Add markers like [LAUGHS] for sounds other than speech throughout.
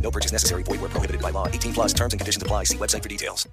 No purchase necessary. Void where prohibited by law. 18 plus terms and conditions apply. See website for details.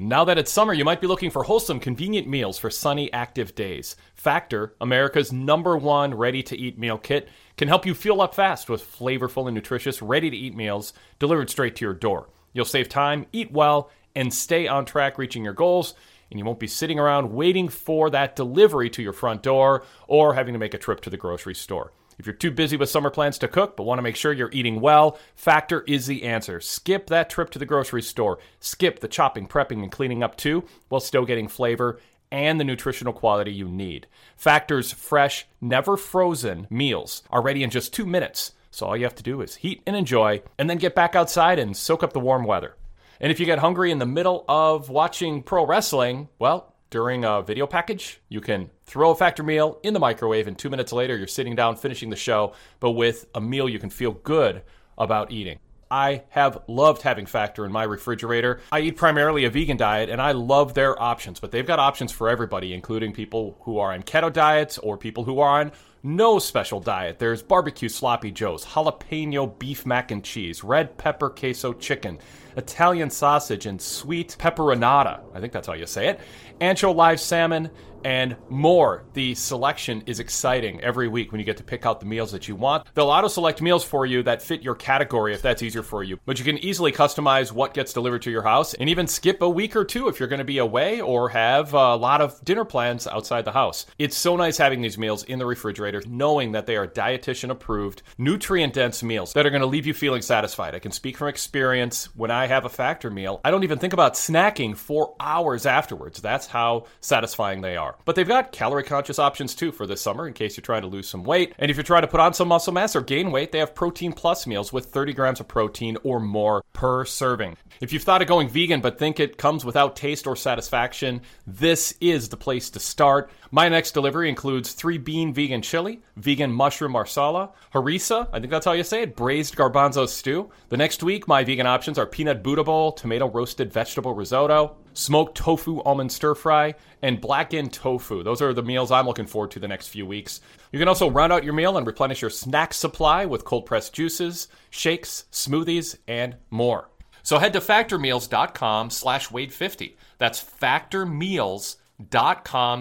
Now that it's summer, you might be looking for wholesome, convenient meals for sunny, active days. Factor, America's number one ready to eat meal kit, can help you fuel up fast with flavorful and nutritious, ready to eat meals delivered straight to your door. You'll save time, eat well, and stay on track reaching your goals. And you won't be sitting around waiting for that delivery to your front door or having to make a trip to the grocery store. If you're too busy with summer plans to cook but want to make sure you're eating well, Factor is the answer. Skip that trip to the grocery store. Skip the chopping, prepping, and cleaning up too, while still getting flavor and the nutritional quality you need. Factor's fresh, never frozen meals are ready in just two minutes. So all you have to do is heat and enjoy, and then get back outside and soak up the warm weather. And if you get hungry in the middle of watching pro wrestling, well, during a video package, you can throw a factor meal in the microwave, and two minutes later, you're sitting down finishing the show, but with a meal you can feel good about eating. I have loved having Factor in my refrigerator. I eat primarily a vegan diet and I love their options, but they've got options for everybody, including people who are on keto diets or people who are on no special diet. There's barbecue sloppy joes, jalapeno beef mac and cheese, red pepper queso chicken, Italian sausage, and sweet pepperonata. I think that's how you say it. Ancho live salmon, and more. The selection is exciting every week when you get to pick out the meals that you want. They'll auto select meals for you that fit your category if that's easier for you. But you can easily customize what gets delivered to your house and even skip a week or two if you're going to be away or have a lot of dinner plans outside the house. It's so nice having these meals in the refrigerator, knowing that they are dietitian approved, nutrient dense meals that are going to leave you feeling satisfied. I can speak from experience. When I have a factor meal, I don't even think about snacking for hours afterwards. That's how satisfying they are. But they've got calorie conscious options too for this summer in case you're trying to lose some weight. And if you're trying to put on some muscle mass or gain weight, they have protein plus meals with 30 grams of protein or more per serving. If you've thought of going vegan but think it comes without taste or satisfaction, this is the place to start. My next delivery includes three bean vegan chili, vegan mushroom marsala, harissa, I think that's how you say it, braised garbanzo stew. The next week, my vegan options are peanut Buddha bowl, tomato roasted vegetable risotto, smoked tofu almond stir fry, and blackened tofu. Those are the meals I'm looking forward to the next few weeks. You can also round out your meal and replenish your snack supply with cold pressed juices, shakes, smoothies, and more. So head to factormeals.com slash wade50. That's factormeals.com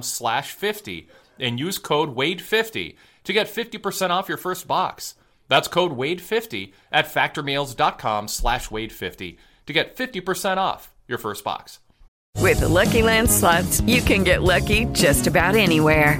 slash 50 and use code WADE50 to get 50% off your first box. That's code WADE50 at factormeals.com slash WADE50 to get 50% off your first box. With the Lucky Land slots, you can get lucky just about anywhere.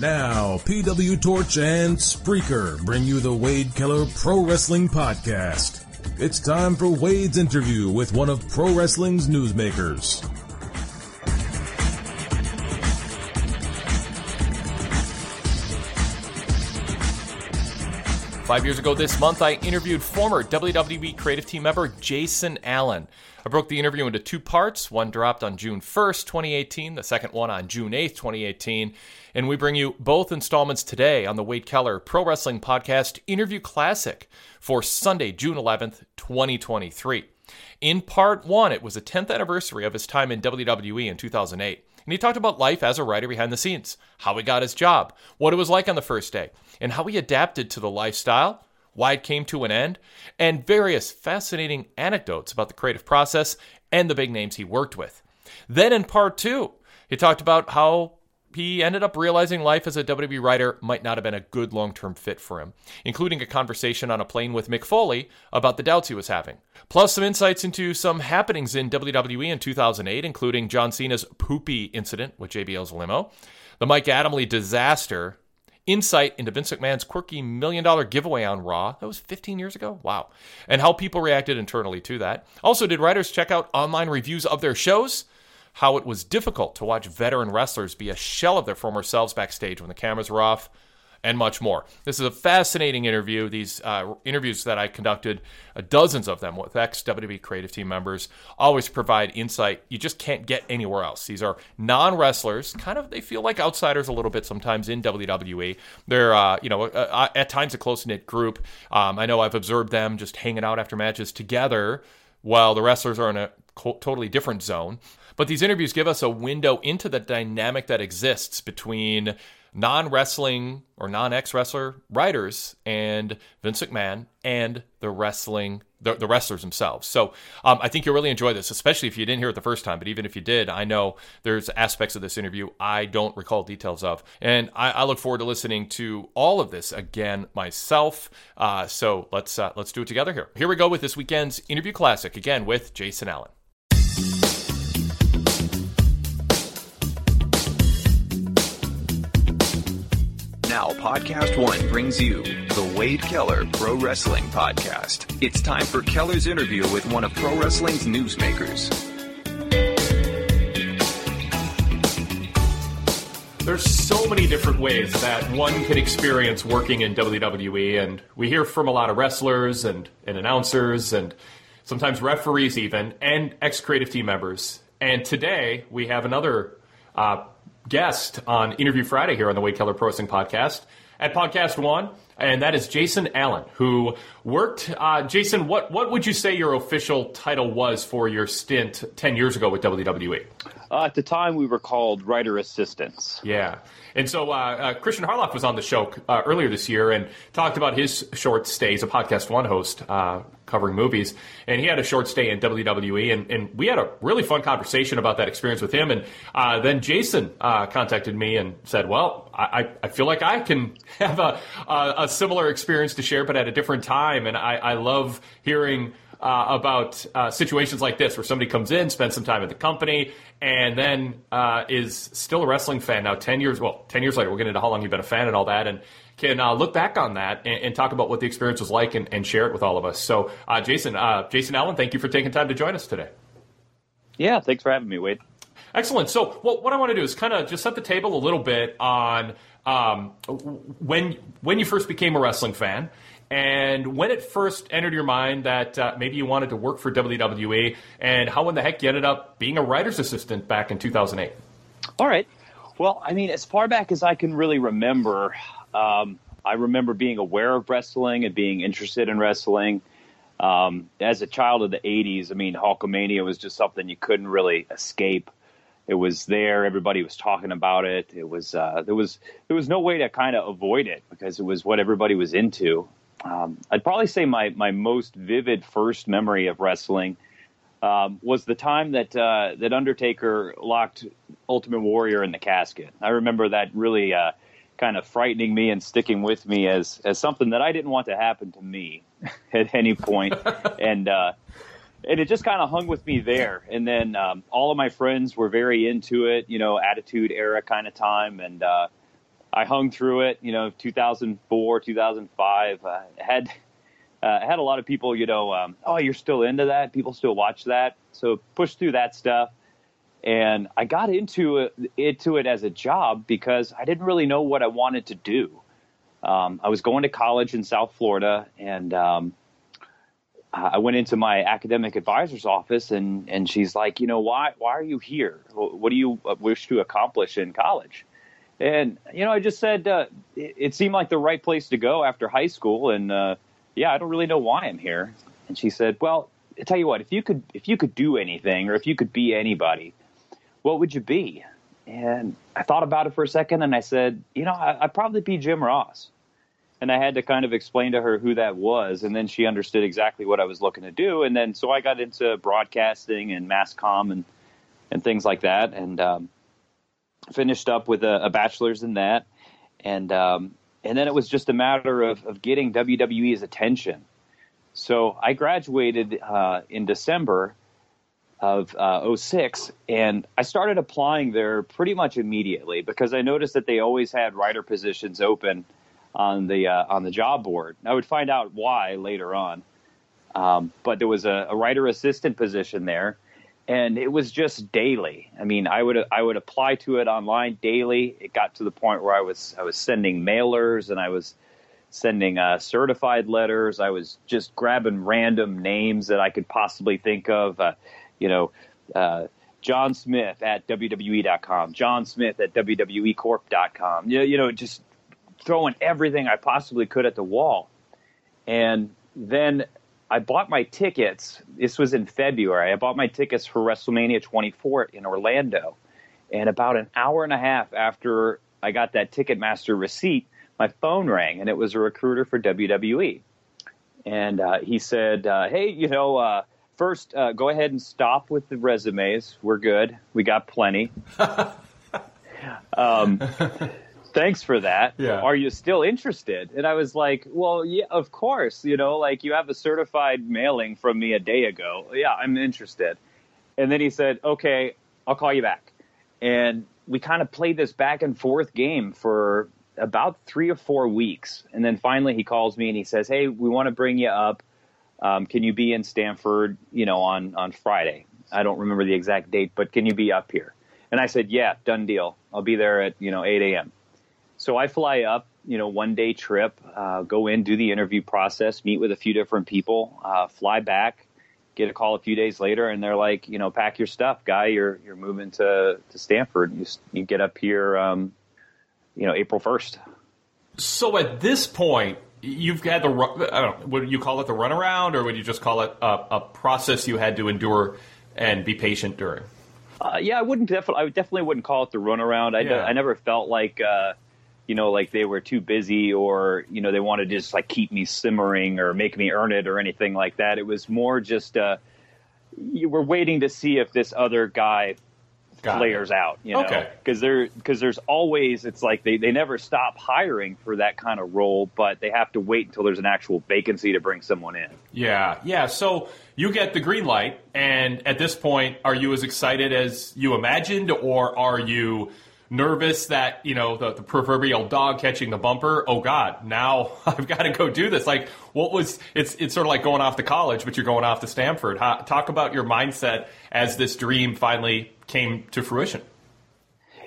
Now, PW Torch and Spreaker bring you the Wade Keller Pro Wrestling Podcast. It's time for Wade's interview with one of pro wrestling's newsmakers. Five years ago this month, I interviewed former WWE creative team member Jason Allen. I broke the interview into two parts. One dropped on June 1st, 2018, the second one on June 8th, 2018. And we bring you both installments today on the Wade Keller Pro Wrestling Podcast Interview Classic for Sunday, June 11th, 2023. In part one, it was the 10th anniversary of his time in WWE in 2008. And he talked about life as a writer behind the scenes, how he got his job, what it was like on the first day, and how he adapted to the lifestyle, why it came to an end, and various fascinating anecdotes about the creative process and the big names he worked with. Then in part two, he talked about how he ended up realizing life as a WWE writer might not have been a good long term fit for him, including a conversation on a plane with Mick Foley about the doubts he was having. Plus, some insights into some happenings in WWE in 2008, including John Cena's poopy incident with JBL's limo, the Mike Adamle disaster, insight into Vince McMahon's quirky million dollar giveaway on Raw. That was 15 years ago? Wow. And how people reacted internally to that. Also, did writers check out online reviews of their shows? How it was difficult to watch veteran wrestlers be a shell of their former selves backstage when the cameras were off, and much more. This is a fascinating interview. These uh, interviews that I conducted, uh, dozens of them with ex WWE creative team members, always provide insight you just can't get anywhere else. These are non wrestlers, kind of, they feel like outsiders a little bit sometimes in WWE. They're, uh, you know, uh, uh, at times a close knit group. Um, I know I've observed them just hanging out after matches together while the wrestlers are in a co- totally different zone. But these interviews give us a window into the dynamic that exists between non wrestling or non ex wrestler writers and Vince McMahon and the wrestling. The, the wrestlers themselves. So um, I think you'll really enjoy this, especially if you didn't hear it the first time. But even if you did, I know there's aspects of this interview I don't recall details of, and I, I look forward to listening to all of this again myself. Uh, so let's uh, let's do it together here. Here we go with this weekend's interview classic again with Jason Allen. Now, Podcast One brings you the Wade Keller Pro Wrestling Podcast. It's time for Keller's interview with one of pro wrestling's newsmakers. There's so many different ways that one can experience working in WWE, and we hear from a lot of wrestlers and, and announcers and sometimes referees, even, and ex creative team members. And today we have another uh, guest on Interview Friday here on the Wade Keller Pro Wrestling Podcast at Podcast One, and that is Jason Allen, who worked. Uh, Jason, what what would you say your official title was for your stint ten years ago with WWE? Uh, at the time, we were called writer assistants. Yeah. And so uh, uh, Christian Harloff was on the show uh, earlier this year and talked about his short stay as a Podcast One host uh, covering movies. And he had a short stay in WWE. And, and, we had a really fun conversation about that experience with him. And uh, then Jason contacted me and said, Well, I, I feel like I can [LAUGHS] have a, a, a similar experience to share, but at a different time. And I, I love hearing uh, about uh, situations like this where somebody comes in, spends some time at the company, and then uh, is still a wrestling fan now 10 years, well, 10 years later, we'll get into how long you've been a fan and all that, and can uh, look back on that and, and, talk about what the experience was like and, and share it with all of us. So, uh, Jason, uh, Jason Allen, thank you for taking time to join us today. Yeah, thanks for having me, Wade. Excellent. So, well, what I want to do is kind of just set the table a little bit on um, when when you first became a wrestling fan and when it first entered your mind that uh, maybe you wanted to work for WWE, and how in the heck you ended up being a writer's assistant back in 2008. All right. Well, I mean, as far back as I can really remember, um, I remember being aware of wrestling and being interested in wrestling. Um, as a child of the 80s, I mean, Hulkamania was just something you couldn't really escape. it was there. Everybody was talking about it. It was uh, there was there was no way to kind of avoid it because it was what everybody was into. Um, I'd probably say my my most vivid first memory of wrestling um, was the time that uh, that Undertaker locked Ultimate Warrior in the casket. I remember that really uh, kind of frightening me and sticking with me as as something that I didn't want to happen to me [LAUGHS] at any point. [LAUGHS] and uh, and it just kind of hung with me there. And then um, all of my friends were very into it, you know, Attitude Era kind of time, and uh, I hung through it. You know, 2004, 2005. Uh, had uh, had a lot of people, you know, um, oh, you're still into that? People still watch that, so push through that stuff. And I got into it, into it as a job because I didn't really know what I wanted to do. Um, I was going to college in South Florida, and um, I went into my academic advisor's office and, and she's like, you know, why, why are you here? What do you wish to accomplish in college? And, you know, I just said, uh, it, it, seemed like the right place to go after high school. And, uh, yeah, I don't really know why I'm here. And she said, well, I tell you what, if you could, if you could do anything or if you could be anybody, what would you be? And I thought about it for a second and I said, you know, I, I'd probably be Jim Ross and I had to kind of explain to her who that was, and then she understood exactly what I was looking to do, and then so I got into broadcasting and mass comm and and things like that, and um, finished up with a, a, bachelor's in that, and um, and then it was just a matter of of getting WWE's attention. So I graduated uh, in December of uh, 06 and I started applying there pretty much immediately because I noticed that they always had writer positions open on the uh, on the job board. I would find out why later on, um, but there was a, a, writer assistant position there, and it was just daily. I mean, I would I would apply to it online daily. It got to the point where I was I was sending mailers and I was sending uh, certified letters. I was just grabbing random names that I could possibly think of. Uh, you know. Uh, John Smith at WWE.com, John Smith at WWEcorp.com. You, you know, just throwing everything I possibly could at the wall. And then I bought my tickets. This was in February. I bought my tickets for WrestleMania 24 in Orlando. And about an hour and a half after I got that Ticketmaster receipt, my phone rang, and it was a recruiter for WWE. And uh, he said, uh, "Hey, you know, uh, first uh, go ahead and stop with the resumes. We're good. We got plenty." [LAUGHS] um, thanks for that. Yeah. Are you still interested? And I was like, well, yeah, of course. You know, like you have a certified mailing from me a day ago. Yeah, I'm interested. And then he said, okay, I'll call you back. And we kind of played this back and forth game for about three or four weeks. And then finally he calls me and he says, hey, we want to bring you up. Um, can you be in Stamford, you know, on, on Friday? I don't remember the exact date, but can you be up here? And I said, yeah, done deal. I'll be there at, you know, 8 a.m. So I fly up, you know, one day trip, uh, go in, do the interview process, meet with a few different people, uh, fly back, get a call a few days later, and they're like, you know, pack your stuff, guy. You're you're moving to to Stamford. You you get up here, um, you know, April first. So at this point, you've had the I don't know, would you call it the runaround, or would you just call it a, a process you had to endure and be patient during? Uh, yeah, I wouldn't definitely. I definitely wouldn't call it the runaround. I, yeah. I never felt like uh, you know, like they were too busy or, you know, they wanted to just like keep me simmering or make me earn it or anything like that. It was more just, uh, you were waiting to see if this other guy Got flares it. out, you know, because okay. there, because there's always, it's like they, they never stop hiring for that kind of role, but they have to wait until there's an actual vacancy to bring someone in. Yeah. Yeah. So you get the green light. And at this point, are you as excited as you imagined or are you, nervous that you know the, the, proverbial dog catching the bumper. Oh god now [LAUGHS] i've got to go do this. Like what was it's it's sort of like going off to college but you're going off to stamford. How, talk about your mindset as this dream finally came to fruition.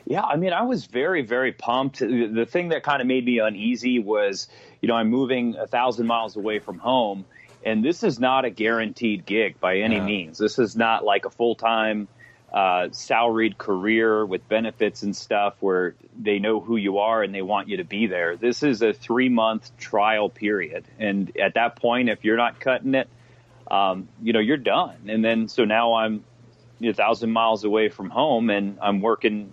Yeah i mean i was very very pumped. The thing that kind of made me uneasy was you know i'm moving a thousand miles away from home and this is not a guaranteed gig by any yeah. means. This is not like a full-time uh, salaried career with benefits and stuff where they know who you are and they want you to be there. This is a three month trial period. And at that point, if you're not cutting it, um, you know, you're done. And then so now I'm a thousand miles away from home, and I'm working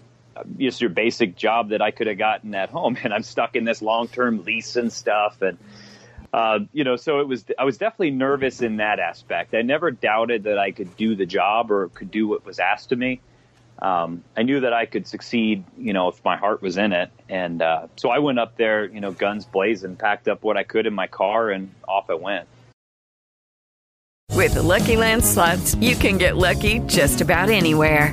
just your basic job that I could have gotten at home, [LAUGHS] and I'm stuck in this long term lease and stuff, and uh, you know, so it was. I was definitely nervous in that aspect. I never doubted that I could do the job or could do what was asked of me. Um, I knew that I could succeed, you know, if my heart was in it, and uh, so I went up there, you know, guns blazing, packed up what I could in my car, and off I went. With the Lucky Land slots, you can get lucky just about anywhere.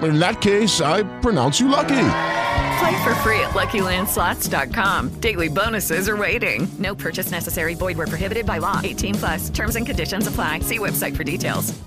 in that case, I pronounce you lucky. Play for free at LuckyLandSlots.com. Daily bonuses are waiting. No purchase necessary. Void were prohibited by law. 18 plus. Terms and conditions apply. See website for details.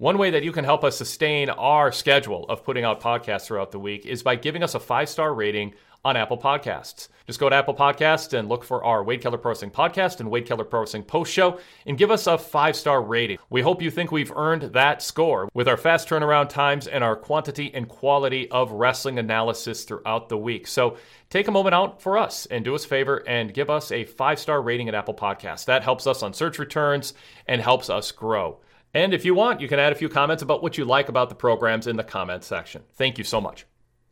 One way that you can help us sustain our schedule of putting out podcasts throughout the week is by giving us a five star rating on Apple Podcasts. Just go to Apple Podcasts and look for our Wade Keller Pro Wrestling podcast and Wade Keller Pro Wrestling post show and give us a five star rating. We hope you think we've earned that score with our fast turnaround times and our quantity and quality of wrestling analysis throughout the week. So take a moment out for us and do us a favor and give us a five star rating at Apple Podcasts. That helps us on search returns and helps us grow. And if you want, you can add a few comments about what you like about the programs in the comments section. Thank you so much.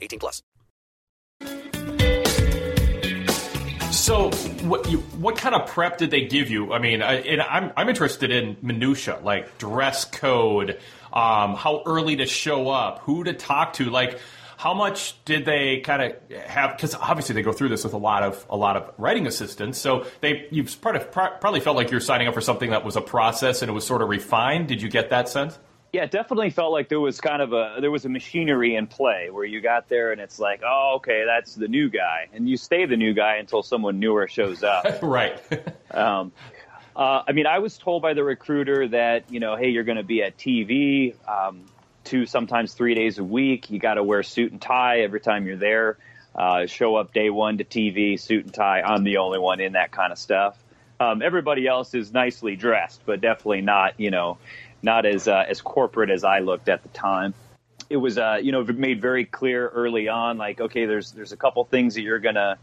18 plus. So, what you, what kind of prep did they give you? I mean, I, and I'm I'm interested in minutia, like dress code, um, how early to show up, who to talk to, like how much did they kind of have? Because obviously they go through this with a lot of a lot of writing assistants. So they you've probably felt like you're signing up for something that was a process and it was sort of refined. Did you get that sense? Yeah, it definitely felt like there was kind of a there was a machinery in play where you got there and it's like, oh, okay, that's the new guy, and you stay the new guy until someone newer shows up. [LAUGHS] right. um, uh, I mean, I was told by the recruiter that you know, hey, you're going to be at TV. Um, two, sometimes three days a week. You got to wear suit and tie every time you're there. Uh, show up day one to TV, suit and tie. I'm the only one in that kind of stuff. Um, everybody else is nicely dressed, but definitely not, you know, not as uh, as corporate as I looked at the time. It was, uh, you know, made very clear early on, like, okay, there's there's a couple things that you're gonna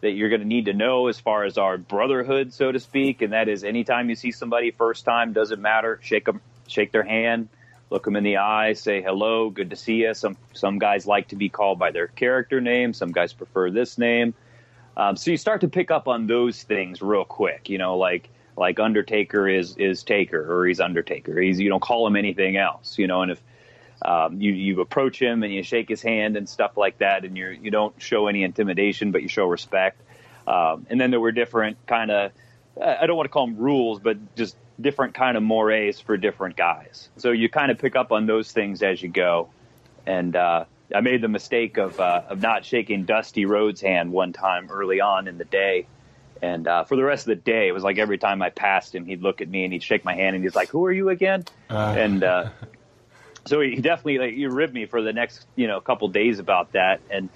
that you're gonna need to know as far as our brotherhood, so to speak, and that is anytime you see somebody first time, doesn't matter, shake them, shake their hand look them in the eye, say hello, good to see you. Some some guys like to be called by their character name. Some guys prefer this name. Um, so you start to pick up on those things real quick. You know, like like Undertaker is is Taker or he's Undertaker. He's you don't call him anything else. You know, and if um, you you approach him and you shake his hand and stuff like that, and you you don't show any intimidation, but you show respect. Um, and then there were different kind of I don't want to call them rules, but just different kind of mores for different guys. So you kind of pick up on those things as you go. And uh, I made the mistake of uh, of not shaking Dusty Rhodes' hand one time early on in the day. And uh, for the rest of the day, it was like every time I passed him, he'd look at me and he'd shake my hand and he's like, "Who are you again?" Uh. And uh, so he definitely like you ribbed me for the next you know couple days about that and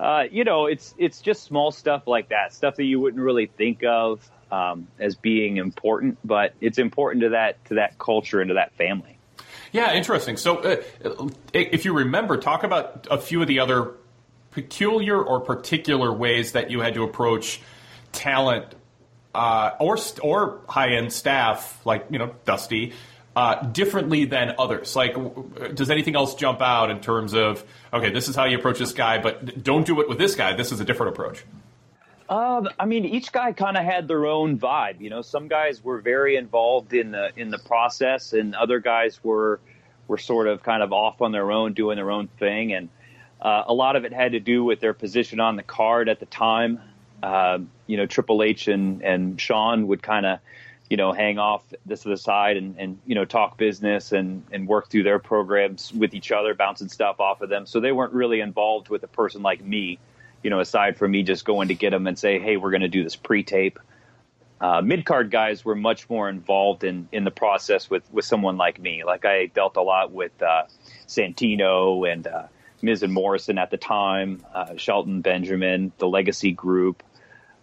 uh, you know it's it's just small stuff like that stuff that you wouldn't really think of um, as being important but it's important to that to that culture and to that family yeah interesting so uh, if you remember talk about a few of the other peculiar or particular ways that you had to approach talent uh, or or high end staff like you know Dusty uh, differently than others? Like, does anything else jump out in terms of okay, this is how you approach this guy, but don't do it with this guy. This is a different approach. Um, I mean, each guy kind of had their own vibe. You know, some guys were very involved in the in the process, and other guys were were sort of kind of off on their own, doing their own thing. And uh, a lot of it had to do with their position on the card at the time. Uh, you know, Triple H and and Shawn would kind of you know, hang off this to the side and, and you know, talk business and, and work through their programs with each other, bouncing stuff off of them. So they weren't really involved with a person like me, you know, aside from me just going to get them and say, hey, we're going to do this pre tape. Uh, mid card guys were much more involved in, in the process with, with someone like me. Like I dealt a lot with uh, Santino and uh, Miz and Morrison at the time, uh, Shelton Benjamin, the Legacy Group.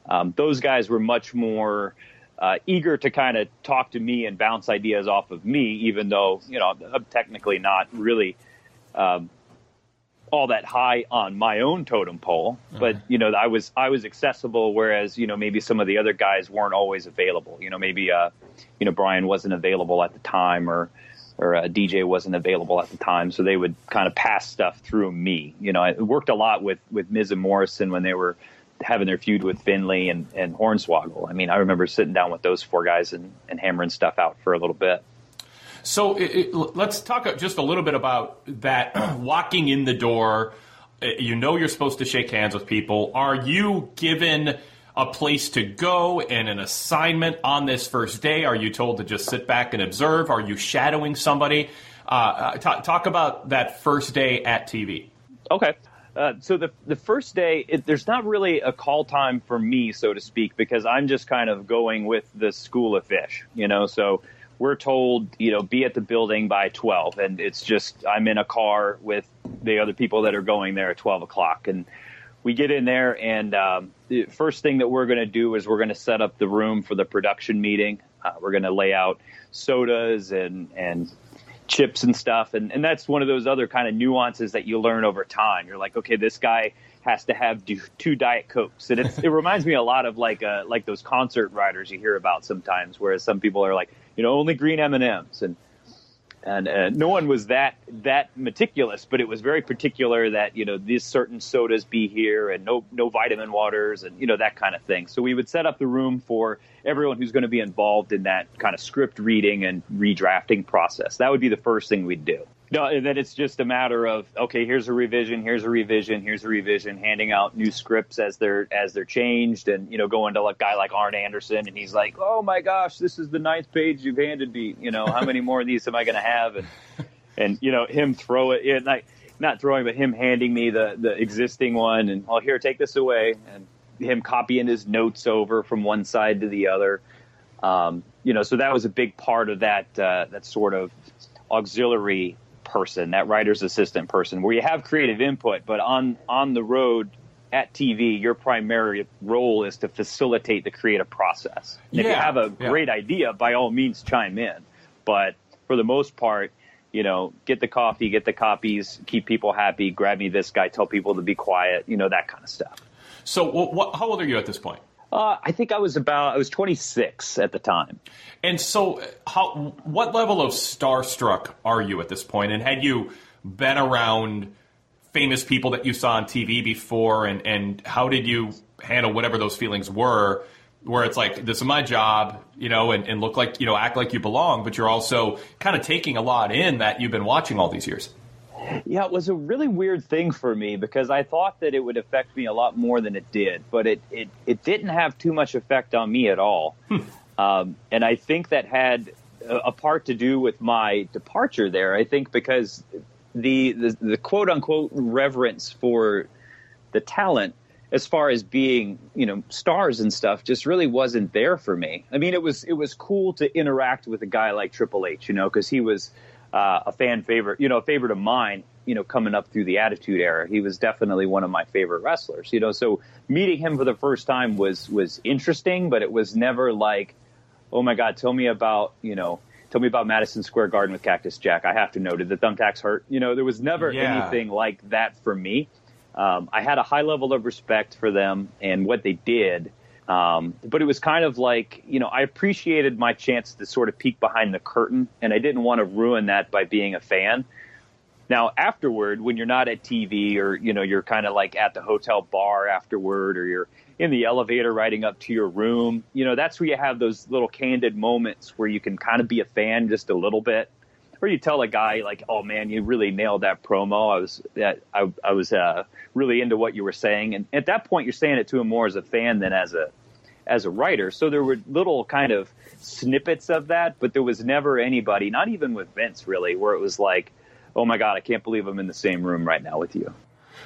Um, those guys were much more uh, eager to kind of talk to me and bounce ideas off of me, even though you know I'm technically not really um, all that high on my own totem pole. Mm-hmm. But you know, I was I was accessible, whereas you know maybe some of the other guys weren't always available. You know, maybe uh, you know Brian wasn't available at the time, or or uh, DJ wasn't available at the time, so they would kind of pass stuff through me. You know, I worked a lot with with Miz and Morrison when they were having their feud with Finlay and, and Hornswoggle. I mean, I remember sitting down with those four guys and, and hammering stuff out for a little bit. So it, it, let's talk just a little bit about that [CLEARS THROAT] walking in the door. Uh, you know you're supposed to shake hands with people. Are you given a place to go and an assignment on this first day? Are you told to just sit back and observe? Are you shadowing somebody? Uh, uh t- talk about that first day at TV. Okay. Uh, so the the first day, it, there's not really a call time for me, so to speak, because I'm just kind of going with the school of fish, you know. So we're told, you know, be at the building by 12, and it's just I'm in a car with the other people that are going there at 12 o'clock, and we get in there, and um, the first thing that we're going to do is we're going to set up the room for the production meeting. Uh, we're going to lay out sodas and and chips and stuff. And, and that's one of those other kind of nuances that you learn over time. You're like, okay, this guy has to have two diet cokes, and it reminds me a lot of like uh, like those concert riders you hear about sometimes, whereas some people are like, you know, only green M and M's, and and uh, no one was that that meticulous, but it was very particular that you know these certain sodas be here and no no vitamin waters and you know that kind of thing. So we would set up the room for everyone who's going to be involved in that kind of script reading and redrafting process. That would be the first thing we'd do. No, and it's just a matter of okay, here's a revision, here's a revision, here's a revision, handing out new scripts as they're as they're changed, and you know, going to a guy like Arn Anderson, and he's like, oh my gosh, this is the ninth page you've handed me. You know, how many more of these am I going to have? And [LAUGHS] and you know, him throw it in like not throwing, but him handing me the the existing one, and oh here, take this away, and him copying his notes over from one side to the other. Um, you know, so that was a big part of that uh, that sort of auxiliary person, that writer's assistant person, where you have creative input, but on on the road at TV, your primary role is to facilitate the creative process. Yeah, if you have a yeah. great idea, by all means, chime in. But for the most part, you know, get the coffee, get the copies, keep people happy, grab me this guy, tell people to be quiet, you know, that kind of stuff. So, what, how old are you at this point? Uh, I think I was about I was 26 at the time. And so, how what level of starstruck are you at this point? And had you been around famous people that you saw on TV before? And and how did you handle whatever those feelings were? Where it's like this is my job, you know, and, and look like you know act like you belong, but you're also kind of taking a lot in that you've been watching all these years. Yeah, it was a really weird thing for me because I thought that it would affect me a lot more than it did, but it it, it didn't have too much effect on me at all. Hmm. Um, and I think that had a, a, part to do with my departure there. I think because the, the the quote unquote reverence for the talent as far as being you know stars and stuff just really wasn't there for me. I mean, it was it was cool to interact with a guy like Triple H, you know, because he was uh, a fan favorite, you know, a favorite of mine, you know, coming up through the Attitude Era. He was definitely one of my favorite wrestlers, you know. So meeting him for the first time was was interesting, but it was never like, oh my God, tell me about, you know, tell me about Madison Square Garden with Cactus Jack. I have to know, did the thumbtacks hurt? You know, there was never Yeah. anything like that for me. Um, I had a high level of respect for them and what they did. Um, but it was kind of like, you know, I appreciated my chance to sort of peek behind the curtain, and I didn't want to ruin that by being a fan. Now, afterward, when you're not at TV or, you know, you're kind of like at the hotel bar afterward or you're in the elevator riding up to your room, you know, that's where you have those little candid moments where you can kind of be a fan just a little bit. You tell a guy like, "Oh man, you really nailed that promo. I was that I, I was uh, really into what you were saying." And at that point, you're saying it to him more as a fan than as a as a writer. So there were little kind of snippets of that, but there was never anybody, not even with Vince, really, where it was like, "Oh my god, I can't believe I'm in the same room right now with you."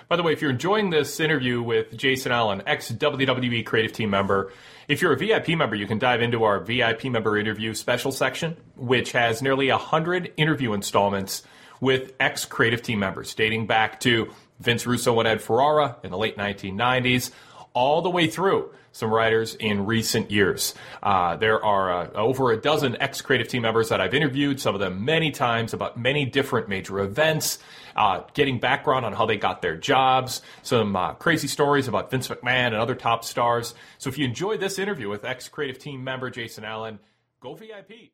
By the way, if you're enjoying this interview with Jason Allen, ex WWE creative team member, if you're a VIP member, you can dive into our VIP member interview special section, which has nearly 100 interview installments with ex creative team members dating back to Vince Russo and Ed Ferrara in the late 1990s, all the way through some writers in recent years. Uh, there are uh, over a dozen ex creative team members that I've interviewed, some of them many times, about many different major events, uh, getting background on how they got their jobs, some uh, crazy stories about Vince McMahon and other top stars. So if you enjoyed this interview with ex creative team member Jason Allen, go VIP.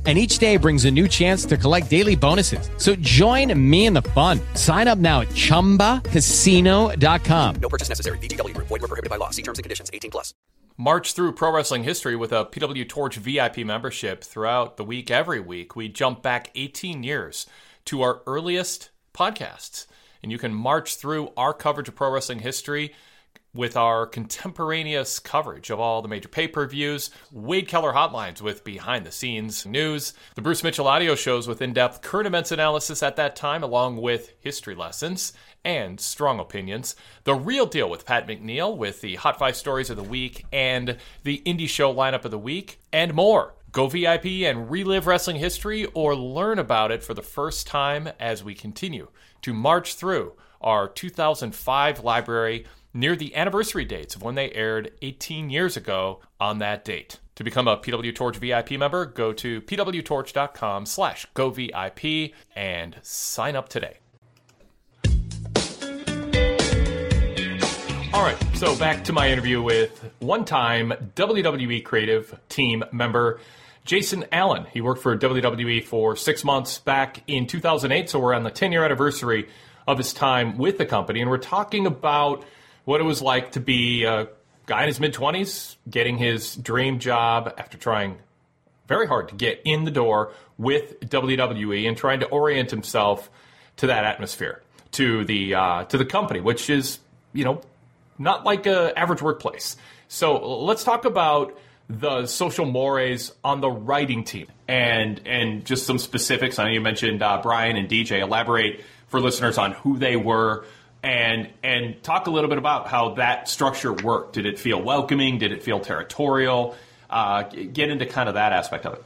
And each day brings a new chance to collect daily bonuses. So join me in the fun. Sign up now at chumbacasino.com. No purchase necessary. VGW Group. Void were prohibited by law. See terms and conditions. 18 plus. march through pro wrestling history with a PW Torch VIP membership throughout the week, every week. We jump back 18 years to our earliest podcasts. And you can march through our coverage of pro wrestling history with our contemporaneous coverage of all the major pay per views, Wade Keller hotlines with behind the scenes news, the Bruce Mitchell audio shows with in depth current events analysis at that time, along with history lessons and strong opinions, the real deal with Pat McNeill with the Hot Five Stories of the Week and the Indie Show lineup of the week, and more. Go VIP and relive wrestling history or learn about it for the first time as we continue to march through our 2005 library near the anniversary dates of when they aired 18 years ago on that date. To become a PW Torch VIP member, go to pwtorch.com slash govip and sign up today. All right, so back to my interview with one-time WWE creative team member Jason Allen. He worked for WWE for six months back in 2008, so we're on the 10-year anniversary of his time with the company, and we're talking about what it was like to be a guy in his mid-20s, getting his dream job after trying very hard to get in the door with WWE and trying to orient himself to that atmosphere, to the uh, to the company, which is you know not like a average workplace. So let's talk about the social mores on the writing team and and just some specifics. I know you mentioned uh, Brian and DJ. Elaborate for listeners on who they were and and talk a little bit about how that structure worked. Did it feel welcoming? Did it feel territorial? Uh, get into kind of that aspect of it.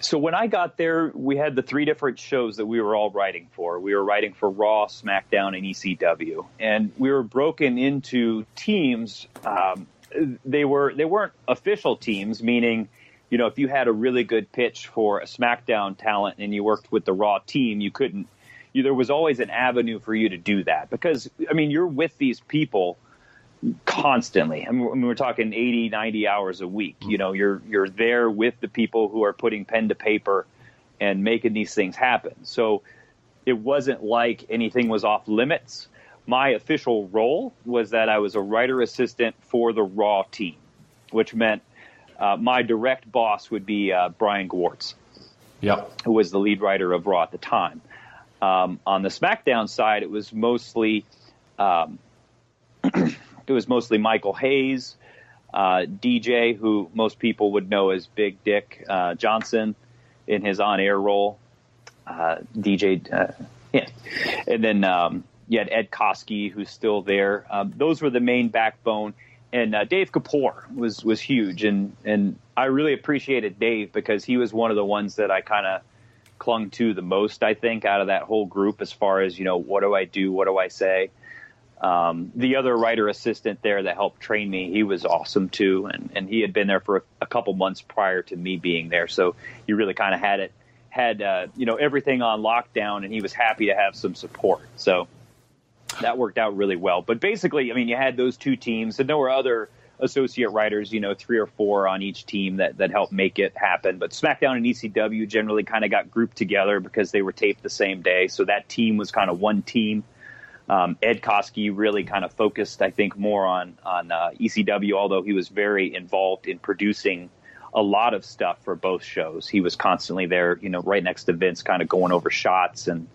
So when I got there, we had the three different shows that we were all writing for. We were writing for Raw, SmackDown, and ECW, and we were broken into teams. Um, they were they weren't official teams, meaning, you know, if you had a really good pitch for a SmackDown talent and you worked with the Raw team, you couldn't. You, there was always an avenue for you to do that because I mean you're with these people constantly. I mean, we're- talking 80, 90 hours a week. You know, you're you're there with the people who are putting pen to paper and making these things happen. So it wasn't like anything was off limits. My official role was that I was a writer assistant for the Raw team, which meant uh, my direct boss would be uh, Brian Gewirtz Yep. who was the lead writer of Raw at the time. Um, on the SmackDown side, it was mostly um, [CLEARS THROAT] it was mostly Michael Hayes, uh, DJ, who most people would know as Big Dick uh, Johnson in his on air role. Uh, DJ, uh, yeah. And then um, you had Ed Koskey, who's still there. Um, those were the main backbone. And uh, Dave Kapoor was, was huge. And, and I really appreciated Dave because he was one of the ones that I kind of clung to the most, I think, out of that whole group as far as, you know, what do I do? What do I say? Um, the other writer assistant there that helped train me, he was awesome too. And, and he had been there for a, a couple months prior to me being there. So you really kind of had it, had, uh, you know, everything on lockdown and he was happy to have some support. So that worked out really well. But basically, I mean, you had those two teams and there were other associate writers, you know, three or four on each team that, that helped make it happen. But SmackDown and ECW generally kind of got grouped together because they were taped the same day. So that team was kind of one team. Um, Ed Koskey really kind of focused, I think, more on on uh, ECW, although he was very involved in producing a lot of stuff for both shows. He was constantly there, you know, right next to Vince, kind of going over shots and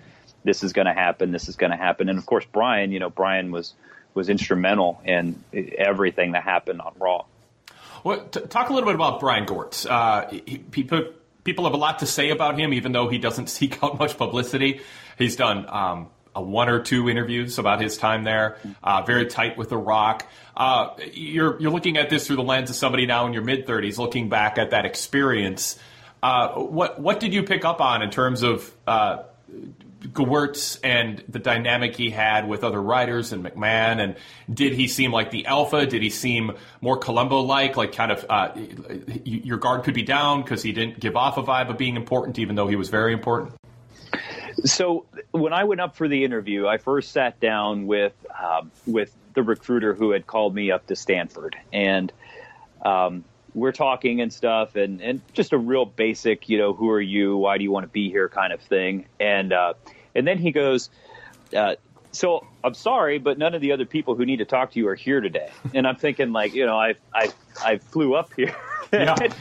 this is going to happen, this is going to happen, and of course Brian, you know, Brian was was instrumental in everything that happened on Raw. Well, t- talk a little bit about Brian Gewirtz. Uh, he, people people have a lot to say about him, even though he doesn't [LAUGHS] seek out much publicity. He's done. Um, a one or two interviews about his time there. Uh, very tight with The Rock. Uh, you're you're looking at this through the lens of somebody now in your mid 30s, looking back at that experience. Uh, what what did you pick up on in terms of uh, Gewirtz and the dynamic he had with other writers and McMahon? And did he seem like the alpha? Did he seem more Columbo like? Like kind of uh, your guard could be down because he didn't give off a vibe of being important, even though he was very important. So when I went up for the interview, I first sat down with um, with the recruiter who had called me up to Stamford, and um, we're talking and stuff, and and just a real basic, you know, who are you? Why do you want to be here? Kind of thing. And uh, and then he goes. Uh, so I'm sorry, but none of the other people who need to talk to you are here today. [LAUGHS] And I'm thinking, like, you know, I I I flew up here, [LAUGHS] yeah. and,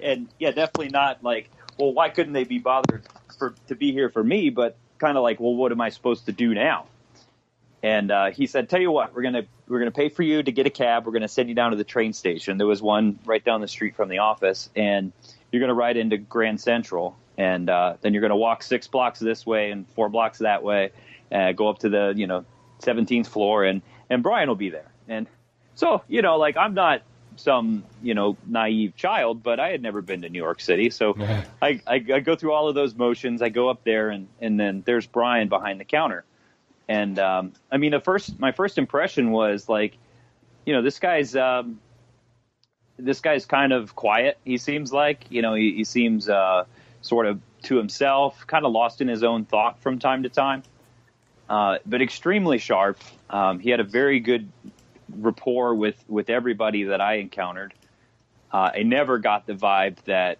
and yeah, definitely not like, well, why couldn't they be bothered for to be here for me, but kind of like, well, what am I supposed to do now? And uh, he said, "Tell you what, we're gonna we're gonna pay for you to get a cab. We're gonna send you down to the train station. There was one right down the street from the office, and you're gonna ride into Grand Central, and uh, then you're gonna walk six blocks this way and four blocks that way, uh, go up to the you know 17th floor, and and Brian will be there. And so you know, like I'm not some you know naive child, but I had never been to New York City, so I, I, I go through all of those motions. I go up there, and and then there's Brian behind the counter, and um, I mean the first my first impression was like, you know, this guy's um, this guy's kind of quiet. He seems like you know he, he seems uh, sort of to himself, kind of lost in his own thought from time to time. Uh, but extremely sharp. Um, he had a very good rapport with with everybody that I encountered. Uh, I never got the vibe that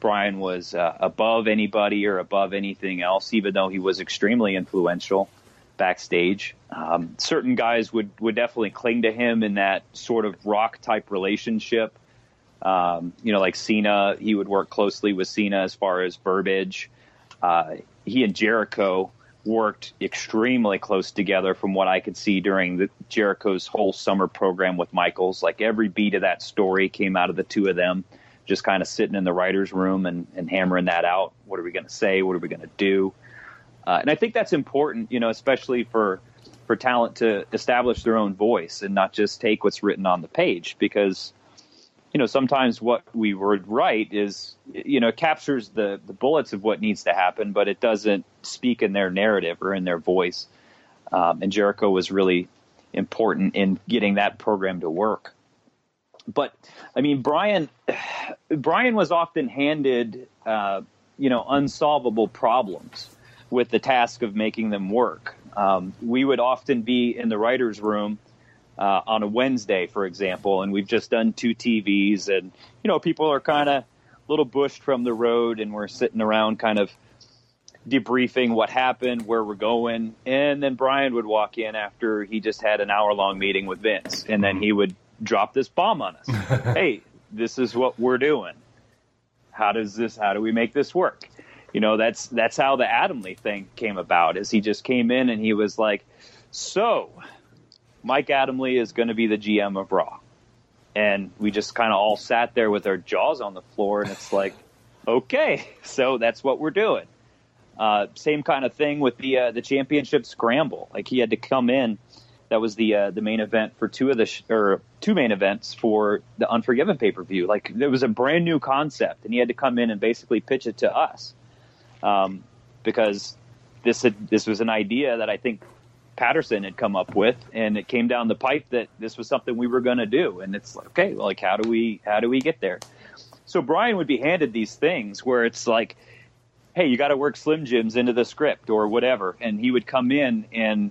Brian was uh, above anybody or above anything else, even though he was extremely influential backstage. Um, certain guys would would definitely cling to him in that sort of rock type relationship. Um, you know, like Cena, he would work closely with Cena as far as verbiage. Uh, he and Jericho worked extremely close together from what I could see during the Jericho's whole summer program with Michaels. Like every beat of that story came out of the two of them, just kind of sitting in the writer's room and, and hammering that out. What are we going to say? What are we going to do? Uh, and I think that's important, you know, especially for for talent to establish their own voice and not just take what's written on the page because you know, sometimes what we would write is, you know, captures the, the bullets of what needs to happen, but it doesn't speak in their narrative or in their voice. Um, and Jericho was really important in getting that program to work. But I mean, Brian, [SIGHS] Brian was often handed, uh, you know, unsolvable problems with the task of making them work. Um, we would often be in the writer's room uh, on a Wednesday, for example, and we've just done two TVs, and you know people are kind of a little bushed from the road, and we're sitting around kind of debriefing what happened, where we're going, and then Brian would walk in after he just had an hour long meeting with Vince, and then he would drop this bomb on us. [LAUGHS] hey, this is what we're doing. How does this? How do we make this work? You know, that's that's how the Adamle thing came about. Is he just came in and he was like, "So, Mike Adamle is going to be the GM of Raw. and we just kind of all sat there with our jaws on the floor, and it's like, [LAUGHS] okay, so that's what we're doing. Uh, same kind of thing with the uh, the championship scramble. Like he had to come in. That was the uh, the main event for two of the sh- or two main events for the Unforgiven pay per view. Like it was a brand new concept, and he had to come in and basically pitch it to us, um, because this had, this was an idea that I think Patterson had come up with, and it came down the pipe that this was something we were going to do. And it's like, okay, well, like how do we how do we get there? So Brian would be handed these things where it's like, hey, you got to work Slim Jims into the script or whatever, and he would come in, and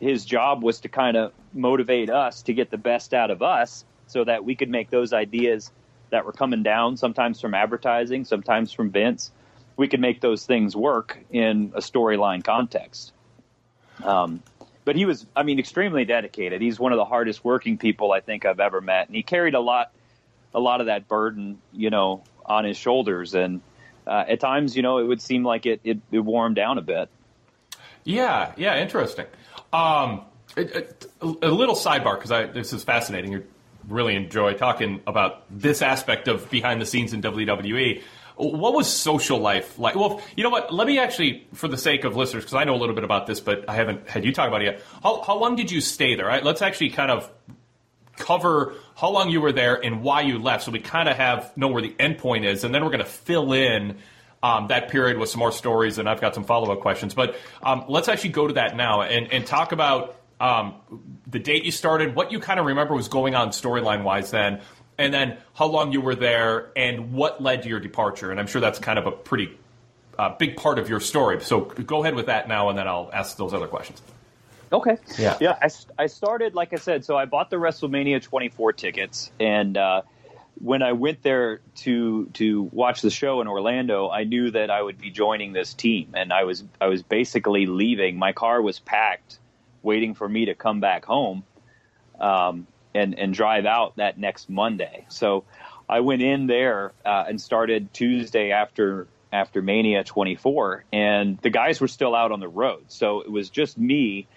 his job was to kind of motivate us to get the best out of us, so that we could make those ideas that were coming down, sometimes from advertising, sometimes from Vince. We could make those things work in a storyline context. Um, but he was, I mean, extremely dedicated. He's one of the hardest working people I think I've ever met, and he carried a lot, a lot of that burden, you know, on his shoulders. And uh, at times, you know, it would seem like it it, it him down a bit. Yeah, yeah, interesting. Um, it, it, a little sidebar because I this is fascinating. You really enjoy talking about this aspect of behind the scenes in WWE. What was social life like? Well, you know what? Let me actually, for the sake of listeners, because I know a little bit about this, but I haven't had you talk about it yet. How, how long did you stay there? Let's actually kind of cover how long you were there and why you left, so we kind of have know where the end point is, and then we're going to fill in um, that period with some more stories, and I've got some follow up questions. But um, let's actually go to that now and, and talk about um, the date you started, what you kind of remember was going on storyline wise then, and then how long you were there and what led to your departure. And I'm sure that's kind of a pretty uh, big part of your story. So go ahead with that now, and then I'll ask those other questions. Okay. Yeah. Yeah. I, I started, like I said, so I bought the WrestleMania 24 tickets. And uh, when I went there to to watch the show in Orlando, I knew that I would be joining this team. And I was I was basically leaving. My car was packed, waiting for me to come back home. Um, and and drive out that next Monday. So I went in there uh, and started Tuesday after after Mania 24, and the guys were still out on the road. So it was just me,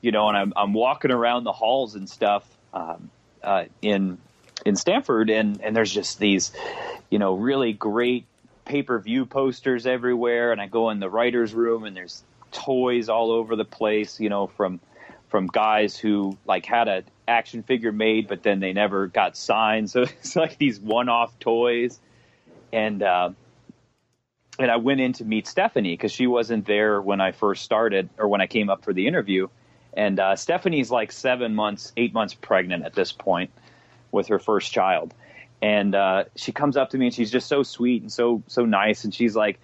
you know, and I'm I'm walking around the halls and stuff um, uh, in in Stamford, and and there's just these, you know, really great pay per view posters everywhere, and I go in the writers' room, and there's toys all over the place, you know, from from guys who like had a action figure made, but then they never got signed. [LAUGHS] So it's like these one-off toys, and uh, and I went in to meet Stephanie because she wasn't there when I first started or when I came up for the interview. And uh, Stephanie's like seven months, eight months pregnant at this point with her first child. And uh, she comes up to me and she's just so sweet and so so nice. And she's like,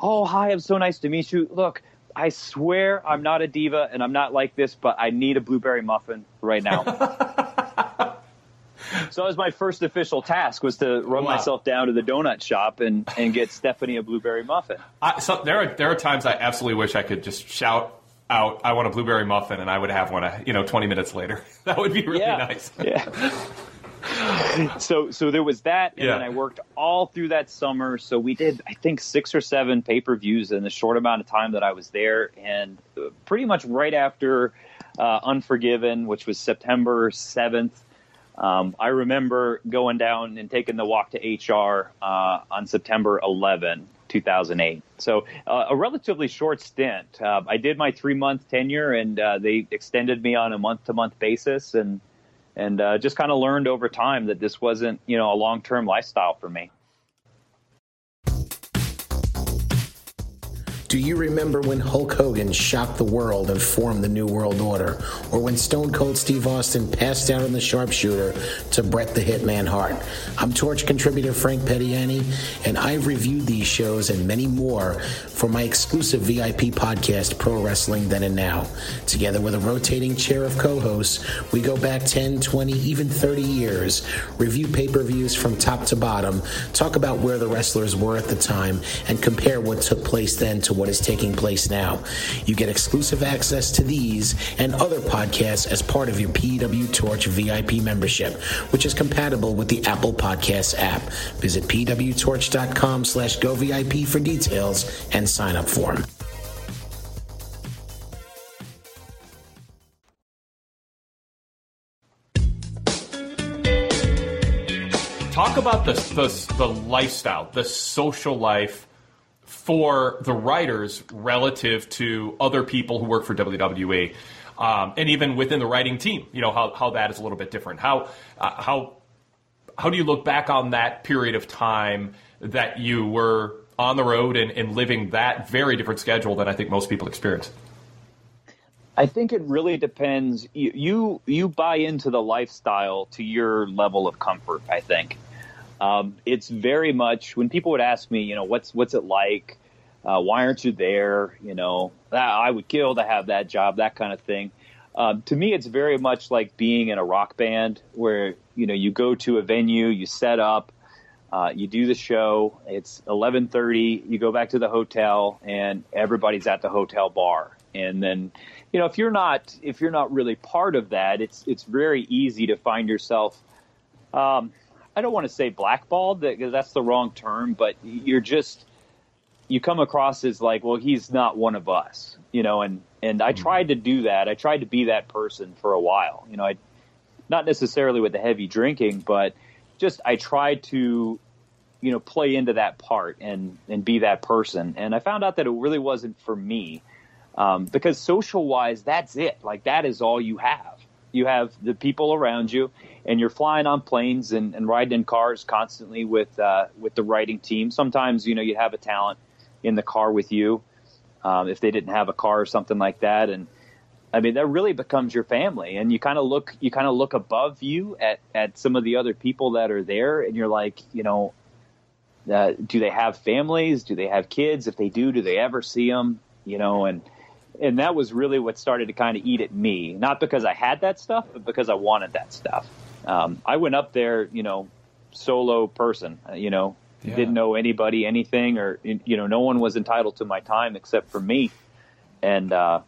"Oh, hi, I'm so nice to meet you. Look, I swear I'm not a diva and I'm not like this, but I need a blueberry muffin right now. [LAUGHS] so that was my first official task was to run Wow. myself down to the donut shop and, and get Stephanie a blueberry muffin. I, so there are there are times I absolutely wish I could just shout out, "I want a blueberry muffin," and I would have one, uh, you know, 20 minutes later. [LAUGHS] That would be really Yeah. nice. Yeah. [LAUGHS] [LAUGHS] so so there was that and Yeah. then I worked all through that summer. So we did I think six or seven pay-per-views in the short amount of time that I was there and uh, pretty much right after uh, Unforgiven, which was September 7th, um, I remember going down and taking the walk to HR uh, on September 11, 2008. So uh, a relatively short stint. Uh, I did my three month tenure, and uh, they extended me on a month to month basis, and and uh, just kind of learned over time that this wasn't you know a long term lifestyle for me. Do you remember when Hulk Hogan shocked the world and formed the New World Order? Or when Stone Cold Steve Austin passed out on the sharpshooter to Bret the Hitman Hart? I'm Torch contributor Frank Pettiani, and I've reviewed these shows and many more for my exclusive VIP podcast, Pro Wrestling Then and Now. Together with a rotating chair of co hosts, we go back 10, 20, even 30 years, review pay per views from top to bottom, talk about where the wrestlers were at the time, and compare what took place then to what is taking place now. You get exclusive access to these and other podcasts as part of your PW Torch VIP membership, which is compatible with the Apple Podcasts app. Visit pwtorch.com slash go VIP for details and sign up for them. talk about the, the the lifestyle, the social life for the writers relative to other people who work for WWE, um, and even within the writing team. You know how, how that is a little bit different. How uh, how how do you look back on that period of time that you were on the road and, and living that very different schedule than I think most people experience? I think it really depends. You, you you buy into the lifestyle to your level of comfort. I think um, it's very much when people would ask me, you know, what's what's it like? Uh, why aren't you there? You know, I would kill to have that job, that kind of thing. Um, to me, it's very much like being in a rock band where you know you go to a venue, you set up, uh, you do the show. It's 11:30. You go back to the hotel, and everybody's at the hotel bar. And then, you know, if you're not if you're not really part of that, it's it's very easy to find yourself. Um, I don't want to say blackballed because that's the wrong term, but you're just you come across as like, well, he's not one of us, you know. And and I tried to do that. I tried to be that person for a while, you know. I not necessarily with the heavy drinking, but just I tried to you know play into that part and and be that person and i found out that it really wasn't for me um, because social wise that's it like that is all you have you have the people around you and you're flying on planes and, and riding in cars constantly with uh, with the writing team sometimes you know you have a talent in the car with you um, if they didn't have a car or something like that and I mean, that really becomes your family, and you kind of look, you kind of look above you at at some of the other people that are there, and you're like, you know, uh, do they have families? Do they have kids? If they do, do they ever see them? You know, and and that was really what started to kind of eat at me. Not because I had that stuff, but because I wanted that stuff. Um, I went up there, you know, solo person. Uh, you know, yeah. didn't know anybody, anything, or you know, no one was entitled to my time except for me. And uh,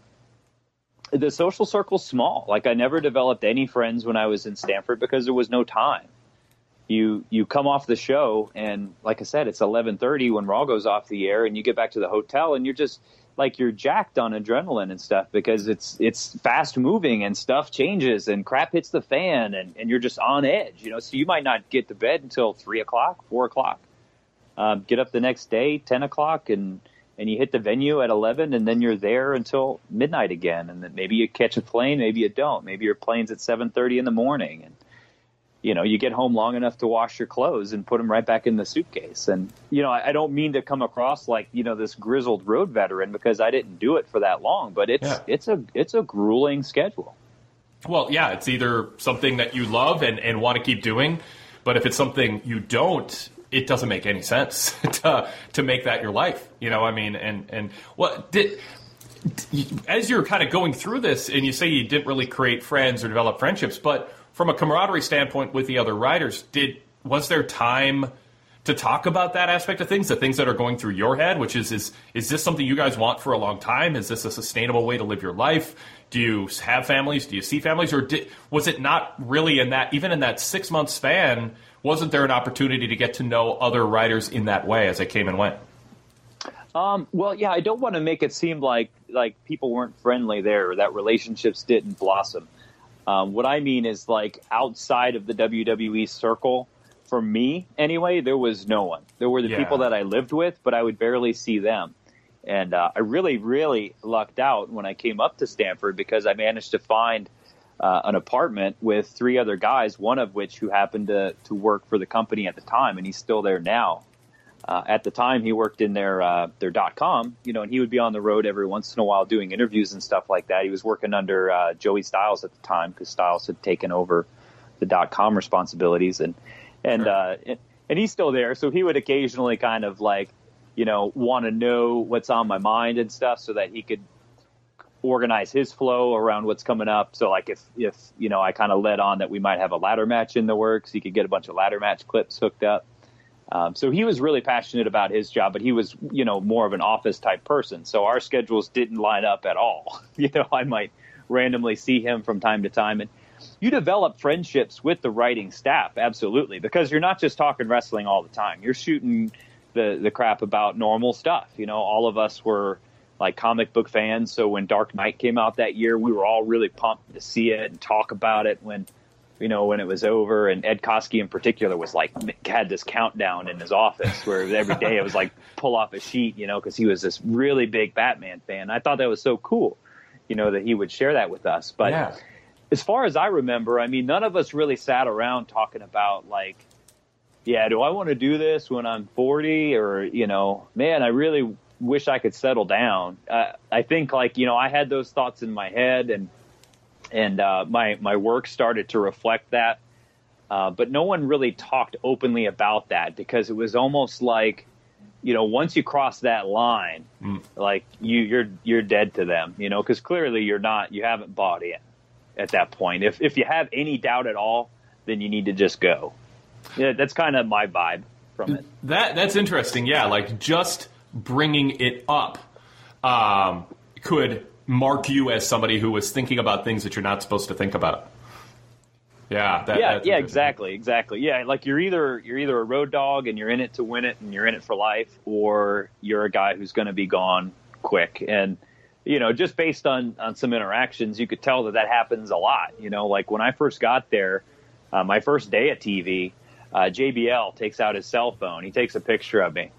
the social circle's small. Like I never developed any friends when I was in Stamford because there was no time you you come off the show and like I said, it's eleven thirty when Raw goes off the air, and you get back to the hotel and you're just like you're jacked on adrenaline and stuff because it's it's fast moving and stuff changes and crap hits the fan and, and you're just on edge, you know. So you might not get to bed until three o'clock, four o'clock. Um, get up the next day, ten o'clock, and and you hit the venue at eleven, and then you're there until midnight again. And then maybe you catch a plane, maybe you don't. Maybe your plane's at seven thirty in the morning, and you know, you get home long enough to wash your clothes and put them right back in the suitcase. And, you know, I, I don't mean to come across like, you know, this grizzled road veteran because I didn't do it for that long, but it's, yeah. it's a, it's a grueling schedule. Well, yeah, it's either something that you love and, and want to keep doing, but if it's something you don't, it doesn't make any sense [LAUGHS] to, to make that your life. You know, I mean, and, and what did, as you're kind of going through this and you say you didn't really create friends or develop friendships, but from a camaraderie standpoint with the other riders, did was there time to talk about that aspect of things, the things that are going through your head, which is is is this something you guys want for a long time? Is this a sustainable way to live your life? Do you have families? Do you see families, or did, was it not really in that even in that six month span? Wasn't there an opportunity to get to know other riders in that way as they came and went? Um, well, yeah, I don't want to make it seem like like people weren't friendly there, or that relationships didn't blossom. Um, what I mean is like outside of the WWE circle, for me anyway, there was no one. There were the yeah. people that I lived with, but I would barely see them. And uh, I really, really lucked out when I came up to Stamford because I managed to find uh, an apartment with three other guys, one of which who happened to, to work for the company at the time, and he's still there now. Uh, at the time, he worked in their uh, their dot com, you know, and he would be on the road every once in a while doing interviews and stuff like that. He was working under uh, Joey Styles at the time because Styles had taken over the dot com responsibilities, and and sure. uh, and he's still there. So he would occasionally kind of like, you know, want to know what's on my mind and stuff, so that he could organize his flow around what's coming up. So like if if you know I kind of led on that we might have a ladder match in the works, he could get a bunch of ladder match clips hooked up. Um, so he was really passionate about his job, but he was, you know, more of an office type person. So our schedules didn't line up at all. [LAUGHS] you know, I might randomly see him from time to time, and you develop friendships with the writing staff, absolutely, because you're not just talking wrestling all the time. You're shooting the the crap about normal stuff. You know, all of us were like comic book fans, so when Dark Knight came out that year, we were all really pumped to see it and talk about it. When you know, when it was over. And Ed Koskey in particular was like had this countdown in his office where every day it was like [LAUGHS] pull off a sheet, you know, because he was this really big Batman fan. I thought that was so cool, you know, that he would share that with us. But Yeah. as far as I remember, I mean, none of us really sat around talking about like, yeah, do I want to do this when I'm 40 or, you know, man, I really wish I could settle down. Uh, I think like, you know, I had those thoughts in my head and, and, uh, my, my work started to reflect that. Uh, but no one really talked openly about that because it was almost like, you know, once you cross that line, like you, you're, you're dead to them, you know, because clearly you're not, you haven't bought in at that point. If, if you have any doubt at all, then you need to just go. Yeah, that's kind of my vibe from it. That that's interesting. Yeah, like just bringing it up um, could mark you as somebody who was thinking about things that you're not supposed to think about. Yeah, that, yeah, yeah, exactly, exactly. Yeah, like you're either you're either a road dog and you're in it to win it and you're in it for life, or you're a guy who's going to be gone quick. And you know, just based on on some interactions, you could tell that that happens a lot. You know, like when I first got there, uh, my first day at TV, uh, JBL takes out his cell phone. He takes a picture of me,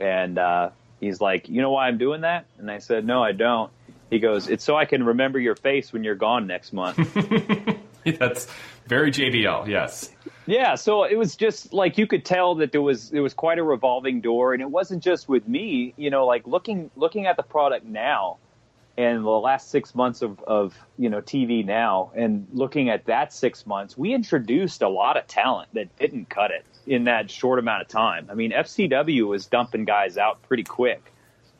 and uh, he's like, "You know why I'm doing that?" And I said, "No, I don't." He goes, "It's so I can remember your face when you're gone next month." [LAUGHS] That's very JBL. Yes. Yeah, so it was just like you could tell that there was there was quite a revolving door, and it wasn't just with me. You know, like looking looking at the product now, and the last six months of of you know TV now, and looking at that six months, we introduced a lot of talent that didn't cut it in that short amount of time. I mean, FCW was dumping guys out pretty quick.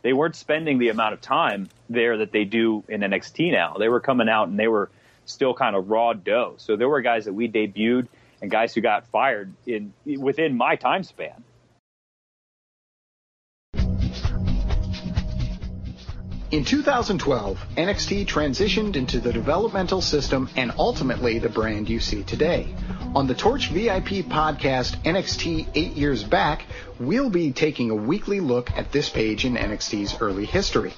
They weren't spending the amount of time there that they do in NXT now. They were coming out and they were still kind of raw dough. So there were guys that we debuted and guys who got fired in within my time span. In 2012, NXT transitioned into the developmental system and ultimately the brand you see today. On the Torch VIP podcast, NXT 8 Years Back, we'll be taking a weekly look at this page in NXT's early history.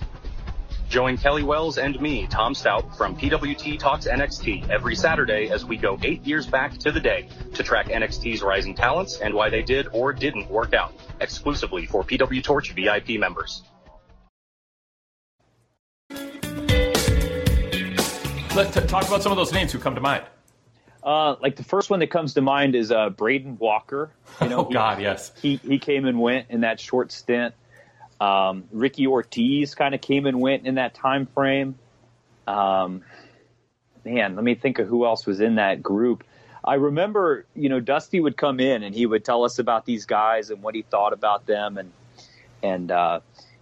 Join Kelly Wells and me, Tom Stout, from PWT Talks NXT every Saturday as we go eight years back to the day to track NXT's rising talents and why they did or didn't work out, exclusively for PW Torch VIP members. Let's t- talk about some of those names who come to mind. Uh, like the first one that comes to mind is uh, Braden Walker. You know, [LAUGHS] Oh, God, yes. He he came and went in that short stint. Um, Ricky Ortiz kind of came and went in that time frame. Um, man, let me think of who else was in that group. I remember, you know, Dusty would come in and he would tell us about these guys and what he thought about them, and and uh,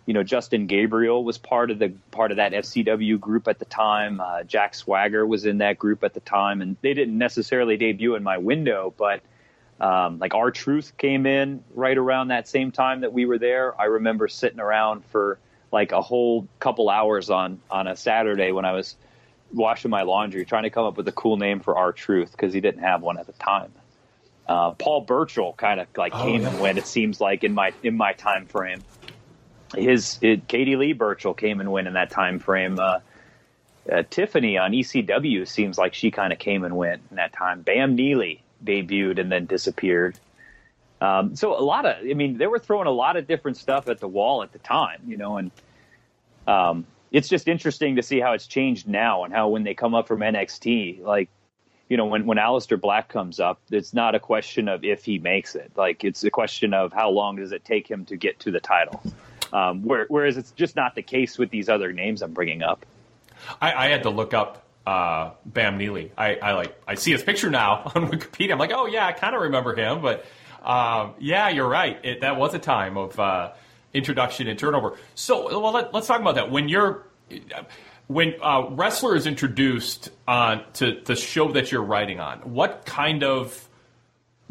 you know, Justin Gabriel was part of the part of that FCW group at the time. Uh, Jack Swagger was in that group at the time, and they didn't necessarily debut in my window, but um, like R-Truth came in right around that same time that we were there. I remember sitting around for like a whole couple hours on on a Saturday when I was washing my laundry, trying to come up with a cool name for R-Truth because he didn't have one at the time. Uh, Paul Burchill kind of like Oh, came yeah. and went. It seems like in my in my time frame. His it, Katie Lee Burchill came and went in that time frame. Uh, uh, Tiffany on ECW seems like she kind of came and went in that time. Bam Neely debuted and then disappeared. Um, so a lot of, I mean, they were throwing a lot of different stuff at the wall at the time, you know, and um, it's just interesting to see how it's changed now and how when they come up from NXT, like, you know, when, when Aleister Black comes up, it's not a question of if he makes it. Like, it's a question of how long does it take him to get to the title. Um, where, whereas it's just not the case with these other names I'm bringing up. I, I had to look up uh, Bam Neely. I, I like I see his picture now [LAUGHS] on Wikipedia. I'm like, oh yeah, I kind of remember him. But um, yeah, you're right. It, that was a time of uh, introduction and turnover. So well, let, let's talk about that. When you're when uh, wrestler is introduced on to the show that you're writing on, what kind of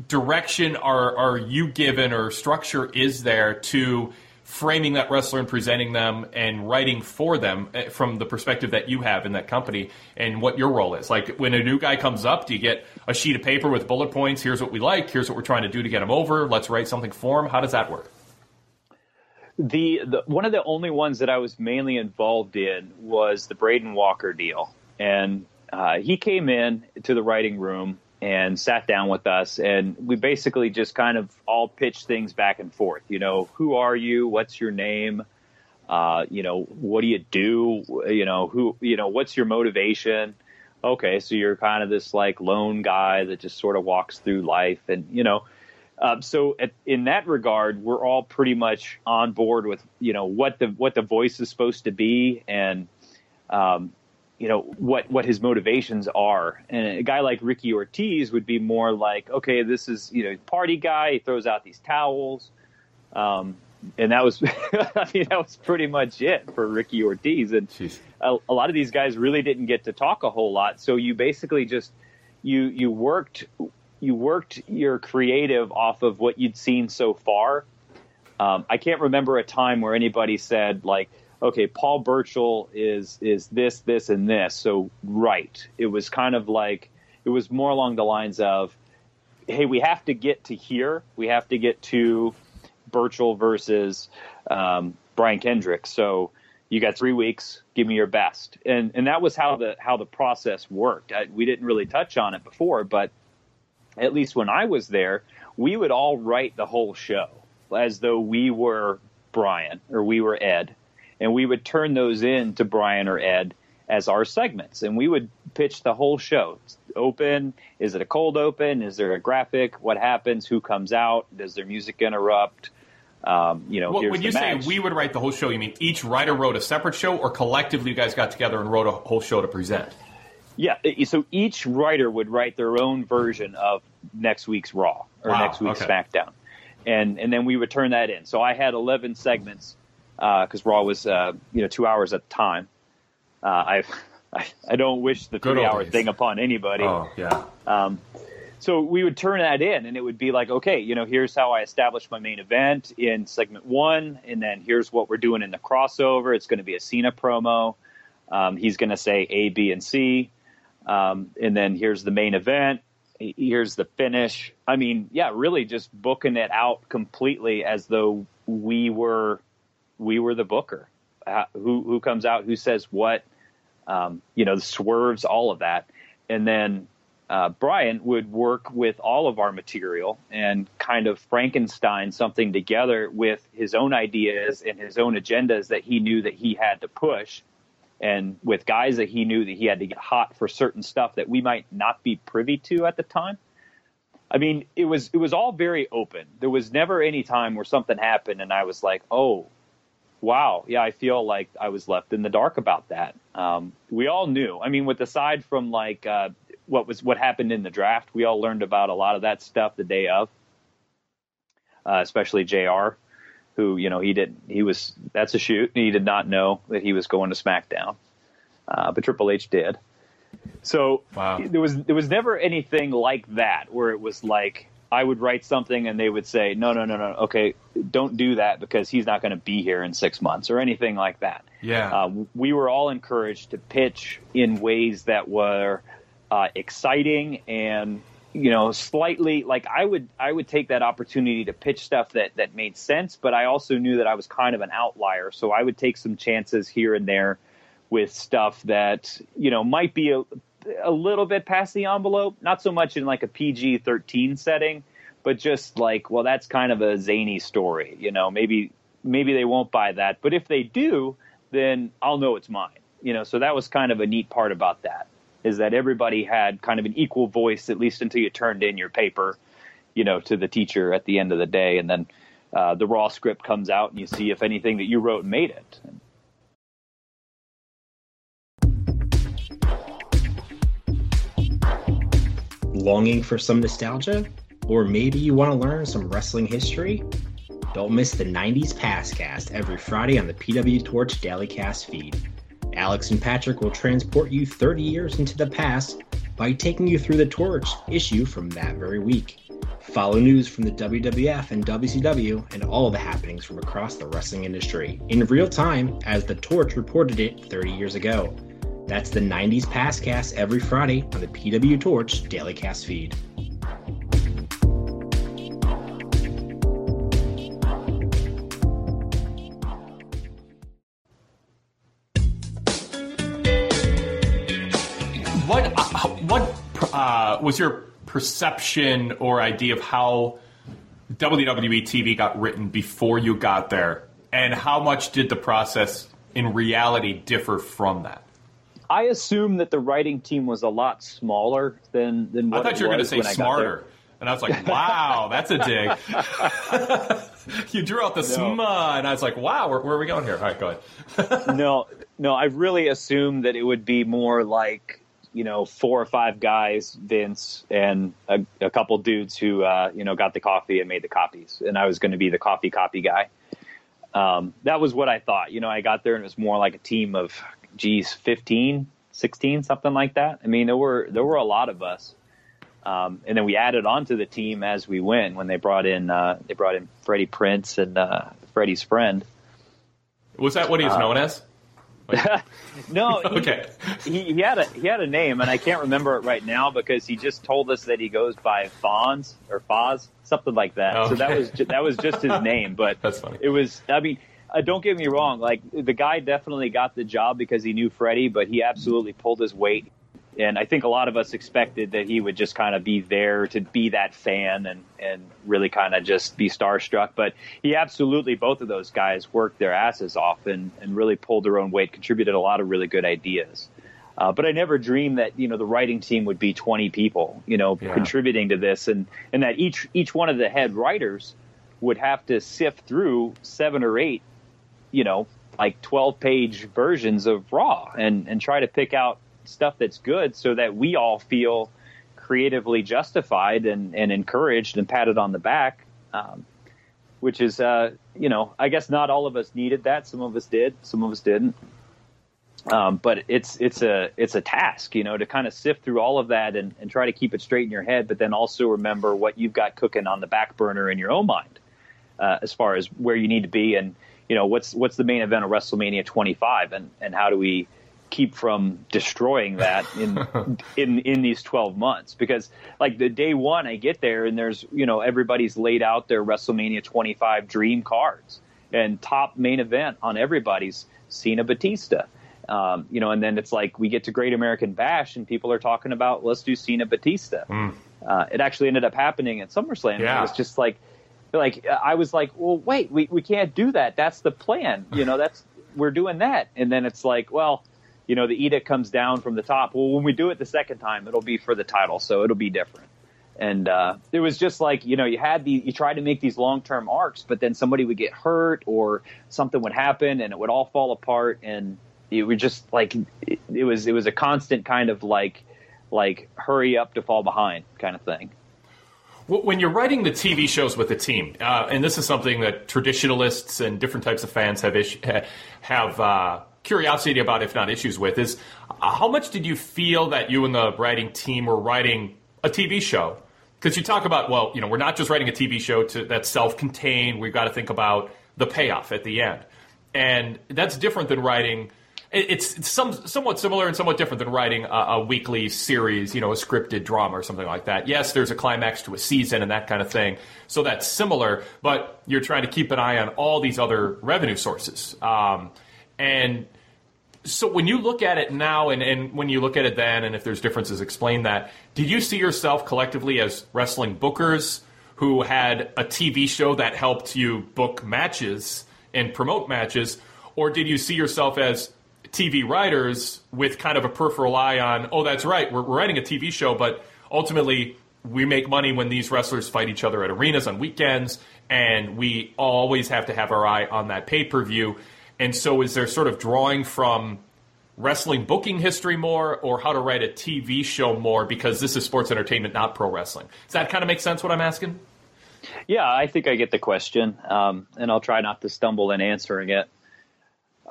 direction are are you given or structure is there to framing that wrestler and presenting them and writing for them eh, from the perspective that you have in that company and what your role is. Like when a new guy comes up do you get a sheet of paper with bullet points? Here's what we like. Here's what we're trying to do to get him over. Let's write something for him. How does that work? The, the one of the only ones that I was mainly involved in was the Braden Walker deal, and uh, he came in to the writing room and sat down with us, and we basically just kind of all pitched things back and forth. You know, who are you? What's your name? Uh, you know, what do you do? You know, who? You know, what's your motivation? Okay, so you're kind of this like lone guy that just sort of walks through life, and you know. Uh, so at, in that regard, we're all pretty much on board with you know what the what the voice is supposed to be, and um, you know what what his motivations are. And a guy like Ricky Ortiz would be more like, okay, this is you know party guy. He throws out these towels, um, and that was [LAUGHS] I mean that was pretty much it for Ricky Ortiz. And a, a lot of these guys really didn't get to talk a whole lot. So you basically just you you worked you worked your creative off of what you'd seen so far. Um, I can't remember a time where anybody said like okay, Paul Burchill is is this, this, and this. So right, it was kind of like it was more along the lines of, hey, we have to get to here. We have to get to Burchill versus um, Brian Kendrick. So you got three weeks. Give me your best. And and that was how the how the process worked. I, we didn't really touch on it before, but at least when I was there, we would all write the whole show as though we were Brian or we were Ed and we would turn those in to Brian or Ed as our segments, and we would pitch the whole show. open? Is it a cold open? Is there a graphic? What happens? Who comes out? Does their music interrupt? Um, you know, well, when you match. say we would write the whole show, you mean each writer wrote a separate show, or collectively you guys got together and wrote a whole show to present? Yeah, so each writer would write their own version of next week's Raw or Wow, next week's okay. SmackDown, and and then we would turn that in. So I had eleven segments because Raw was uh, you know two hours at the time. Uh, I, [LAUGHS] I don't wish the Good three hour days. thing upon anybody. Oh yeah. Um, so we would turn that in, and it would be like, okay, you know, here's how I established my main event in segment one, and then here's what we're doing in the crossover. It's going to be a Cena promo. Um, he's going to say A, B, and C, um, and then here's the main event. Here's the finish. I mean, yeah, really just booking it out completely as though we were we were the booker. Uh, who who comes out? Who says what? Um, you know, swerves, all of that, and then uh, Brian would work with all of our material and kind of Frankenstein something together with his own ideas and his own agendas that he knew that he had to push, and with guys that he knew that he had to get hot for certain stuff that we might not be privy to at the time. I mean, it was it was all very open. There was never any time where something happened and I was like, "Oh, wow, yeah, I feel like I was left in the dark about that." Um, we all knew. I mean, with aside from like uh, what was what happened in the draft, we all learned about a lot of that stuff the day of, uh, especially JR. Who you know he didn't he was that's a shoot. He did not know that he was going to SmackDown, uh, but Triple H did. So there was there was never anything like that where it was like I would write something and they would say no no no no okay don't do that because he's not going to be here in six months or anything like that. Yeah. Uh, we were all encouraged to pitch in ways that were uh, exciting and you know slightly like I would I would take that opportunity to pitch stuff that that made sense, but I also knew that I was kind of an outlier, so I would take some chances here and there with stuff that you know might be a, a little bit past the envelope, not so much in like a PG thirteen setting, but just like well that's kind of a zany story, you know maybe maybe they won't buy that, but if they do, then I'll know it's mine, you know. So that was kind of a neat part about that is that everybody had kind of an equal voice at least until you turned in your paper, you know, to the teacher at the end of the day, and then uh, the raw script comes out and you see if anything that you wrote made it. Longing for some nostalgia? Or maybe you want to learn some wrestling history? Don't miss the 90s Passcast every Friday on the PW Torch Daily Cast feed. Alex and Patrick will transport you 30 years into the past by taking you through the Torch issue from that very week. Follow news from the WWF and WCW and all the happenings from across the wrestling industry in real time as the Torch reported it 30 years ago. That's the 90s Passcast every Friday on the PW Torch Daily Cast feed. What uh, what uh, was your perception or idea of how WWE TV got written before you got there, and how much did the process in reality differ from that? I assume that the writing team was a lot smaller than than what I thought you were going to say smarter. And I was like, wow, that's a dig. [LAUGHS] you drew out the No. sma, and I was like, wow, where, where are we going here? All right, go ahead. [LAUGHS] no, no, I really assumed that it would be more like you know four or five guys, Vince, and a, a couple dudes who uh, you know got the coffee and made the copies, and I was going to be the coffee copy guy. Um, that was what I thought. You know, I got there and it was more like a team of, geez, 15, 16, something like that. I mean, there were there were a lot of us. Um, and then we added on to the team as we went when they brought in uh, they brought in Freddie Prinze and uh, Freddie's friend. Was that what he was Uh, known as? [LAUGHS] No, he, Okay. he, he had a he had a name, and I can't remember it right now because he just told us that he goes by Fonz or Foz, something like that. So that was ju- that was just his name, but [LAUGHS] That's funny. it was. I mean, uh, don't get me wrong. Like the guy definitely got the job because he knew Freddie, but he absolutely pulled his weight. And I think a lot of us expected that he would just kind of be there to be that fan and, and really kind of just be starstruck. But he absolutely, both of those guys worked their asses off and, and really pulled their own weight, contributed a lot of really good ideas. Uh, but I never dreamed that you know the writing team would be 20 people, you know, Yeah. contributing to this, and and that each each one of the head writers would have to sift through seven or eight, you know, like 12 page versions of Raw, and and try to pick out stuff that's good, so that we all feel creatively justified and and encouraged and patted on the back. Um, which is, uh, you know, I guess not all of us needed that. Some of us did, some of us didn't um, but it's it's a it's a task, you know, to kind of sift through all of that and, and try to keep it straight in your head, but then also remember what you've got cooking on the back burner in your own mind, uh, as far as where you need to be and you know what's what's the main event of WrestleMania 25 and and how do we keep from destroying that in [LAUGHS] in in these 12 months because like the day one I get there and there's you know everybody's laid out their WrestleMania 25 dream cards and top main event on everybody's Cena Batista um, you know, and then it's like we get to Great American Bash, and people are talking about let's do Cena Batista. Uh, it actually ended up happening at SummerSlam. Yeah. It was just like, like I was like, well, wait, we we can't do that. That's the plan. You know, that's we're doing that. And then it's like, well, you know, the edict comes down from the top. Well, when we do it the second time, it'll be for the title, so it'll be different. And uh, it was just like you know you had the you tried to make these long term arcs, but then somebody would get hurt or something would happen, and it would all fall apart. And it was just like it, it was it was a constant kind of like like hurry up to fall behind kind of thing. Wh- When you're writing the TV shows with a team, uh, and this is something that traditionalists and different types of fans have have uh, curiosity about, if not issues with, is uh, how much did you feel that you and the writing team were writing a TV show? Because you talk about, well, you know, we're not just writing a TV show to, that's self-contained. We've got to think about the payoff at the end, and that's different than writing. It- It's, it's some, somewhat similar and somewhat different than writing a, a weekly series, you know, a scripted drama or something like that. Yes, there's a climax to a season and that kind of thing, so that's similar. But you're trying to keep an eye on all these other revenue sources, um, and so when you look at it now and, and when you look at it then and if there's differences explain that did you see yourself collectively as wrestling bookers who had a tv show that helped you book matches and promote matches or did you see yourself as tv writers with kind of a peripheral eye on oh that's right we're, we're writing a tv show but ultimately we make money when these wrestlers fight each other at arenas on weekends and we always have to have our eye on that pay-per-view and so, is there sort of drawing from wrestling booking history more, or how to write a TV show more? Because this is sports entertainment, not pro wrestling. Does that kind of make sense? What I'm asking? Yeah, I think I get the question, um, and I'll try not to stumble in answering it.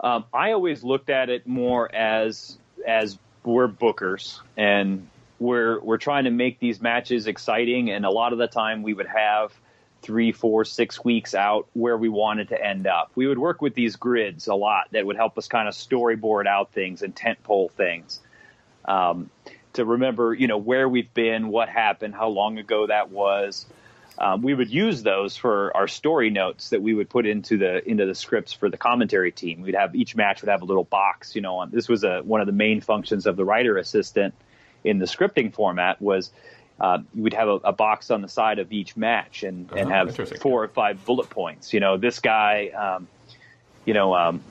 Um, I always looked at it more as as we're bookers and we're we're trying to make these matches exciting, and a lot of the time we would have three, four, six weeks out where we wanted to end up. We would work with these grids a lot that would help us kind of storyboard out things and tent pole things. Um, to remember, you know, where we've been, what happened, how long ago that was. Um, we would use those for our story notes that we would put into the into the scripts for the commentary team. We'd have each match would have a little box, you know. On this was a one of the main functions of the writer assistant in the scripting format was uh, you would have a, a, box on the side of each match and, and uh-huh, have four or five bullet points. You know, this guy, um, you know, um,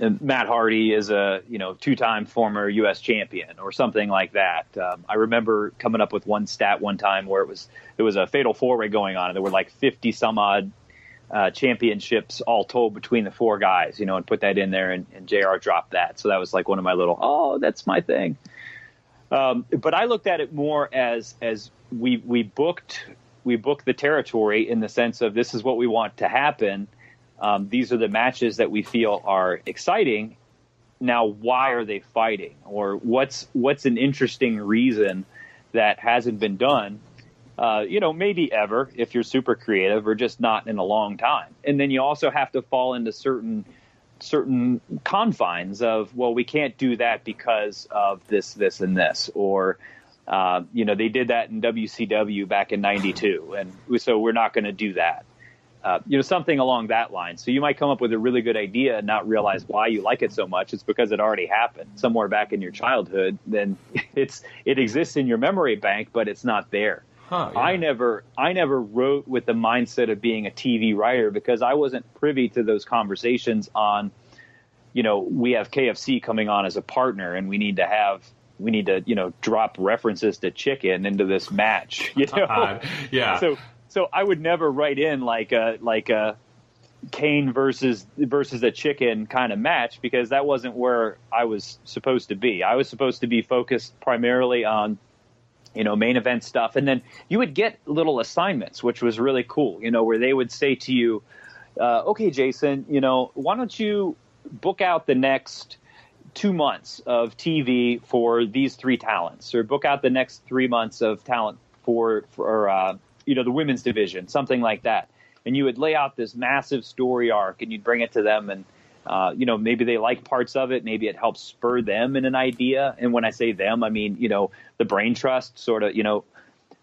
Matt Hardy is a you know two-time former U.S. champion or something like that. Um, I remember coming up with one stat one time where it was it was a fatal four-way going on, and there were like 50 some odd uh, championships all told between the four guys. You know, and put that in there, and, and JR. dropped that, so that was like one of my little oh that's my thing. Um, but I looked at it more as as we we booked we booked the territory in the sense of this is what we want to happen. Um, these are the matches that we feel are exciting. Now, why are they fighting, or what's what's an interesting reason that hasn't been done? Uh, you know, maybe ever if you're super creative, or just not in a long time. And then you also have to fall into certain certain confines of well we can't do that because of this this and this or uh, you know they did that in WCW back in '92 and so we're not going to do that uh, you know something along that line. So you might come up with a really good idea and not realize why you like it so much. It's because it already happened somewhere back in your childhood. Then [LAUGHS] it's it exists in your memory bank but it's not there. Huh, yeah. I never I never wrote with the mindset of being a TV writer because I wasn't privy to those conversations on you know we have KFC coming on as a partner and we need to have we need to you know drop references to chicken into this match [LAUGHS] you know? [LAUGHS] Yeah. So so I would never write in like a like a Kane versus versus a chicken kind of match because that wasn't where I was supposed to be. I was supposed to be focused primarily on you know, main event stuff. And then you would get little assignments, which was really cool, you know, where they would say to you, uh, okay, Jason, you know, why don't you book out the next two months of TV for these three talents, or book out the next three months of talent for, for uh, you know, the women's division, something like that. And you would lay out this massive story arc and you'd bring it to them and, uh, you know, maybe they like parts of it. Maybe it helps spur them in an idea. And when I say them, I mean, you know, the brain trust sort of, you know,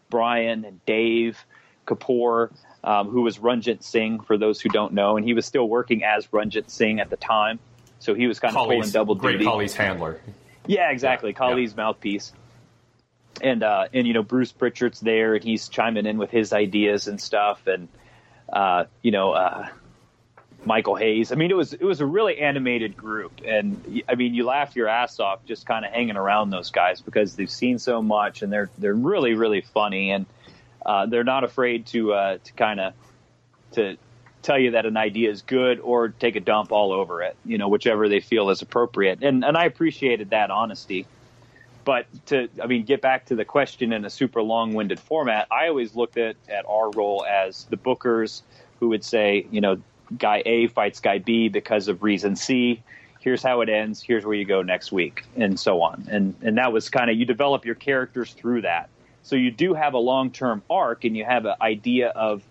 Brian and Dave Kapoor, um, who was Ranjin Singh, for those who don't know. And he was still working as Ranjin Singh at the time. So he was kind of pulling double great duty. Khali's handler. Yeah, exactly. Yeah, Khali's yeah. mouthpiece. And, uh, and, you know, Bruce Pritchard's there and he's chiming in with his ideas and stuff. And, uh, you know, uh, Michael Hayes. I mean, it was it was a really animated group, and I mean, you laugh your ass off just kind of hanging around those guys because they've seen so much, and they're they're really really funny, and uh, they're not afraid to uh, to kind of to tell you that an idea is good or take a dump all over it, you know, whichever they feel is appropriate, and and I appreciated that honesty. But to, I mean, get back to the question in a super long-winded format. I always looked at at our role as the bookers who would say, you know, guy A fights guy B because of reason C. Here's how it ends. Here's where you go next week, and so on. And and that was kind of you develop your characters through that. So you do have a long term arc, and you have an idea of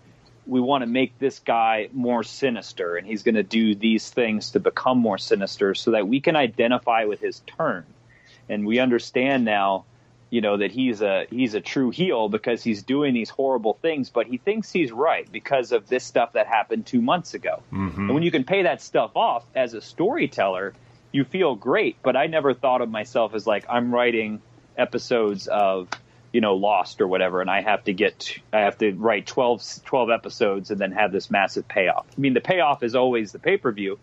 we want to make this guy more sinister, and he's going to do these things to become more sinister, so that we can identify with his turn, and we understand now you know that he's a he's a true heel because he's doing these horrible things, but he thinks he's right because of this stuff that happened two months ago. Mm-hmm. And when you can pay that stuff off as a storyteller, you feel great. But I never thought of myself as like I'm writing episodes of you know Lost or whatever, and I have to get I have to write 12, 12 episodes and then have this massive payoff. I mean, the payoff is always the pay per view.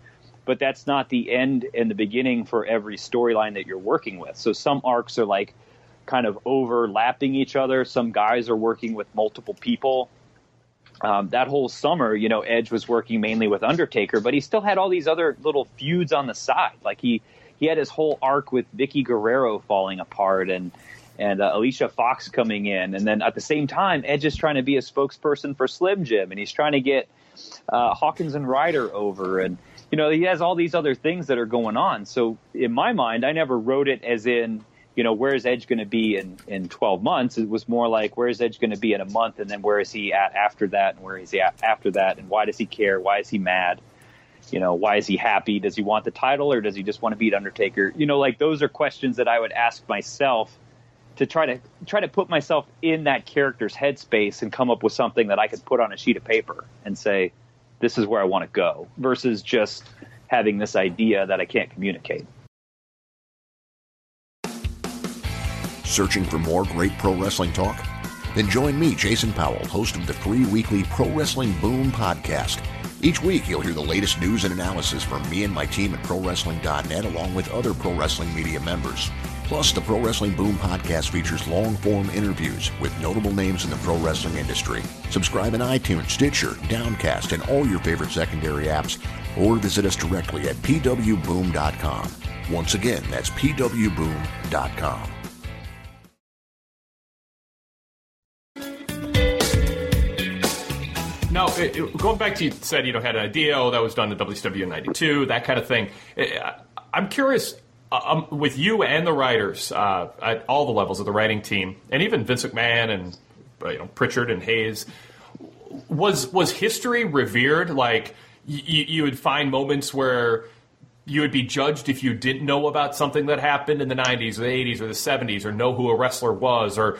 But that's not the end and the beginning for every storyline that you're working with. So some arcs are like kind of overlapping each other. Some guys are working with multiple people. Um, that whole summer, you know, Edge was working mainly with Undertaker, but he still had all these other little feuds on the side. Like he he had his whole arc with Vickie Guerrero falling apart and and uh, Alicia Fox coming in, and then at the same time, Edge is trying to be a spokesperson for Slim Jim, and he's trying to get uh, Hawkins and Ryder over, and you know he has all these other things that are going on. So in my mind, I never wrote it as in you know, where is Edge going to be in, in 12 months? It was more like, where is Edge going to be in a month? And then where is he at after that? And where is he at after that? And why does he care? Why is he mad? You know, why is he happy? Does he want the title or does he just want to beat Undertaker? You know, like those are questions that I would ask myself to try to try to put myself in that character's headspace and come up with something that I could put on a sheet of paper and say, this is where I want to go versus just having this idea that I can't communicate. Searching for more great pro wrestling talk? Then join me, Jason Powell, host of the free weekly Pro Wrestling Boom podcast. Each week, you'll hear the latest news and analysis from me and my team at ProWrestling.net, along with other Pro Wrestling Media members. Plus, the Pro Wrestling Boom podcast features long form interviews with notable names in the pro wrestling industry. Subscribe in iTunes, Stitcher, Downcast, and all your favorite secondary apps, or visit us directly at pwboom.com. Once again, that's pwboom.com. Now, it, it, going back to you said you know had an idea oh, that was done in WCW in '92, that kind of thing. Eh, I, I'm curious um, with you and the writers uh, at all the levels of the writing team, and even Vince McMahon and uh, you know Pritchard and Hayes. Was was history revered? Like y- you would find moments where you would be judged if you didn't know about something that happened in the 90s or the 80s or the 70s or know who a wrestler was or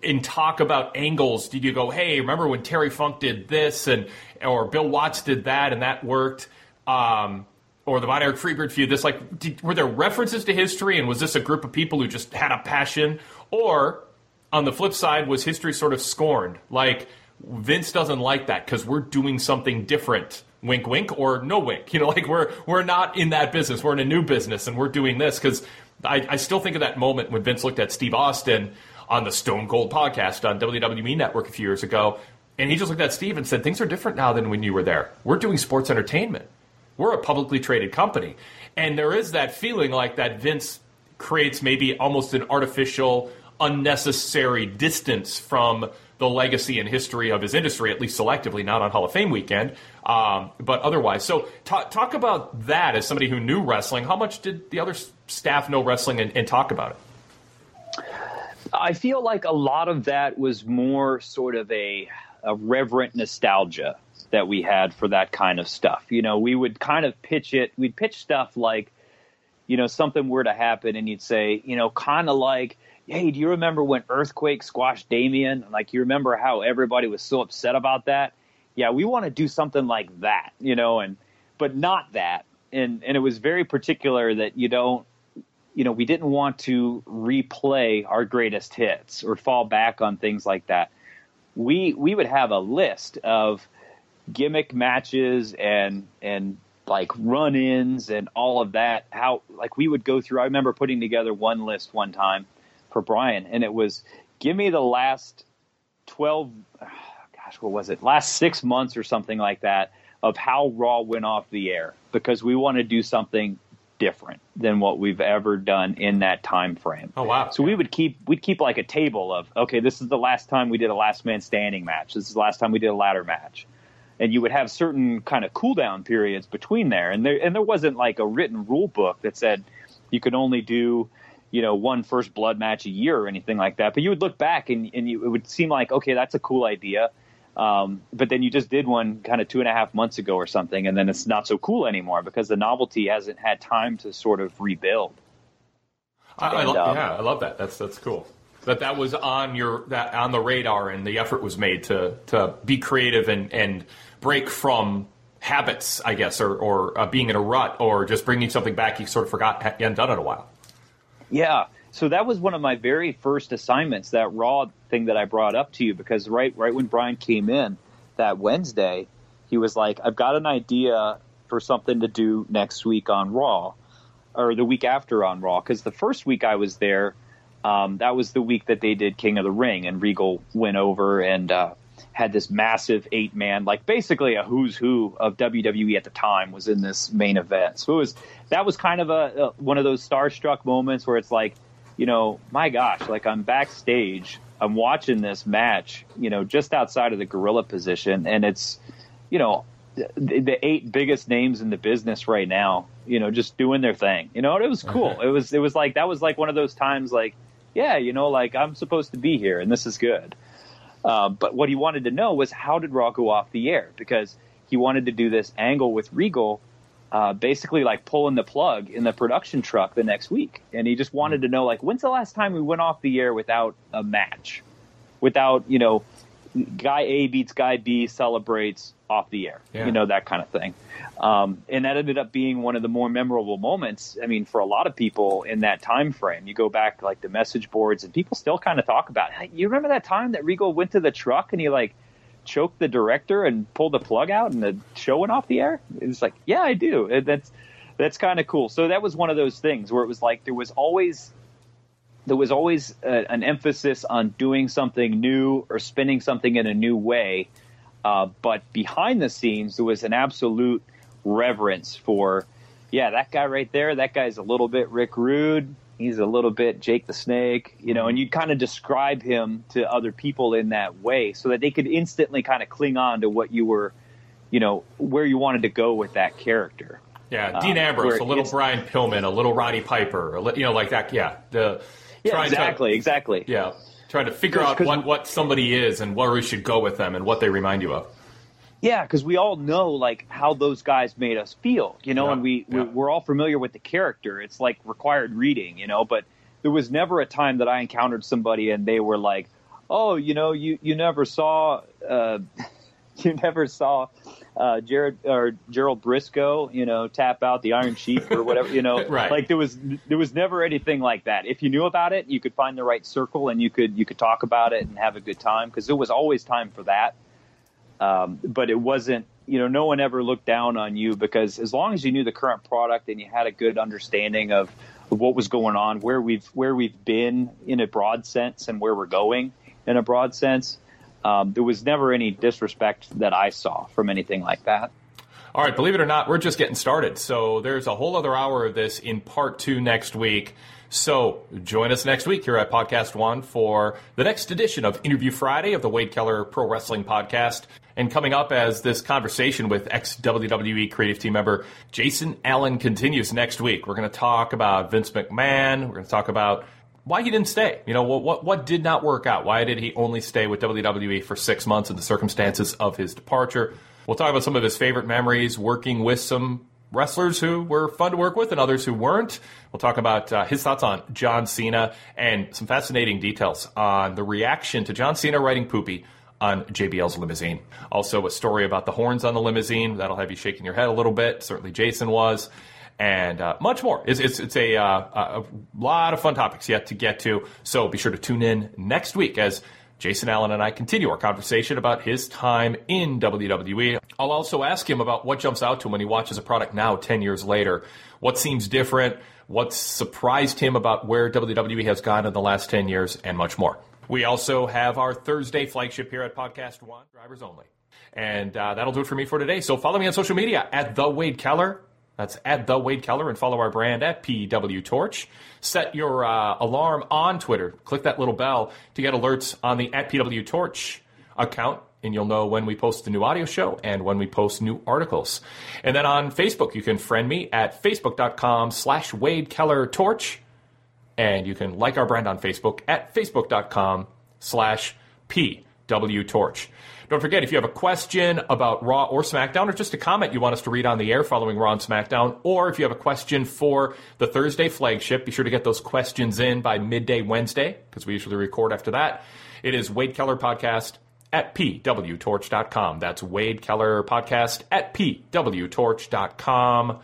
in talk about angles did you go hey remember when terry funk did this and or bill watts did that and that worked um, or the Von Erich Freebird feud this like did, were there references to history and was this a group of people who just had a passion? Or on the flip side was history sort of scorned? Like vince doesn't like that because we're doing something different wink wink or no wink. [LAUGHS] You know like we're we're not in that business. We're in a new business and we're doing this because I, I still think of that moment when vince looked at steve austin on the stone cold podcast on wwe network a few years ago and he just looked at steve and said things are different now than when you were there. We're doing sports entertainment we're a publicly traded company and there is that feeling like that vince creates maybe almost an artificial unnecessary distance from the legacy and history of his industry, at least selectively, not on Hall of Fame weekend, um, but otherwise. So, talk, talk about that as somebody who knew wrestling. How much did the other staff know wrestling and, and talk about it? I feel like a lot of that was more sort of a, a reverent nostalgia that we had for that kind of stuff. You know, we would kind of pitch it, we'd pitch stuff like, you know, something were to happen and you'd say, you know, kind of like, hey, do you remember when Earthquake squashed Damien? Like, you remember how everybody was so upset about that? Yeah, we want to do something like that, you know, and but not that. And and it was very particular that you don't, you know, we didn't want to replay our greatest hits or fall back on things like that. We we would have a list of gimmick matches and and like run-ins and all of that. How like we would go through. I remember putting together one list one time for Brian, and it was give me the last twelve, [SIGHS] gosh, what was it? Last six months or something like that of how Raw went off the air because we want to do something different than what we've ever done in that time frame. Oh wow. So we would keep we'd keep like a table of okay, this is the last time we did a last man standing match. This is the last time we did a ladder match. And you would have certain kind of cool down periods between there. And there and there wasn't like a written rule book that said you could only do you know one first blood match a year or anything like that. But you would look back and, and you, it would seem like okay, that's a cool idea. Um, but then you just did one kind of two and a half months ago or something, and then it's not so cool anymore because the novelty hasn't had time to sort of rebuild. I, I And, lo- um, yeah, I love that. That's that's cool. That that was on your that on the radar, and the effort was made to to be creative and and break from habits, I guess, or or uh, being in a rut, or just bringing something back you sort of forgot hadn't done in a while. Yeah. So that was one of my very first assignments, that raw thing that I brought up to you, because right right when Brian came in that Wednesday, he was like, I've got an idea for something to do next week on Raw, or the week after on Raw. Because the first week I was there, um, that was the week that they did King of the Ring, and Regal went over and uh, had this massive eight man, like basically a who's who of WWE at the time was in this main event. So it was that was kind of a, a one of those starstruck moments where it's like, you know, my gosh, like I'm backstage, I'm watching this match, you know, just outside of the gorilla position, and it's, you know, the, the eight biggest names in the business right now, you know, just doing their thing. You know, it was cool. It was it was like that was like one of those times, like, yeah, you know, like I'm supposed to be here, and this is good. Uh, but what he wanted to know was how did Raw go off the air? Because he wanted to do this angle with Regal, uh, basically like pulling the plug in the production truck the next week. And he just wanted to know, like, when's the last time we went off the air without a match? Without, you know, guy A beats guy B, celebrates off the air, Yeah. you know, that kind of thing. Um, and that ended up being one of the more memorable moments. I mean, for a lot of people in that time frame, you go back to like the message boards, and people still kind of talk about. Hey, you remember that time that Regal went to the truck and he like choked the director and pulled the plug out, and the show went off the air? It's like, yeah, I do. And that's that's kind of cool. So that was one of those things where it was like there was always there was always a, an emphasis on doing something new or spinning something in a new way. Uh, but behind the scenes, there was an absolute reverence for, yeah, that guy right there, that guy's a little bit Rick Rude. He's a little bit Jake the Snake, you know, and you'd kind of describe him to other people in that way so that they could instantly kind of cling on to what you were, you know, where you wanted to go with that character. Yeah, Dean Um, Ambrose, where a little Brian Pillman, a little Roddy Piper, a li- you know, like that. Yeah, the Yeah, trying to- exactly, exactly. yeah, trying to figure out what what somebody is and where we should go with them and what they remind you of. Yeah, because we all know like how those guys made us feel, you know, Yeah, and we, we we're all familiar with the character. It's like required reading, you know. But there was never a time that I encountered somebody and they were like, "Oh, you know, you you never saw, uh, [LAUGHS] you never saw uh, Jared or Gerald Brisco, you know, tap out the Iron Sheik or whatever, you know." [LAUGHS] Right. Like there was there was never anything like that. If you knew about it, you could find the right circle and you could you could talk about it and have a good time because there was always time for that um, but it wasn't you know no one ever looked down on you because as long as you knew the current product and you had a good understanding of, of what was going on where we've where we've been in a broad sense and where we're going in a broad sense um, there was never any disrespect that i saw from anything like that All right, believe it or not, we're just getting started. So there's a whole other hour of this in part two next week. So join us next week here at Podcast One for the next edition of Interview Friday of the Wade Keller Pro Wrestling Podcast. And coming up as this conversation with ex WWE creative team member Jason Allen continues next week. We're going to talk about Vince McMahon. We're going to talk about why he didn't stay. You know, what, what what did not work out? Why did he only stay with WWE for six months and the circumstances of his departure? We'll talk about some of his favorite memories working with some wrestlers who were fun to work with and others who weren't. We'll talk about uh, his thoughts on John Cena and some fascinating details on the reaction to John Cena writing poopy on JBL's limousine. Also, a story about the horns on the limousine that'll have you shaking your head a little bit. Certainly, Jason was and uh, much more. It's, it's, it's a, uh, a lot of fun topics yet to get to. So be sure to tune in next week as Jason Allen and I continue our conversation about his time in WWE. I'll also ask him about what jumps out to him when he watches a product now, 10 years later. What seems different? What surprised him about where WWE has gone in the last 10 years, and much more. We also have our Thursday flagship here at Podcast One, drivers only. And uh, that'll do it for me for today. So follow me on social media at The Wade Keller. That's at The Wade Keller and follow our brand at PW Torch. Set your uh, alarm on Twitter. Click that little bell to get alerts on the at PW Torch account, and you'll know when we post the new audio show and when we post new articles. And then on Facebook, you can friend me at facebook.com slash Wade Keller Torch. And you can like our brand on Facebook at facebook.com slash PW Torch. Don't forget, if you have a question about Raw or SmackDown, or just a comment you want us to read on the air following Raw and SmackDown, or if you have a question for the Thursday flagship, be sure to get those questions in by midday Wednesday, because we usually record after that. It is Wade Keller Podcast at pwtorch.com. That's Wade Keller Podcast at pwtorch.com.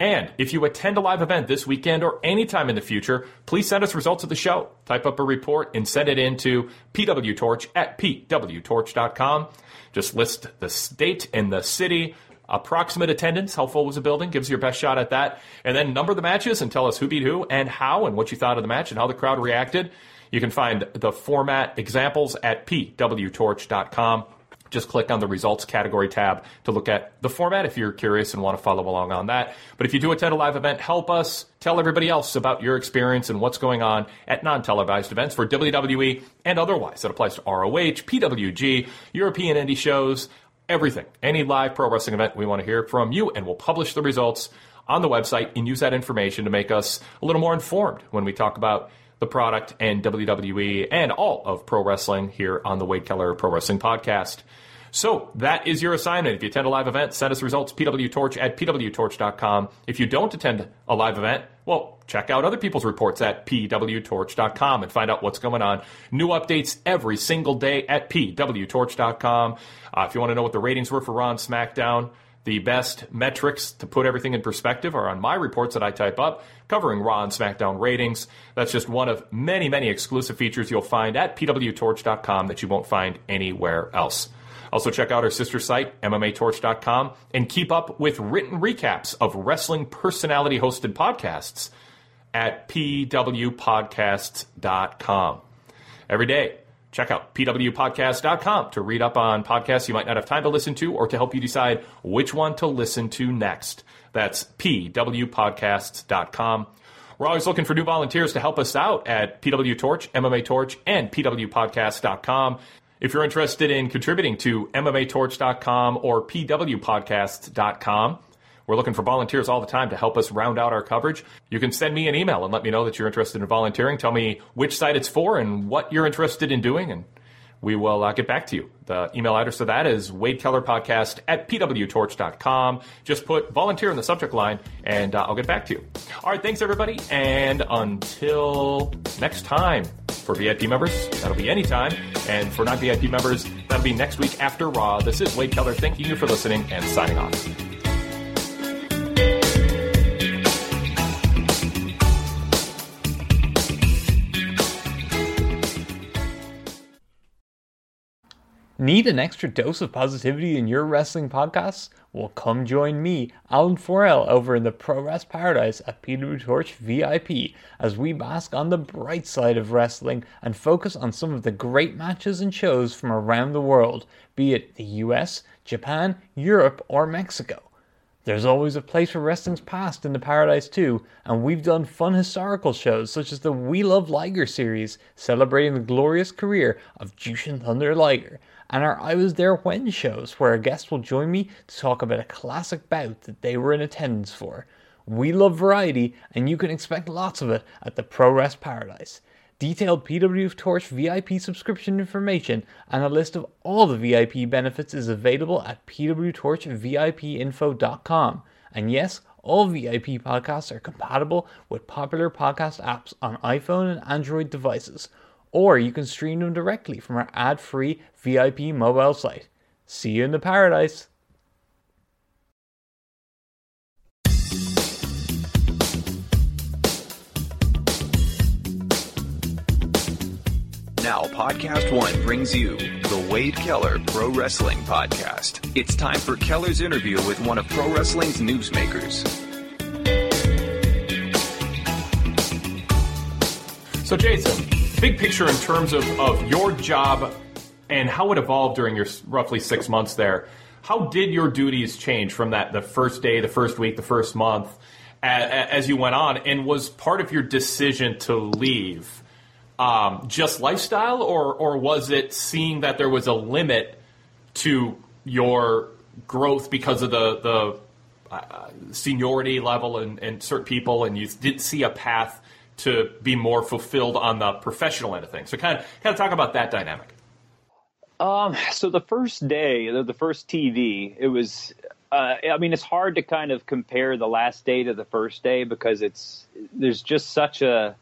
And if you attend a live event this weekend or anytime in the future, please send us results of the show. Type up a report and send it into pwtorch at pwtorch.com. Just list the state and the city, approximate attendance, how full was the building, gives you your best shot at that, and then number the matches and tell us who beat who and how and what you thought of the match and how the crowd reacted. You can find the format examples at pwtorch.com. Just click on the results category tab to look at the format if you're curious and want to follow along on that. But if you do attend a live event, help us tell everybody else about your experience and what's going on at non televised events for WWE and otherwise. That applies to ROH, PWG, European indie shows, everything. Any live pro wrestling event, we want to hear from you, and we'll publish the results on the website and use that information to make us a little more informed when we talk about the product and WWE and all of pro wrestling here on the Wade Keller Pro Wrestling Podcast. So that is your assignment. If you attend a live event, send us results, pwtorch at pwtorch.com. If you don't attend a live event, well, check out other people's reports at pwtorch.com and find out what's going on. New updates every single day at pwtorch.com. Uh, if you want to know what the ratings were for Raw and SmackDown, the best metrics to put everything in perspective are on my reports that I type up covering Raw and SmackDown ratings. That's just one of many, many exclusive features you'll find at pwtorch.com that you won't find anywhere else. Also, check out our sister site, MMATorch.com, and keep up with written recaps of wrestling personality hosted podcasts at pwpodcasts.com. Every day, check out pwpodcast.com to read up on podcasts you might not have time to listen to or to help you decide which one to listen to next. That's pwpodcasts.com. We're always looking for new volunteers to help us out at PW Torch, MMA Torch, and pwpodcast.com. If you're interested in contributing to MMATorch.com or PWPodcast.com, we're looking for volunteers all the time to help us round out our coverage. You can send me an email and let me know that you're interested in volunteering. Tell me which site it's for and what you're interested in doing, and we will uh, get back to you. The email address for that is wadekellerpodcast at pwtorch.com. Just put volunteer in the subject line, and uh, I'll get back to you. All right, thanks, everybody, and until next time. For VIP members, that'll be anytime. And for non VIP members, that'll be next week after Raw. This is Wade Keller thanking you for listening and signing off. Need an extra dose of positivity in your wrestling podcasts? Well, come join me, Alan Forel, over in the Pro Wrest Paradise at PW Torch VIP as we bask on the bright side of wrestling and focus on some of the great matches and shows from around the world, be it the US, Japan, Europe, or Mexico. There's always a place for wrestling's past in the Paradise too, and we've done fun historical shows such as the We Love Liger series, celebrating the glorious career of Jushin Thunder Liger, and our I Was There When shows, where a guest will join me to talk about a classic bout that they were in attendance for. We love variety, and you can expect lots of it at the Pro Wrest Paradise. Detailed PW Torch VIP subscription information and a list of all the VIP benefits is available at pwtorchvipinfo.com. And yes, all VIP podcasts are compatible with popular podcast apps on iPhone and Android devices, or you can stream them directly from our ad free VIP mobile site. See you in the paradise! Now, Podcast One brings you the Wade Keller Pro Wrestling Podcast. It's time for Keller's interview with one of pro wrestling's newsmakers. So, Jason, big picture in terms of, of your job and how it evolved during your roughly six months there. How did your duties change from that the first day, the first week, the first month as you went on? And was part of your decision to leave um, just lifestyle, or or was it seeing that there was a limit to your growth because of the the uh, seniority level and, and certain people, and you didn't see a path to be more fulfilled on the professional end of things? So kind of kind of talk about that dynamic. Um, so the first day, the first TV, it was. Uh, I mean, it's hard to kind of compare the last day to the first day because it's there's just such a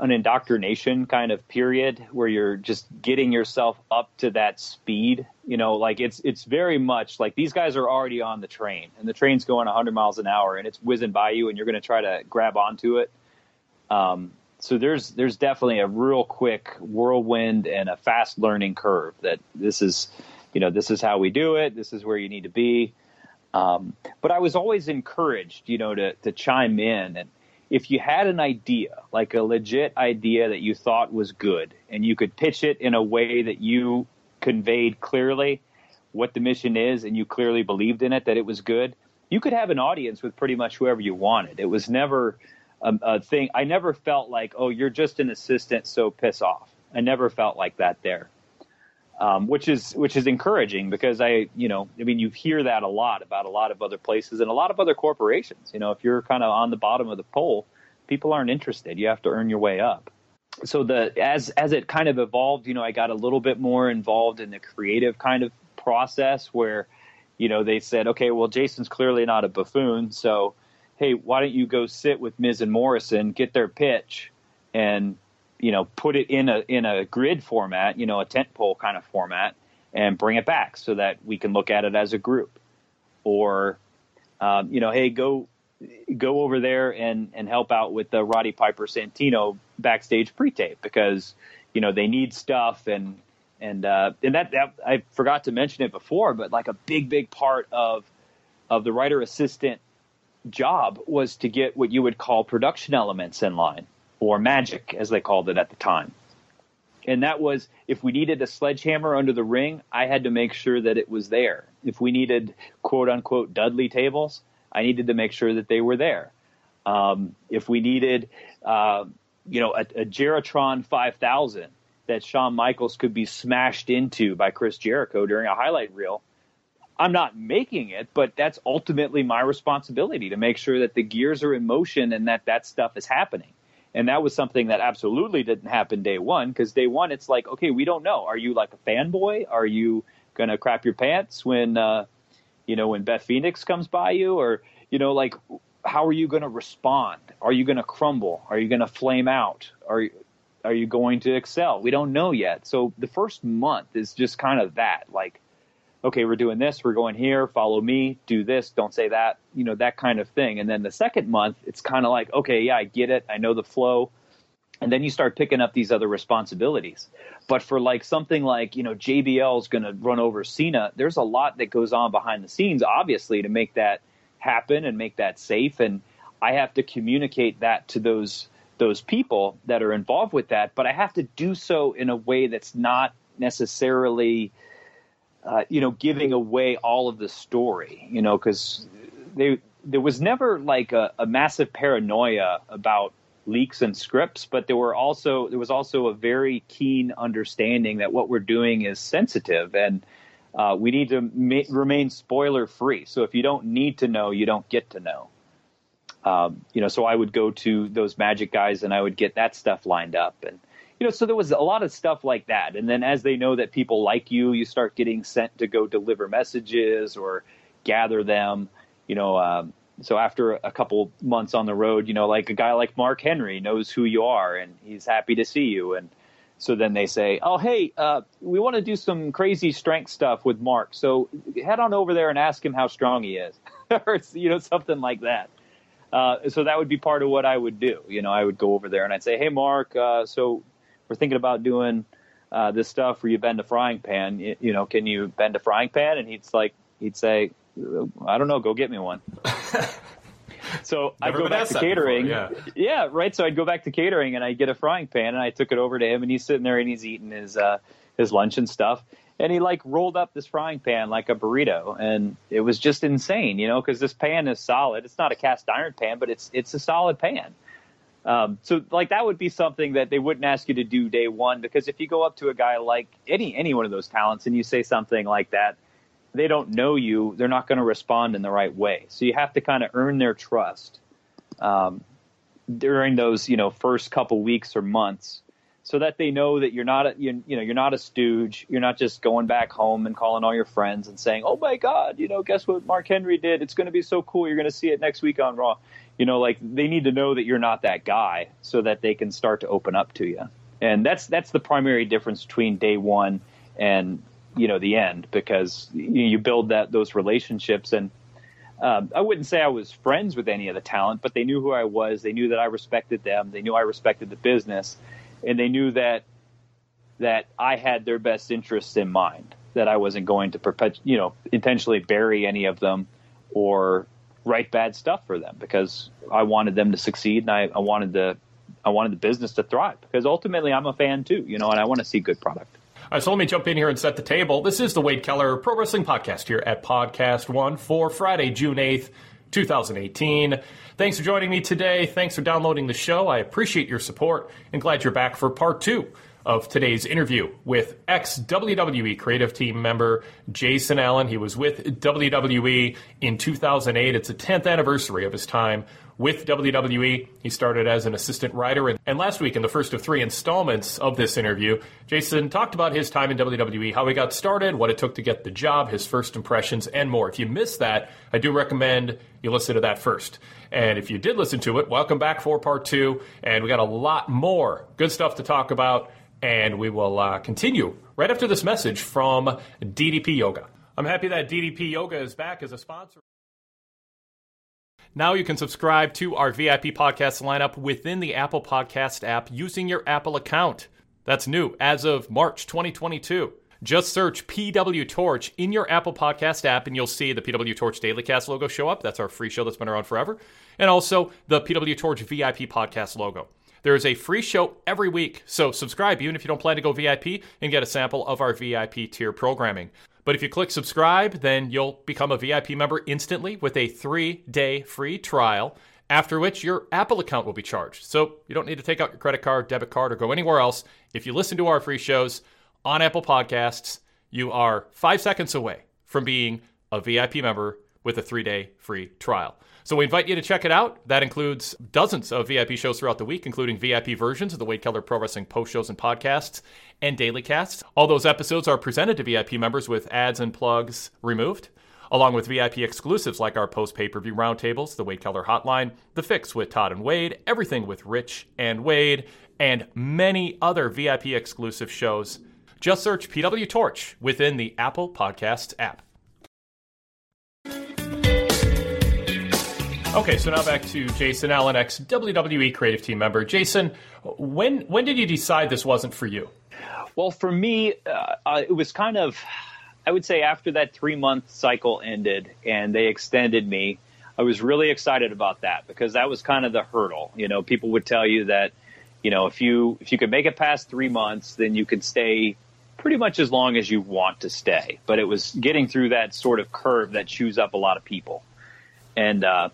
an indoctrination kind of period where you're just getting yourself up to that speed. You know, like it's it's very much like these guys are already on the train and the train's going 100 miles an hour and it's whizzing by you and you're going to try to grab onto it. Um, so there's there's definitely a real quick whirlwind and a fast learning curve that this is, you know, this is how we do it. This is where you need to be. Um, but I was always encouraged, you know, to to chime in and if you had an idea, like a legit idea that you thought was good, and you could pitch it in a way that you conveyed clearly what the mission is, and you clearly believed in it, that it was good, you could have an audience with pretty much whoever you wanted. It was never a, a thing. I never felt like, oh, you're just an assistant, so piss off. I never felt like that there. Um, which is which is encouraging because I you know I mean you hear that a lot about a lot of other places and a lot of other corporations. You know, if you're kind of on the bottom of the pole, people aren't interested. You have to earn your way up. So the as as it kind of evolved, you know, I got a little bit more involved in the creative kind of process where, you know, they said, okay, well, Jason's clearly not a buffoon, so hey, why don't you go sit with Miz and Morrison, get their pitch, and you know, put it in a in a grid format, you know, a tent pole kind of format, and bring it back so that we can look at it as a group, or um, you know, hey, go go over there and and help out with the Roddy Piper Santino backstage pre-tape because you know they need stuff and and uh, and that, that I forgot to mention it before, but like a big big part of of the writer assistant job was to get what you would call production elements in line or magic as they called it at the time. And that was if we needed a sledgehammer under the ring, I had to make sure that it was there. If we needed quote unquote Dudley tables, I needed to make sure that they were there. Um, if we needed, uh, you know, a, a Jeritron 5000 that Shawn Michaels could be smashed into by Chris Jericho during a highlight reel, I'm not making it, but that's ultimately my responsibility to make sure that the gears are in motion and that that stuff is happening. And that was something that absolutely didn't happen day one because day one it's like, okay, we don't know. Are you like a fanboy? Are you gonna crap your pants when uh, you know, when Beth Phoenix comes by you, or you know, like how are you to respond? Are you to crumble? Are you to flame out? Are are you going to excel? We don't know yet. So the first month is just kind of that, like, okay, we're doing this, we're going here, follow me, do this, don't say that, you know, that kind of thing. And then the second month, it's kind of like, okay, yeah, I get it, I know the flow and then you start picking up these other responsibilities. But for like something like, you know, JBL is going to run over Cena, there's a lot that goes on behind the scenes, obviously, to make that happen and make that safe. And I have to communicate that to those those people that are involved with that. But I have to do so in a way that's not necessarily, uh, you know, giving away all of the story. You know, because they there was never like a, a massive paranoia about leaks and scripts, but there were also there was also a very keen understanding that what we're doing is sensitive and uh, we need to ma- remain spoiler free. So if you don't need to know, you don't get to know. Um, you know, so I would go to those magic guys and I would get that stuff lined up and you know, so there was a lot of stuff like that. And then as they know that people like you, you start getting sent to go deliver messages or gather them. You know, um, so after a couple months on the road, you know, like a guy like Mark Henry knows who you are and he's happy to see you. And so then they say, oh, hey, uh, we want to do some crazy strength stuff with Mark. So head on over there and ask him how strong he is, [LAUGHS] or you know, something like that. Uh, so that would be part of what I would do. You know, I would go over there and I'd say, hey, Mark, uh, so we're thinking about doing uh, this stuff where you bend a frying pan. You, you know, can you bend a frying pan? And he's like, he'd say, I don't know, go get me one. [LAUGHS] so I'd go back to catering. Before, yeah. yeah, right. So I'd go back to catering and I'd get a frying pan and I took it over to him and he's sitting there and he's eating his uh, his lunch and stuff. And he like rolled up this frying pan like a burrito, and it was just insane, you know, because this pan is solid. It's not a cast iron pan, but it's it's a solid pan. Um, so like that would be something that they wouldn't ask you to do day one because if you go up to a guy like any any one of those talents and you say something like that, they don't know you, they're not going to respond in the right way. So you have to kind of earn their trust um, during those you know first couple weeks or months, so that they know that you're not a, you, you know you're not a stooge. You're not just going back home and calling all your friends and saying, "Oh my God, you know, guess what Mark Henry did? It's going to be so cool. You're going to see it next week on Raw." You know, like they need to know that you're not that guy, so that they can start to open up to you. And that's that's the primary difference between day one and you know the end because you build that those relationships and um, I wouldn't say I was friends with any of the talent, but they knew who I was. They knew that I respected them. They knew I respected the business, and they knew that that I had their best interests in mind. That I wasn't going to perpet- you know, intentionally bury any of them or write bad stuff for them because I wanted them to succeed and I, I wanted the I wanted the business to thrive because ultimately I'm a fan too, you know, and I want to see good product. All right, so let me jump in here and set the table. This is the Wade Keller Pro Wrestling Podcast here at Podcast One for Friday, June 8th, 2018. Thanks for joining me today. Thanks for downloading the show. I appreciate your support and glad you're back for part two of today's interview with ex WWE creative team member Jason Allen. He was with WWE in 2008. It's the 10th anniversary of his time with WWE. He started as an assistant writer. And, and last week, in the first of three installments of this interview, Jason talked about his time in WWE, how he got started, what it took to get the job, his first impressions, and more. If you missed that, I do recommend you listen to that first. And if you did listen to it, welcome back for part two. And we got a lot more good stuff to talk about. And we will uh, continue right after this message from DDP Yoga. I'm happy that DDP Yoga is back as a sponsor. Now you can subscribe to our VIP podcast lineup within the Apple Podcast app using your Apple account. That's new as of March 2022. Just search PW Torch in your Apple Podcast app and you'll see the PW Torch Daily Cast logo show up. That's our free show that's been around forever. And also the PW Torch VIP podcast logo. There is a free show every week, so subscribe even if you don't plan to go VIP and get a sample of our VIP tier programming. But if you click subscribe, then you'll become a VIP member instantly with a three day free trial, after which your Apple account will be charged. So you don't need to take out your credit card, debit card, or go anywhere else. If you listen to our free shows on Apple Podcasts, you are five seconds away from being a VIP member with a three day free trial. So we invite you to check it out. That includes dozens of VIP shows throughout the week, including VIP versions of the Wade Keller Pro Wrestling post shows and podcasts and daily casts. All those episodes are presented to VIP members with ads and plugs removed, along with VIP exclusives like our post pay per view roundtables, the Wade Keller Hotline, The Fix with Todd and Wade, Everything with Rich and Wade, and many other VIP exclusive shows. Just search PW Torch within the Apple Podcasts app. Okay, so now back to Jason Allen, ex WWE creative team member. Jason, when when did you decide this wasn't for you? Well, for me, uh, it was kind of, I would say, after that three month cycle ended and they extended me, I was really excited about that because that was kind of the hurdle. You know, people would tell you that, you know, if you if you could make it past three months, then you could stay pretty much as long as you want to stay. But it was getting through that sort of curve that chews up a lot of people, and. Uh,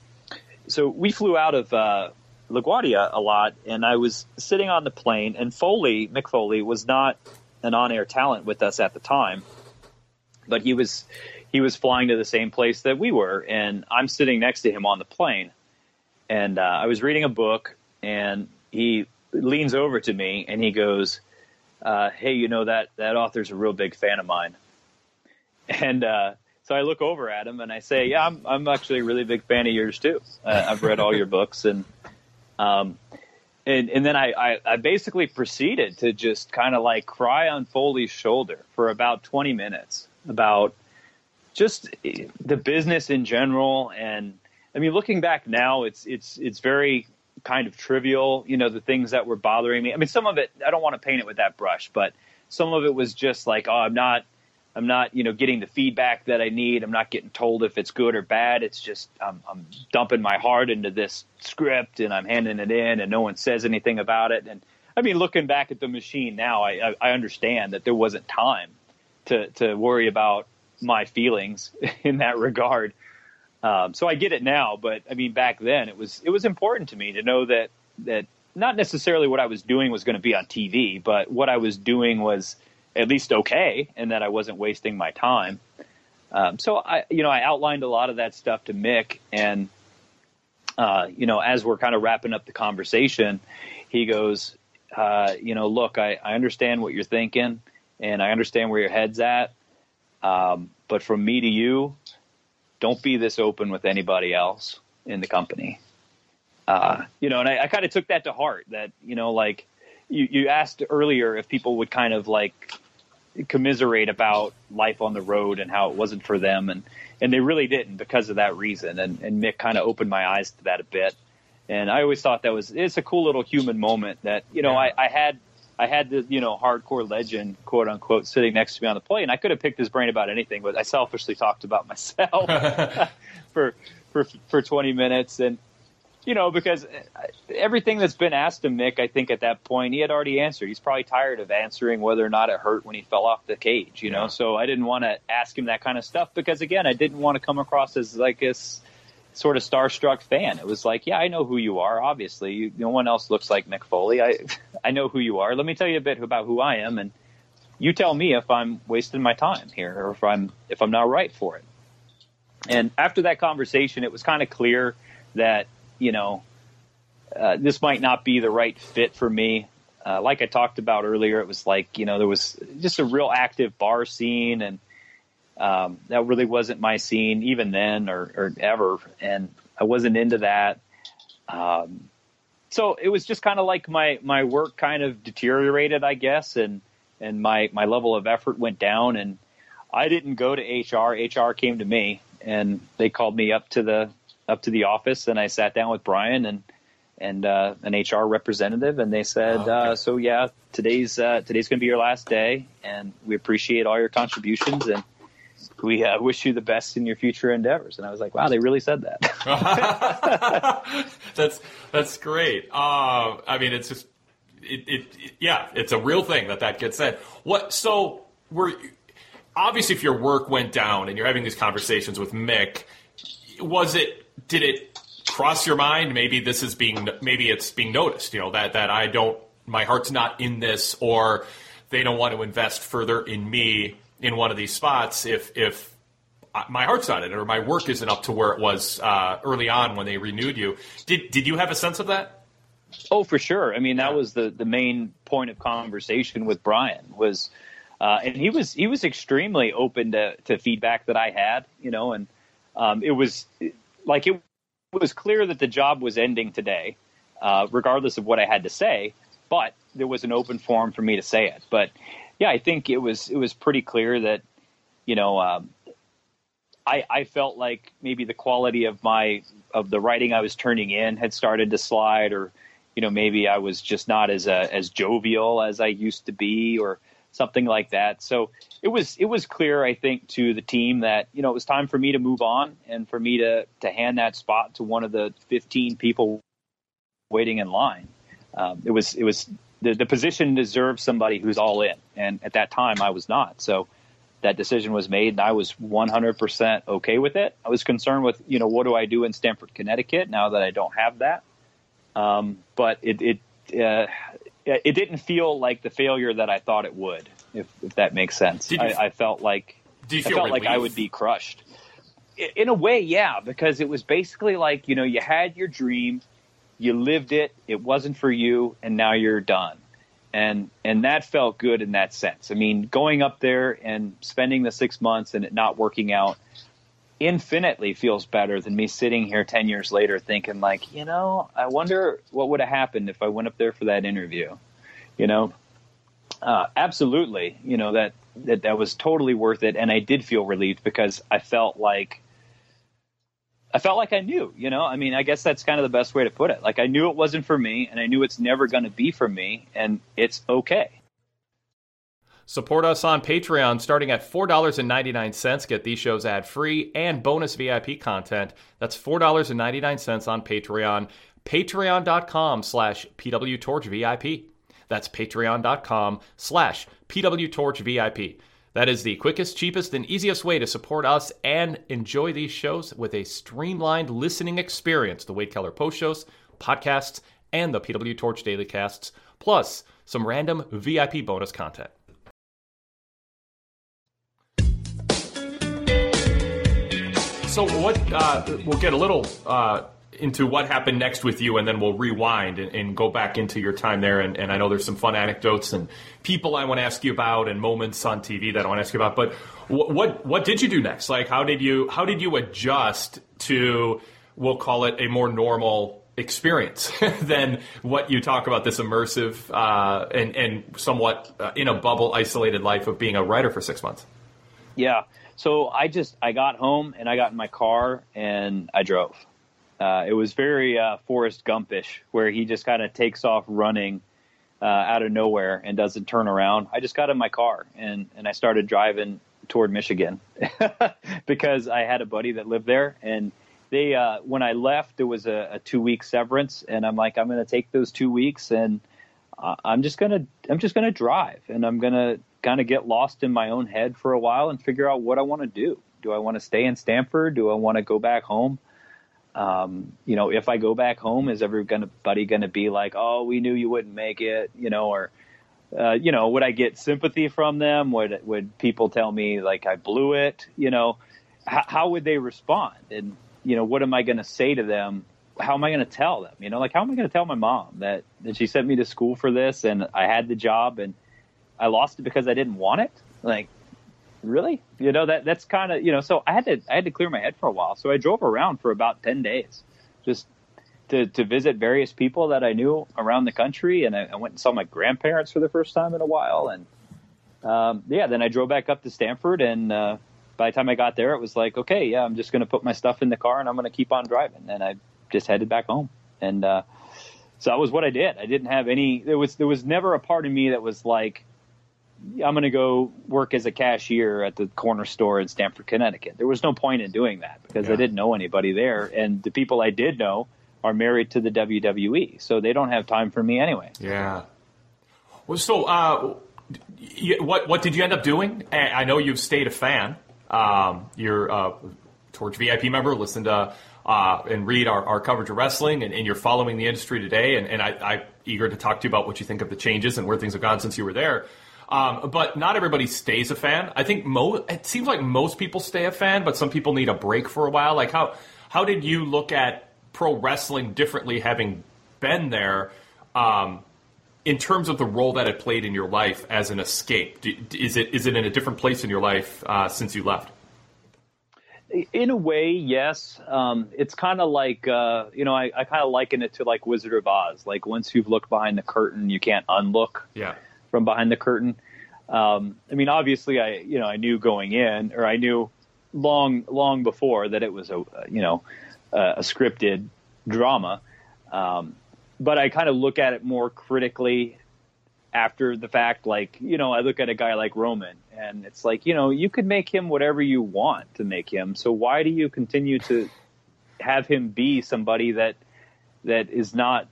so we flew out of uh, LaGuardia a lot, and I was sitting on the plane, and Foley, Mick Foley, was not an on-air talent with us at the time, but he was he was flying to the same place that we were, and I'm sitting next to him on the plane, and uh, I was reading a book, and he leans over to me and he goes, uh, "Hey, you know that that author's a real big fan of mine," [LAUGHS] and uh, so I look over at him and I say, "Yeah, I'm I'm actually a really big fan of yours too. Uh, I've read all your [LAUGHS] books and." Um, and, and then I, I, I basically proceeded to just kind of like cry on Foley's shoulder for about 20 minutes about just the business in general. And I mean, looking back now, it's, it's, it's very kind of trivial, you know, the things that were bothering me. I mean, some of it, I don't want to paint it with that brush, but some of it was just like, oh, I'm not, I'm not, you know, getting the feedback that I need. I'm not getting told if it's good or bad. It's just I'm, I'm dumping my heart into this script and I'm handing it in, and no one says anything about it. And I mean, looking back at the machine now, I, I understand that there wasn't time to to worry about my feelings [LAUGHS] in that regard. Um, so I get it now, but I mean, back then it was it was important to me to know that that not necessarily what I was doing was going to be on TV, but what I was doing was at least okay and that I wasn't wasting my time. Um, so I, you know, I outlined a lot of that stuff to Mick and, uh, you know, as we're kind of wrapping up the conversation, he goes, uh, you know, look, I, I understand what you're thinking and I understand where your head's at. Um, but from me to you, don't be this open with anybody else in the company. Uh, you know, and I, I kind of took that to heart that, you know, like, you, you asked earlier if people would kind of like commiserate about life on the road and how it wasn't for them and and they really didn't because of that reason and and Mick kind of opened my eyes to that a bit. And I always thought that was it's a cool little human moment that you know I, I had I had the you know hardcore legend quote unquote sitting next to me on the plane I could have picked his brain about anything but I selfishly talked about myself [LAUGHS] [LAUGHS] for for for 20 minutes and you know, because uh, everything that's been asked of Mick, I think at that point he had already answered. He's probably tired of answering whether or not it hurt when he fell off the cage, you know. So I didn't want to ask him that kind of stuff because again, I didn't want to come across as like this sort of starstruck fan. It was like, yeah, I know who you are. Obviously, you, no one else looks like Mick Foley. I [LAUGHS] I know who you are. Let me tell you a bit about who I am, and you tell me if I'm wasting my time here or if I'm if I'm not right for it. And after that conversation, it was kind of clear that you know, uh, this might not be the right fit for me. Uh, like I talked about earlier, it was like you know there was just a real active bar scene, and um, that really wasn't my scene even then or, or ever, and I wasn't into that. Um, so it was just kind of like my my work kind of deteriorated, I guess, and and my my level of effort went down, and I didn't go to HR. HR came to me, and they called me up to the up to the office, and I sat down with Brian and and uh, an HR representative, and they said, oh, okay. uh, "So yeah, today's uh, today's going to be your last day, and we appreciate all your contributions, and we uh, wish you the best in your future endeavors." And I was like, "Wow, they really said that." [LAUGHS] [LAUGHS] that's that's great. Uh, I mean, it's just it, it, it, yeah, it's a real thing that that gets said. What so we're obviously if your work went down and you're having these conversations with Mick, was it did it cross your mind? Maybe this is being maybe it's being noticed you know that that i don't my heart's not in this or they don't want to invest further in me in one of these spots if if my heart's not in it or my work isn't up to where it was uh, early on when they renewed you. Did did you have a sense of that? Oh for sure. I mean that was the the main point of conversation with brian was uh, and he was he was extremely open to, to feedback that I had, you know, and um, it was like it was clear that the job was ending today, uh, regardless of what I had to say. But there was an open forum for me to say it. But yeah, I think it was it was pretty clear that you know um, I I felt like maybe the quality of my of the writing I was turning in had started to slide, or you know maybe I was just not as uh, as jovial as I used to be, or something like that. So it was it was clear, I think, to the team that you know it was time for me to move on and for me to to hand that spot to one of the 15 people waiting in line. Um, it was it was the, the position deserves somebody who's all in, and at that time I was not. So that decision was made, and I was 100% okay with it. I was concerned with you know what do I do in Stamford, Connecticut now that I don't have that. Um, but it it uh, it didn't feel like the failure that I thought it would, if, if that makes sense. I, I, felt like I felt relief? like I would be crushed. In a way, yeah, because it was basically like you know you had your dream, you lived it, it wasn't for you, and now you're done, and and that felt good in that sense. I mean, going up there and spending the six months and it not working out infinitely feels better than me sitting here 10 years later thinking like you know i wonder what would have happened if i went up there for that interview you know uh, absolutely you know that, that that was totally worth it and i did feel relieved because i felt like i felt like i knew you know i mean i guess that's kind of the best way to put it like i knew it wasn't for me and i knew it's never going to be for me and it's okay Support us on Patreon starting at $4.99. Get these shows ad free and bonus VIP content. That's $4.99 on Patreon. Patreon.com slash PWTorchVIP. That's patreon.com slash PWTorchVIP. That is the quickest, cheapest, and easiest way to support us and enjoy these shows with a streamlined listening experience. The Wade Keller post shows, podcasts, and the PW Torch daily casts, plus some random VIP bonus content. So what? Uh, we'll get a little uh, into what happened next with you, and then we'll rewind and, and go back into your time there. And, and, I know there's some fun anecdotes and people I want to ask you about, and moments on TV that I want to ask you about. But what, what what did you do next? Like, how did you how did you adjust to we'll call it a more normal experience [LAUGHS] than what you talk about this immersive uh, and and somewhat uh, in a bubble isolated life of being a writer for six months? Yeah. So I just I got home and I got in my car and I drove. Uh, it was very uh, Forrest Gumpish, where he just kind of takes off running uh, out of nowhere and doesn't turn around. I just got in my car and and I started driving toward Michigan [LAUGHS] because I had a buddy that lived there and they uh, when I left there was a, a two week severance and I'm like I'm going to take those two weeks and I'm just gonna I'm just gonna drive and I'm gonna kind of get lost in my own head for a while and figure out what I want to do. Do I want to stay in Stamford? Do I want to go back home? Um, you know, if I go back home, is everybody going to be like, "Oh, we knew you wouldn't make it," you know, or uh, you know, would I get sympathy from them? Would would people tell me like I blew it? You know, H- how would they respond? And you know, what am I going to say to them how am I going to tell them? You know, like how am I going to tell my mom that that she sent me to school for this and I had the job and I lost it because I didn't want it? Like, really? You know that that's kind of you know. So I had to I had to clear my head for a while. So I drove around for about ten days, just to to visit various people that I knew around the country, and I, I went and saw my grandparents for the first time in a while, and um, yeah, then I drove back up to stamford and uh, by the time I got there, it was like, okay, yeah, I'm just going to put my stuff in the car and I'm going to keep on driving, and I just headed back home, and uh, so that was what I did. I didn't have any. There was there was never a part of me that was like, I'm going to go work as a cashier at the corner store in Stamford, Connecticut. There was no point in doing that because Yeah. I didn't know anybody there, and the people I did know are married to the WWE, so they don't have time for me anyway. Yeah. Well, so uh, what what did you end up doing? I know you've stayed a fan. Um, you're a Torch VIP member. Listen to uh, and read our, our coverage of wrestling, and, and you're following the industry today. And, and I, I'm eager to talk to you about what you think of the changes and where things have gone since you were there. Um, but not everybody stays a fan. I think mo- it seems like most people stay a fan, but some people need a break for a while. Like how how did you look at pro wrestling differently, having been there? Um, in terms of the role that it played in your life as an escape, is it is it in a different place in your life uh, since you left? In a way, yes. Um, it's kind of like uh, you know, I, I kind of liken it to like Wizard of Oz. Like once you've looked behind the curtain, you can't unlook Yeah. From behind the curtain. Um, I mean, obviously, I you know I knew going in, or I knew long long before that it was a you know a, a scripted drama. Um, but I kind of look at it more critically after the fact. Like you know, I look at a guy like Roman, and it's like you know you could make him whatever you want to make him. So why do you continue to have him be somebody that that is not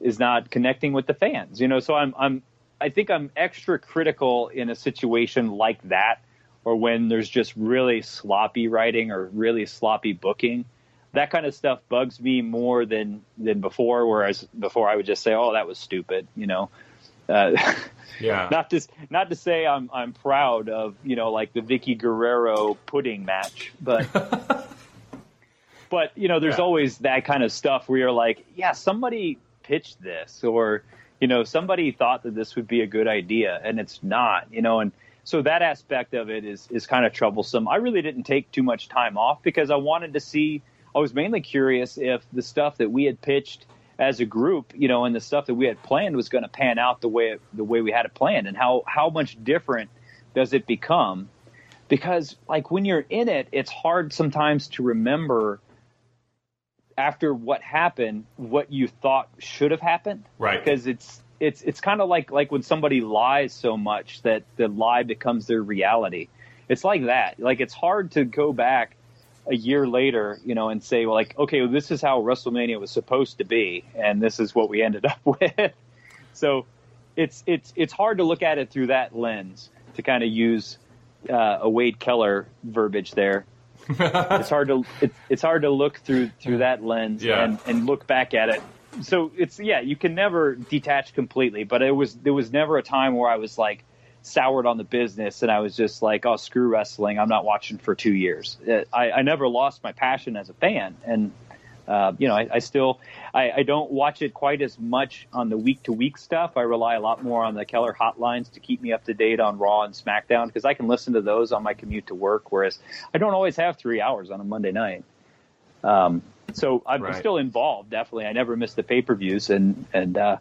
is not connecting with the fans? You know, so I'm I'm I think I'm extra critical in a situation like that, or when there's just really sloppy writing or really sloppy booking. That kind of stuff bugs me more than than before. Whereas before I would just say, "Oh, that was stupid," you know. Uh, [LAUGHS] Yeah. not to not to say I'm I'm proud of you know like the Vickie Guerrero pudding match, but [LAUGHS] but you know there's always that kind of stuff where you're like, yeah, somebody pitched this, or you know somebody thought that this would be a good idea, and it's not, you know, and so that aspect of it is is kind of troublesome. I really didn't take too much time off because I wanted to see. I was mainly curious if the stuff that we had pitched as a group, you know, and the stuff that we had planned was going to pan out the way the way we had it planned, and how how much different does it become? Because like when you're in it, it's hard sometimes to remember after what happened what you thought should have happened. Right. Because it's it's it's kind of like like when somebody lies so much that the lie becomes their reality. It's like that. Like it's hard to go back a year later, you know, and say, well, like, okay, well, this is how WrestleMania was supposed to be, and this is what we ended up [LAUGHS] with. so it's it's it's hard to look at it through that lens to kind of use uh, a Wade Keller verbiage there. It's hard to it, it's hard to look through through that lens Yeah. and, and look back at it. So it's yeah, you can never detach completely, but it was there was never a time where I was like soured on the business and I was just like, oh screw wrestling, I'm not watching for two years. Uh, I, I never lost my passion as a fan, and uh, you know I, I still I, I don't watch it quite as much on the week to week stuff. I rely a lot more on the Keller hotlines to keep me up to date on Raw and SmackDown because I can listen to those on my commute to work, whereas I don't always have three hours on a Monday night. Um, so I'm Right. still involved. Definitely, I never miss the pay per views, and and uh,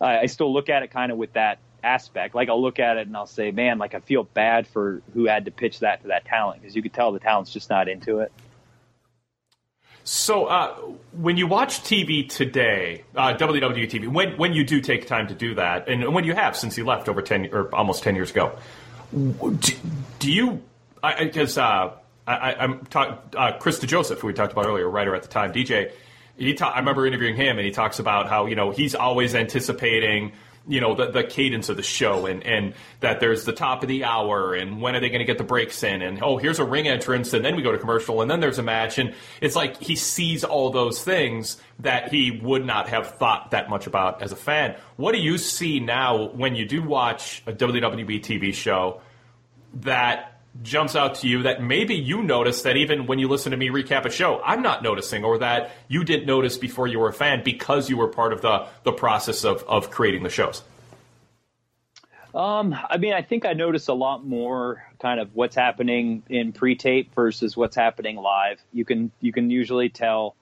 I, I still look at it kind of with that aspect. Like I'll look at it and I'll say, man, like I feel bad for who had to pitch that to that talent because you could tell the talent's just not into it. So, uh, when you watch TV today, uh, WWE TV, when when you do take time to do that, and when you have since you left over ten or almost ten years ago, do, do you? Because uh, I, I, I'm talk, uh, Chris DeJoseph, who we talked about earlier, writer at the time, DJ. He ta- I remember interviewing him, and he talks about how you know he's always anticipating you know the, the cadence of the show and, and that there's the top of the hour and when are they going to get the breaks in and oh here's a ring entrance and then we go to commercial and then there's a match. And it's like he sees all those things that he would not have thought that much about as a fan. What do you see now when you do watch a WWE TV show that jumps out to you that maybe you notice that even when you listen to me recap a show, I'm not noticing, or that you didn't notice before you were a fan because you were part of the the process of of creating the shows? Um, I mean, I think I notice a lot more kind of what's happening in pre-tape versus what's happening live. You can you can usually tell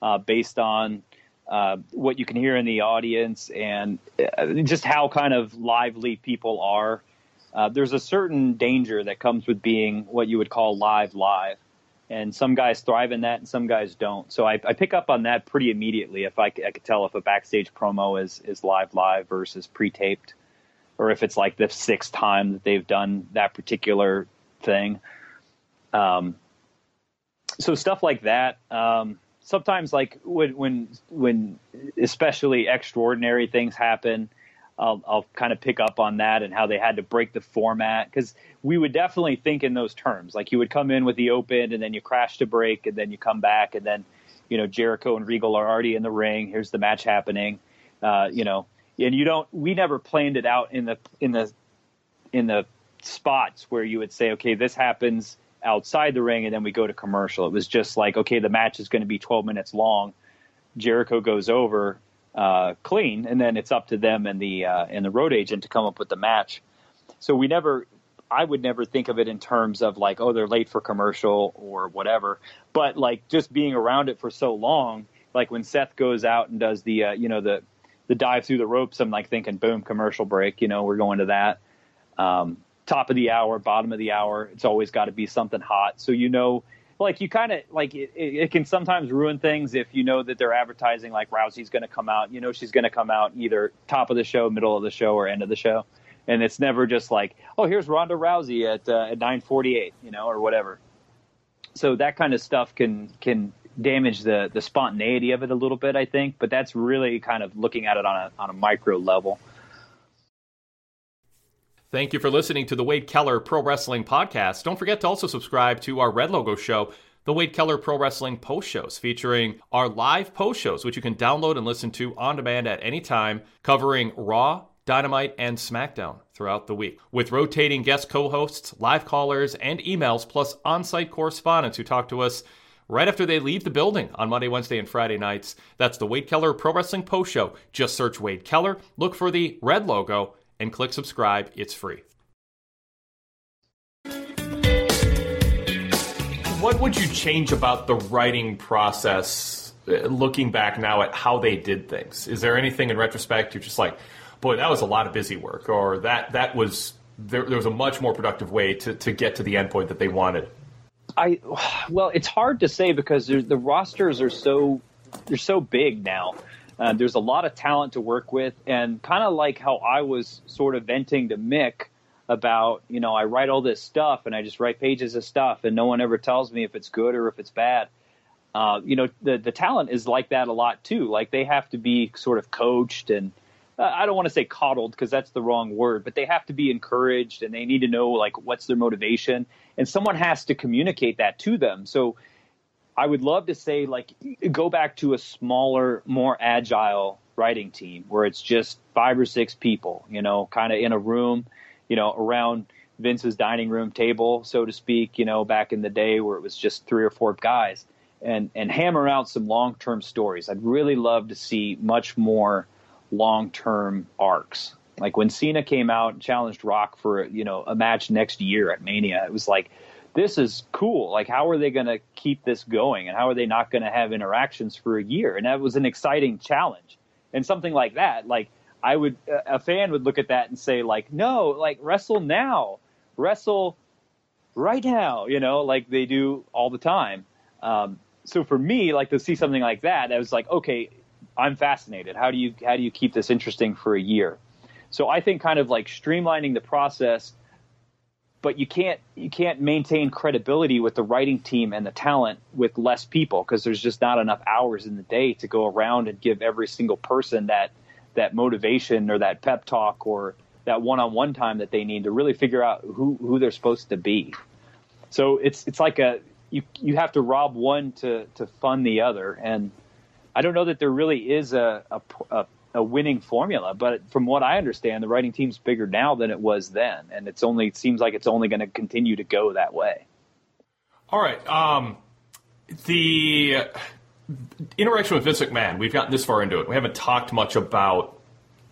uh, based on uh, what you can hear in the audience and uh, just how kind of lively people are. Uh, there's a certain danger that comes with being what you would call live live, and some guys thrive in that and some guys don't. So I, I pick up on that pretty immediately if I, I could tell if a backstage promo is is live live versus pre-taped or if it's like the sixth time that they've done that particular thing. Um, so stuff like that. Um, sometimes, like when when when especially extraordinary things happen, I'll, I'll kind of pick up on that and how they had to break the format because we would definitely think in those terms. Like you would come in with the open and then you crash to break and then you come back and then you know Jericho and Regal are already in the ring. Here's the match happening. Uh, you know, and you don't we never planned it out in the in the in the spots where you would say okay this happens outside the ring and then we go to commercial it was just like okay the match is going to be 12 minutes long jericho goes over uh, clean and then it's up to them and the uh, and the road agent to come up with the match so we never i would never think of it in terms of like oh they're late for commercial or whatever but like just being around it for so long like when seth goes out and does the uh, you know the the dive through the ropes, I'm like thinking, boom, commercial break. You know, we're going to that. Um, top of the hour, bottom of the hour. It's always got to be something hot. So you know, like you kind of like it, it, can sometimes ruin things if you know that they're advertising like Rousey's going to come out. You know, she's going to come out either top of the show, middle of the show, or end of the show. And it's never just like, oh, here's Ronda Rousey at uh, at 9:48, you know, or whatever. So that kind of stuff can can damage the the spontaneity of it a little bit, I think. But that's really kind of looking at it on a on a micro level. Thank you for listening to the Wade Keller Pro Wrestling Podcast. Don't forget to also subscribe to our Red Logo show, the Wade Keller Pro Wrestling Post Shows, featuring our live post shows, which you can download and listen to on demand at any time, covering Raw, Dynamite, and SmackDown throughout the week, with rotating guest co hosts, live callers, and emails, plus on site correspondents who talk to us right after they leave the building on Monday, Wednesday, and Friday nights. That's the Wade Keller Pro Wrestling Post Show. Just search Wade Keller, look for the red logo, and click subscribe. It's free. What would you change about the writing process uh, looking back now at how they did things? Is there anything in retrospect you're just like, boy, that was a lot of busy work, or that that was there, there was a much more productive way to, to get to the endpoint that they wanted? I well, it's hard to say because the rosters are so they're so big now. Uh, there's a lot of talent to work with, and kind of like how I was sort of venting to Mick about, you know, I write all this stuff and I just write pages of stuff, and no one ever tells me if it's good or if it's bad. Uh, you know, the the talent is like that a lot too. Like they have to be sort of coached and uh, I don't want to say coddled because that's the wrong word, but they have to be encouraged and they need to know like what's their motivation and someone has to communicate that to them. So I would love to say like go back to a smaller, more agile writing team where it's just five or six people, you know, kind of in a room, you know, around Vince's dining room table, so to speak, you know, back in the day where it was just three or four guys and and hammer out some long-term stories. I'd really love to see much more long term arcs. Like when Cena came out and challenged Rock for you know a match next year at Mania, it was like this is cool. Like how are they going to keep this going, and how are they not going to have interactions for a year? And that was an exciting challenge. And something like that, like I would a fan would look at that and say like, no, like wrestle now, wrestle right now, you know, like they do all the time. Um, so for me, like to see something like that, I was like, okay, I'm fascinated. How do you how do you keep this interesting for a year? So I think kind of like streamlining the process, but you can't you can't maintain credibility with the writing team and the talent with less people because there's just not enough hours in the day to go around and give every single person that that motivation or that pep talk or that one-on-one time that they need to really figure out who who they're supposed to be. So it's it's like a you you have to rob one to to fund the other and I don't know that there really is a, a, a a winning formula. But from what I understand, the writing team's bigger now than it was then, and it's only it seems like it's only going to continue to go that way. All right. Um, the interaction with Vince McMahon. We've gotten this far into it. We haven't talked much about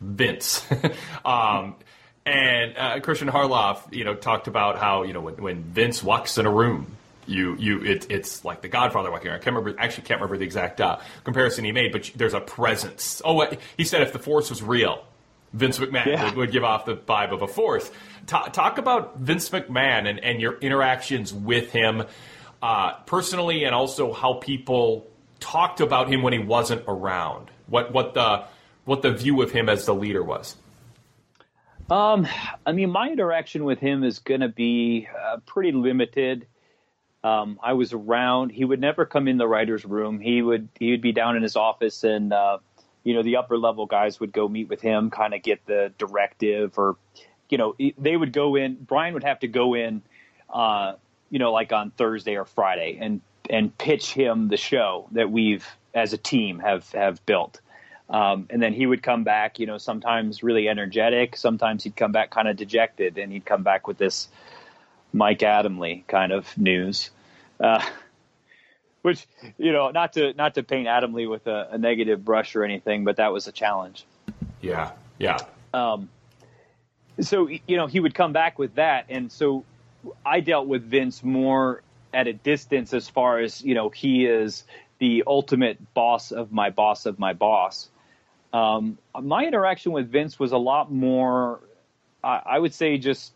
Vince. [LAUGHS] um, and uh, Kristian Harloff, you know, talked about how you know when, when Vince walks in a room, you you it, it's like the Godfather walking around. I can't remember actually can't remember the exact uh, comparison he made, but there's a presence. Oh, he said if the Force was real, Vince McMahon yeah. would, would, give off the vibe of a Force. Ta- talk about Vince McMahon and, and your interactions with him uh, personally, and also how people talked about him when he wasn't around. What what the what the view of him as the leader was. Um, I mean, my interaction with him is going to be uh, pretty limited. Um, I was around. He would never come in the writers' room. He would he would be down in his office, and uh, you know the upper level guys would go meet with him, kind of get the directive, or you know they would go in. Brian would have to go in, uh, you know, like on Thursday or Friday, and and pitch him the show that we've as a team have have built. Um, and then he would come back, you know, sometimes really energetic. Sometimes he'd come back kind of dejected, and he'd come back with this Mike Adamle kind of news, uh, which you know, not to not to paint Adamle with a, a, negative brush or anything, but that was a challenge. Yeah, yeah. Um, so you know, he would come back with that, and so I dealt with Vince more at a distance as far as you know he is the ultimate boss of my boss of my boss um, my interaction with Vince was a lot more, I, I, would say, just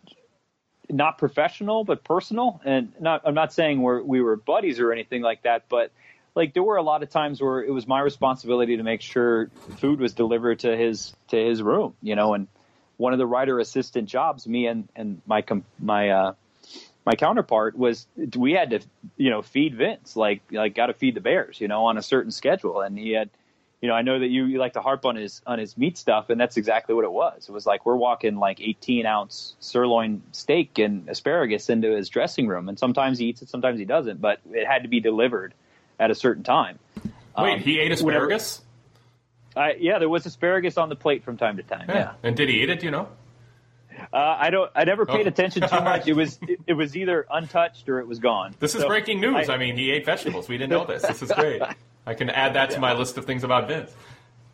not professional but personal. And not, I'm not saying we're, we were buddies or anything like that, but like there were a lot of times where it was my responsibility to make sure food was delivered to his to his room, you know. And one of the writer assistant jobs, me and and my my uh, my counterpart was we had to you know feed Vince like like got to feed the bears, you know, on a certain schedule, and he had you know, I know that you, you like to harp on his on his meat stuff, and that's exactly what it was. It was like we're walking like 18 ounce sirloin steak and asparagus into his dressing room, and sometimes he eats it, sometimes he doesn't, but it had to be delivered at a certain time. Wait, um, he ate asparagus? I, yeah, there was asparagus on the plate from time to time. Yeah, yeah. and did he eat it? Do you know? Uh, I don't. I never paid oh. attention too [LAUGHS] much. It was it, it, was either untouched or it was gone. This is so breaking news. I, I, mean, he ate vegetables. We didn't know this. This is great. [LAUGHS] I can add that to my list of things about Vince.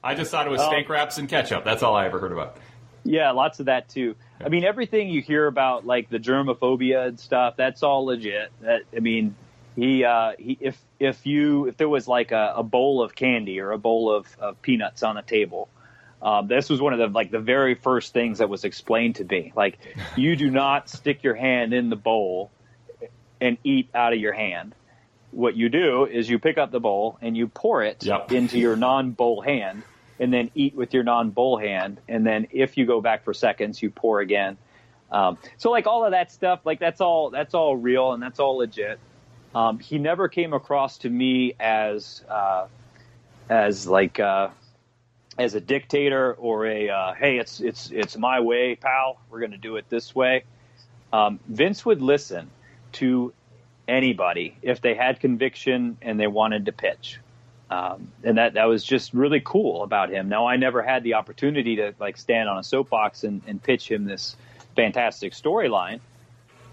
I just thought it was um, steak wraps and ketchup. That's all I ever heard about. Yeah, lots of that too. I mean, everything you hear about, like the germophobia and stuff, that's all legit. That, I mean, he, uh, he, if if you if there was like a, a bowl of candy or a bowl of, of peanuts on the table, um, this was one of the like the very first things that was explained to me. Like, you do not stick your hand in the bowl and eat out of your hand what you do is you pick up the bowl and you pour it yep. into your non-bowl hand and then eat with your non-bowl hand. And then if you go back for seconds you pour again. Um, so like all of that stuff like that's all that's all real and that's all legit. Um, he never came across to me as uh, as like uh, as a dictator or a uh, hey it's it's it's my way pal. We're going to do it this way. Um, vince would listen to anybody if they had conviction and they wanted to pitch. Um, and that that was just really cool about him. Now I never had the opportunity to like stand on a soapbox and, and pitch him this fantastic storyline.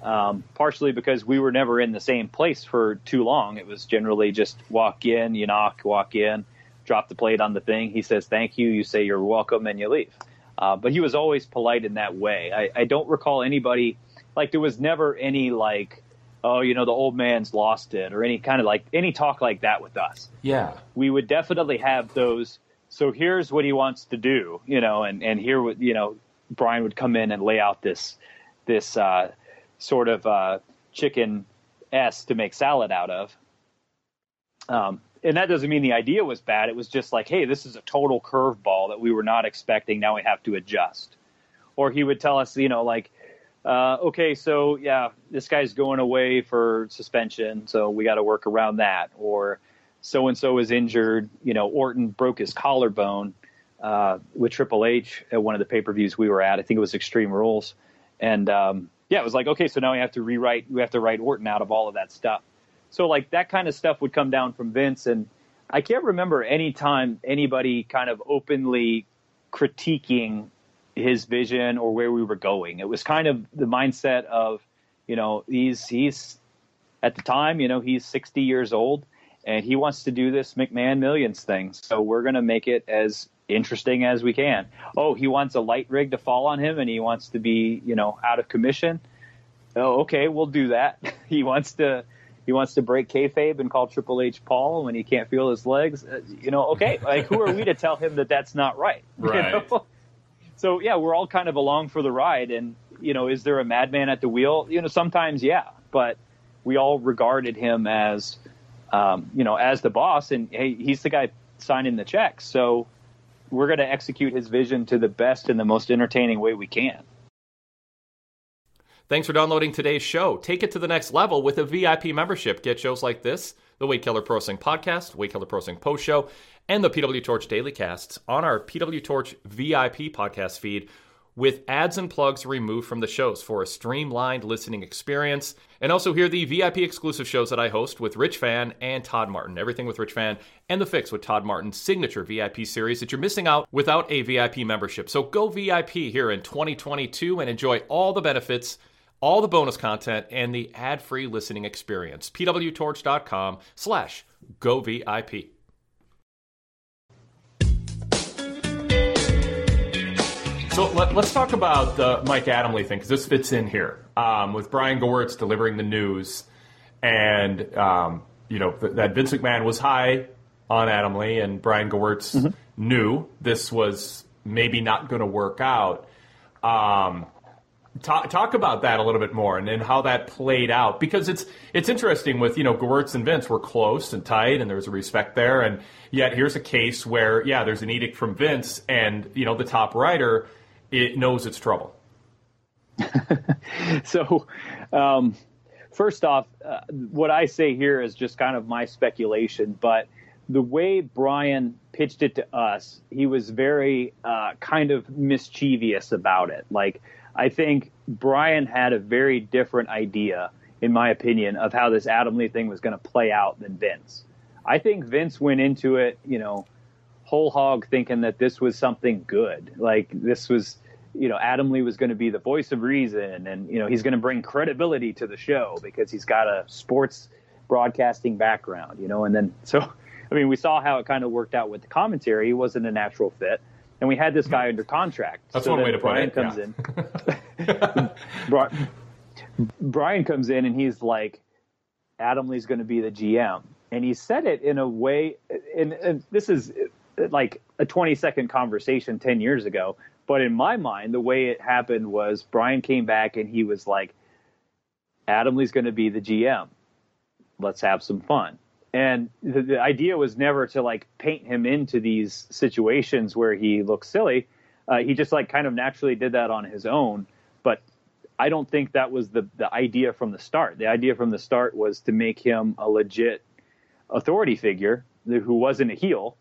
Um, partially because we were never in the same place for too long. It was generally just walk in, you knock, walk in, drop the plate on the thing. He says thank you, you say you're welcome, and you leave. Uh, but he was always polite in that way. I, I don't recall anybody like there was never any like oh, you know, the old man's lost it, or any kind of like any talk like that with us. Yeah, we would definitely have those. So here's what he wants to do, you know, and and here would you know, Brian would come in and lay out this this uh, sort of uh, chicken s to make salad out of. Um, and that doesn't mean the idea was bad. It was just like, hey, this is a total curveball that we were not expecting. Now we have to adjust. Or he would tell us, you know, like, uh, okay, so yeah, this guy's going away for suspension, so we got to work around that. Or so and so is injured. You know, Orton broke his collarbone uh, with Triple H at one of the pay per views we were at. I think it was Extreme Rules, and um, yeah, it was like okay, so now we have to rewrite. We have to write Orton out of all of that stuff. So like that kind of stuff would come down from Vince, and I can't remember any time anybody kind of openly critiquing his vision or where we were going. It was kind of the mindset of, you know, he's he's at the time, you know, he's 60 years old and he wants to do this McMahon Millions thing. So we're going to make it as interesting as we can. Oh, he wants a light rig to fall on him and he wants to be, you know, out of commission. Oh, okay, we'll do that. [LAUGHS] he wants to he wants to break kayfabe and call Triple H Paul when he can't feel his legs. Uh, you know, okay, like who are we to tell him that that's not right? [LAUGHS] Right. You know? So yeah, we're all kind of along for the ride. And you know, is there a madman at the wheel? You know, sometimes yeah, but we all regarded him as, um, you know, as the boss, and hey, he's the guy signing the checks. So we're going to execute his vision to the best and the most entertaining way we can. Thanks for downloading today's show. Take it to the next level with a VIP membership. Get shows like this, the Wade Keller Pro Wrestling Podcast, Wade Keller Pro Wrestling Post Show, and the PW Torch Daily Casts on our PW Torch VIP podcast feed with ads and plugs removed from the shows for a streamlined listening experience. And also hear the VIP exclusive shows that I host with Rich Fann and Todd Martin. Everything with Rich Fann and The Fix with Todd Martin's signature VIP series that you're missing out without a VIP membership. So go VIP here in 2022 and enjoy all the benefits all the bonus content, and the ad-free listening experience. pwtorch.com slash go VIP. So let, us talk about the Mike Adamle thing, because this fits in here. Um, with Brian Gewirtz delivering the news, and, um, you know, th- that Vince McMahon was high on Adamle, and Brian Gewirtz mm-hmm. knew this was maybe not going to work out. Um, Talk, talk about that a little bit more and, and how that played out because it's it's interesting with you know Gewirtz and Vince were close and tight and there was a respect there and yet here's a case where yeah there's an edict from Vince and you know the top writer it knows it's trouble. [LAUGHS] so, um, first off, uh, what I say here is just kind of my speculation, but the way Brian pitched it to us, he was very uh, kind of mischievous about it, like I think Brian had a very different idea, in my opinion, of how this Adamle thing was going to play out than Vince. I think Vince went into it, you know, whole hog thinking that this was something good. Like this was, you know, Adamle was going to be the voice of reason and, you know, he's going to bring credibility to the show because he's got a sports broadcasting background, you know, and then [LAUGHS] so, I mean, we saw how it kind of worked out with the commentary. He wasn't a natural fit and we had this guy under contract. That's so one way to put Brian it. comes yeah. in. [LAUGHS] Brian comes in and he's like, Adamle's going to be the GM, and he said it in a way, and, and this is like a 20 second conversation 10 years ago. But in my mind, the way it happened was Brian came back and he was like, Adamle's going to be the GM. Let's have some fun and the, the, idea was never to like paint him into these situations where he looks silly. Uh, he just like kind of naturally did that on his own. But I don't think that was the the idea from the start. The idea from the start was to make him a legit authority figure who wasn't a heel,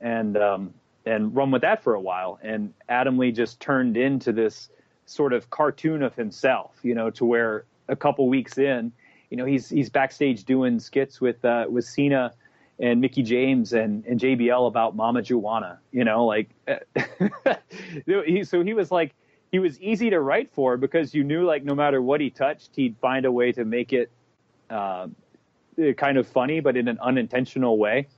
and um, and run with that for a while. And Adamle just turned into this sort of cartoon of himself, you know, to where a couple weeks in you know, he's he's backstage doing skits with uh, with Cena and Mickie James and, and JBL about Mama Juana, You know, like [LAUGHS] so he was like he was easy to write for because you knew like no matter what he touched, he'd find a way to make it uh, kind of funny, but in an unintentional way.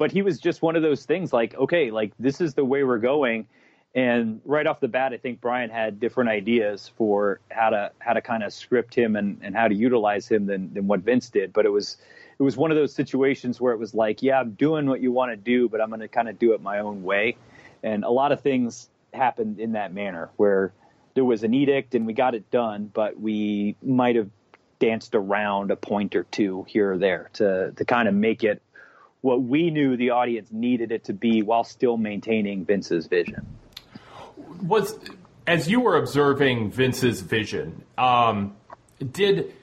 But he was just one of those things like, okay, like this is the way we're going and right off the bat, I think Brian had different ideas for how to how to kind of script him and, and how to utilize him than than what Vince did. But it was it was one of those situations where it was like, yeah, I'm doing what you want to do, but I'm going to kind of do it my own way. And a lot of things happened in that manner where there was an edict and we got it done, but we might have danced around a point or two here or there to to kind of make it what we knew the audience needed it to be while still maintaining Vince's vision was as you were observing Vince's vision, um, did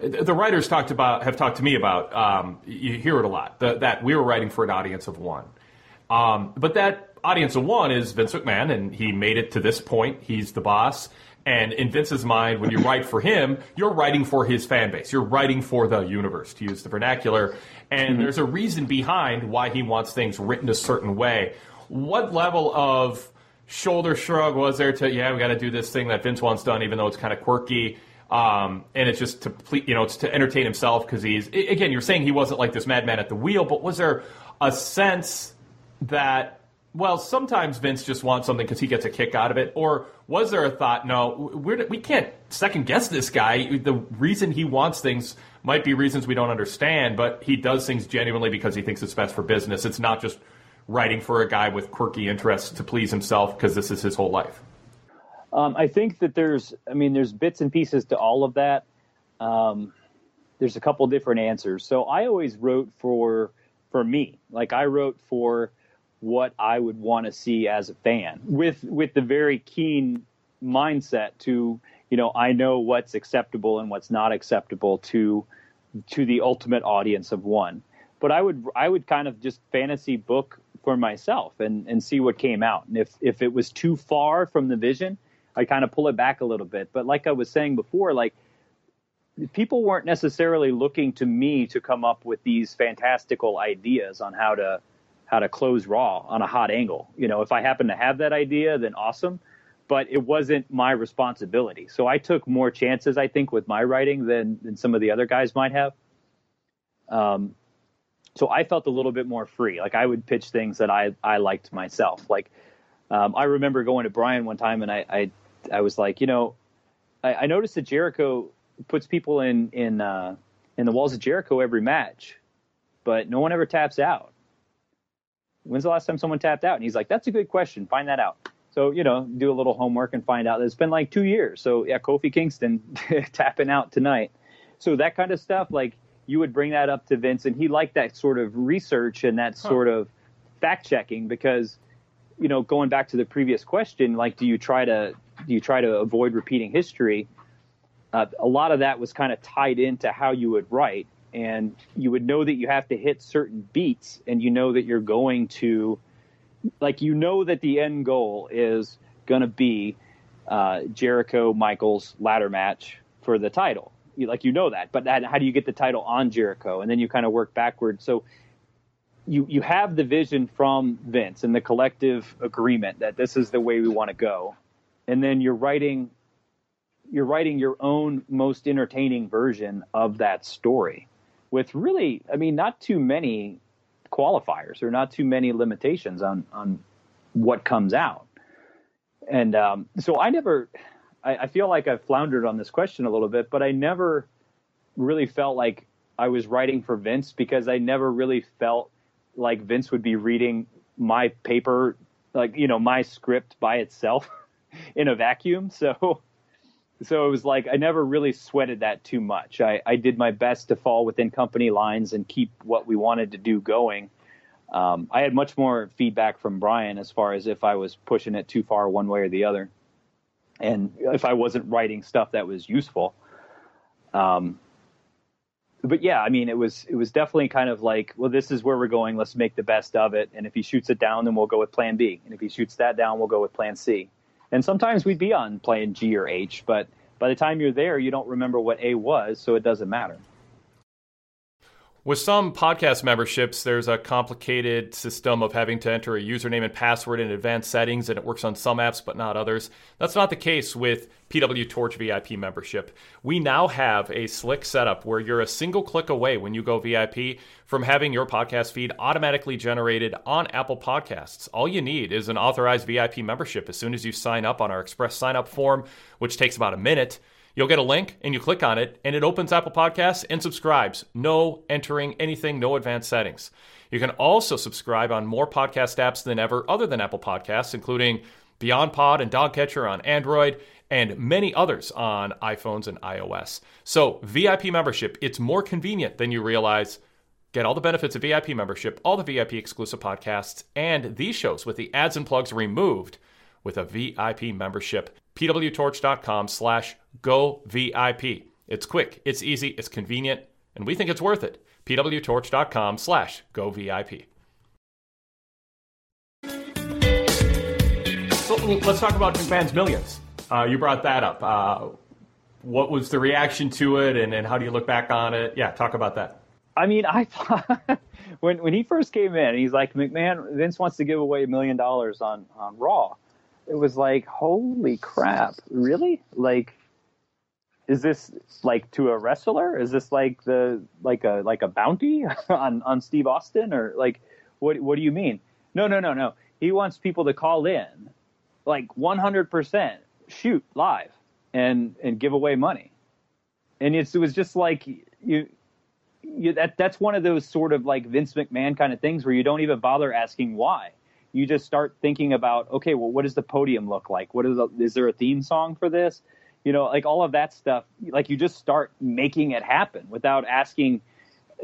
the writers talked about have talked to me about um, you hear it a lot the, that we were writing for an audience of one, um, but that audience of one is Vince McMahon, and he made it to this point. He's the boss. And in Vince's mind, when you write for him, you're writing for his fan base. You're writing for the universe, to use the vernacular. And mm-hmm. there's a reason behind why he wants things written a certain way. what level of shoulder shrug was there to yeah we got to do this thing that Vince wants done even though it's kind of quirky um, and it's just to ple- you know it's to entertain himself because he's again you're saying he wasn't like this madman at the wheel but was there a sense that well sometimes Vince just wants something because he gets a kick out of it or was there a thought no we're, we can't second guess this guy the reason he wants things might be reasons we don't understand but he does things genuinely because he thinks it's best for business it's not just writing for a guy with quirky interests to please himself because this is his whole life? Um, I think that there's, I mean, there's bits and pieces to all of that. Um, there's a couple different answers. So I always wrote for for me, like I wrote for what I would want to see as a fan, with with the very keen mindset to, you know, I know what's acceptable and what's not acceptable to to the ultimate audience of one. But I would I would kind of just fantasy book for myself and, and see what came out. And if, if it was too far from the vision, I kind of pull it back a little bit. But like I was saying before, like people weren't necessarily looking to me to come up with these fantastical ideas on how to how to close raw on a hot angle. You know, if I happen to have that idea, then awesome. But it wasn't my responsibility. So I took more chances, I think, with my writing than than some of the other guys might have. Um, so I felt a little bit more free. Like I would pitch things that I I liked myself. Like um, I remember going to Brian one time and I I, I was like, you know, I, I, noticed that Jericho puts people in in uh, in the walls of Jericho every match, but no one ever taps out. When's the last time someone tapped out? And he's like, that's a good question. Find that out. So you know, do a little homework and find out. It's been like two years. So yeah, Kofi Kingston [LAUGHS] tapping out tonight. So that kind of stuff, like you would bring that up to Vince, and he liked that sort of research and that huh. sort of fact checking because, you know, going back to the previous question, like, do you try to do you try to avoid repeating history? Uh, a lot of that was kind of tied into how you would write, and you would know that you have to hit certain beats, and you know that you're going to, like, you know that the end goal is going to be uh, Jericho Michaels ladder match for the title like you know that, but that, how do you get the title on Jericho? And then you kind of work backwards. So you you have the vision from Vince and the collective agreement that this is the way we want to go, and then you're writing you're writing your own most entertaining version of that story with really, I mean, not too many qualifiers There are not too many limitations on on what comes out. And um, so I never I, I feel like I've floundered on this question a little bit, but I never really felt like I was writing for Vince because I never really felt like Vince would be reading my paper, like you know my script by itself [LAUGHS] in a vacuum. So, so it was like I never really sweated that too much. I, I did my best to fall within company lines and keep what we wanted to do going. Um, I had much more feedback from Brian as far as if I was pushing it too far one way or the other and if I wasn't writing stuff that was useful. Um, but yeah, I mean, it was it was definitely kind of like, well, this is where we're going. Let's make the best of it. And if he shoots it down, then we'll go with Plan B. And if he shoots that down, we'll go with Plan C. And sometimes we'd be on playing G or H, but by the time you're there, you don't remember what A was, so it doesn't matter. With some podcast memberships, there's a complicated system of having to enter a username and password in advanced settings, and it works on some apps but not others. That's not the case with PW Torch VIP membership. We now have a slick setup where you're a single click away when you go VIP from having your podcast feed automatically generated on Apple Podcasts. All you need is an authorized VIP membership as soon as you sign up on our express sign up form, which takes about a minute. You'll get a link and you click on it, and it opens Apple Podcasts and subscribes. No entering anything, no advanced settings. You can also subscribe on more podcast apps than ever other than Apple Podcasts, including BeyondPod and Dogcatcher on Android, and many others on iPhones and iOS. So, VIP membership, it's more convenient than you realize. Get all the benefits of VIP membership, all the VIP exclusive podcasts, and these shows with the ads and plugs removed with a VIP membership. pwtorch.com slash go VIP. It's quick, it's easy, it's convenient, and we think it's worth it. pwtorch.com slash go VIP. So let's talk about McMahon's Millions. Uh, you brought that up. Uh, what was the reaction to it, and, and how do you look back on it? Yeah, talk about that. I mean, I thought [LAUGHS] when when he first came in, he's like, McMahon, Vince wants to give away a million dollars on on Raw. It was like, holy crap, really? Like, is this like to a wrestler? Is this like the like a like a bounty [LAUGHS] on on Steve Austin or like what what do you mean? No, no, no, no. He wants people to call in, like 100% shoot live and and give away money. And it was just like you you, that that's one of those sort of like Vince McMahon kind of things where you don't even bother asking why. You just start thinking about, okay, well, what does the podium look like? What is the, is there a theme song for this? You know, like all of that stuff. Like you just start making it happen without asking,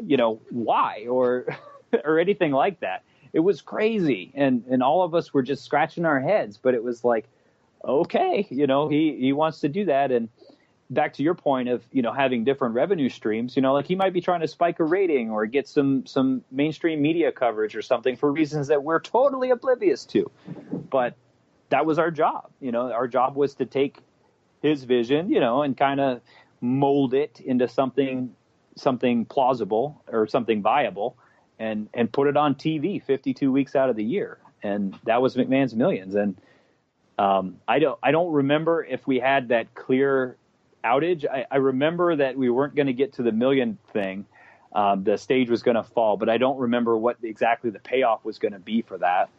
you know, why or [LAUGHS] or anything like that. It was crazy, and and all of us were just scratching our heads. But it was like, okay, you know, he he wants to do that, and back to your point of you know having different revenue streams you know like he might be trying to spike a rating or get some some mainstream media coverage or something for reasons that we're totally oblivious to. But that was our job you know our job was to take his vision you know and kind of mold it into something something plausible or something viable and and put it on TV 52 weeks out of the year. And that was McMahon's millions. And um, I don't I don't remember if we had that clear outage. I, I remember that we weren't going to get to the million thing. Um, the stage was going to fall, but I don't remember what exactly the payoff was going to be for that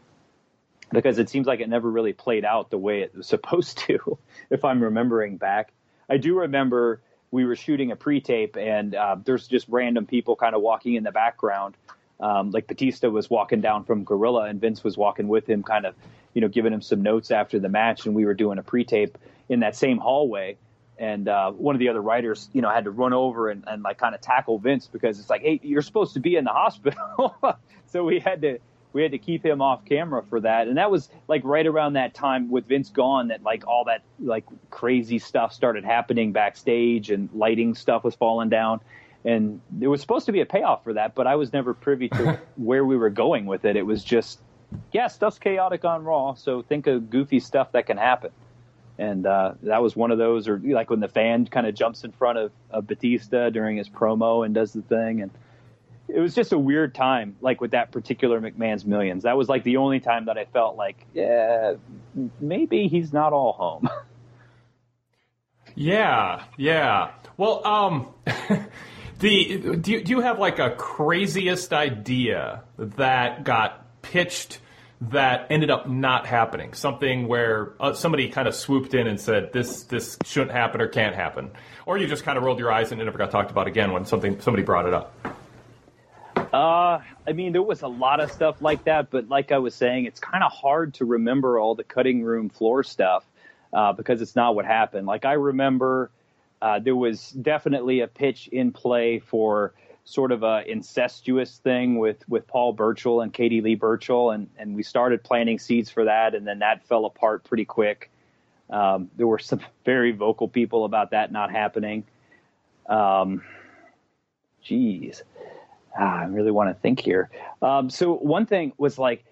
because it seems like it never really played out the way it was supposed to, [LAUGHS] if I'm remembering back. I do remember we were shooting a pre-tape and uh, there's just random people kind of walking in the background. Um, like Batista was walking down from Gorilla and Vince was walking with him, kind of, you know, giving him some notes after the match. And we were doing a pre-tape in that same hallway and uh, one of the other writers, you know, had to run over and, and like kind of tackle Vince because it's like, hey, you're supposed to be in the hospital, [LAUGHS] so we had to we had to keep him off camera for that, and that was like right around that time with Vince gone that like all that like crazy stuff started happening backstage and lighting stuff was falling down. And there was supposed to be a payoff for that, but I was never privy to [LAUGHS] where we were going with it. It was just, yeah, stuff's chaotic on Raw, so think of goofy stuff that can happen and uh, that was one of those, or like when the fan kind of jumps in front of, of Batista during his promo and does the thing, and it was just a weird time, like with that particular McMahon's Millions. That was like the only time that I felt like, yeah, maybe he's not all home. [LAUGHS] yeah, yeah. Well, um, [LAUGHS] the do you, do you have like a craziest idea that got pitched? That ended up not happening. Something where uh, somebody kind of swooped in and said, "This this shouldn't happen or can't happen," or you just kind of rolled your eyes and it never got talked about again when something somebody brought it up. Uh, I mean, there was a lot of stuff like that, but like I was saying, it's kind of hard to remember all the cutting room floor stuff uh, because it's not what happened. Like I remember, uh, there was definitely a pitch in play for sort of a incestuous thing with with Paul Burchill and Katie Lea Burchill, and and we started planting seeds for that, and then that fell apart pretty quick. Um, there were some [LAUGHS] very vocal people about that not happening. Um, geez, ah, I really want to think here. Um, so one thing was like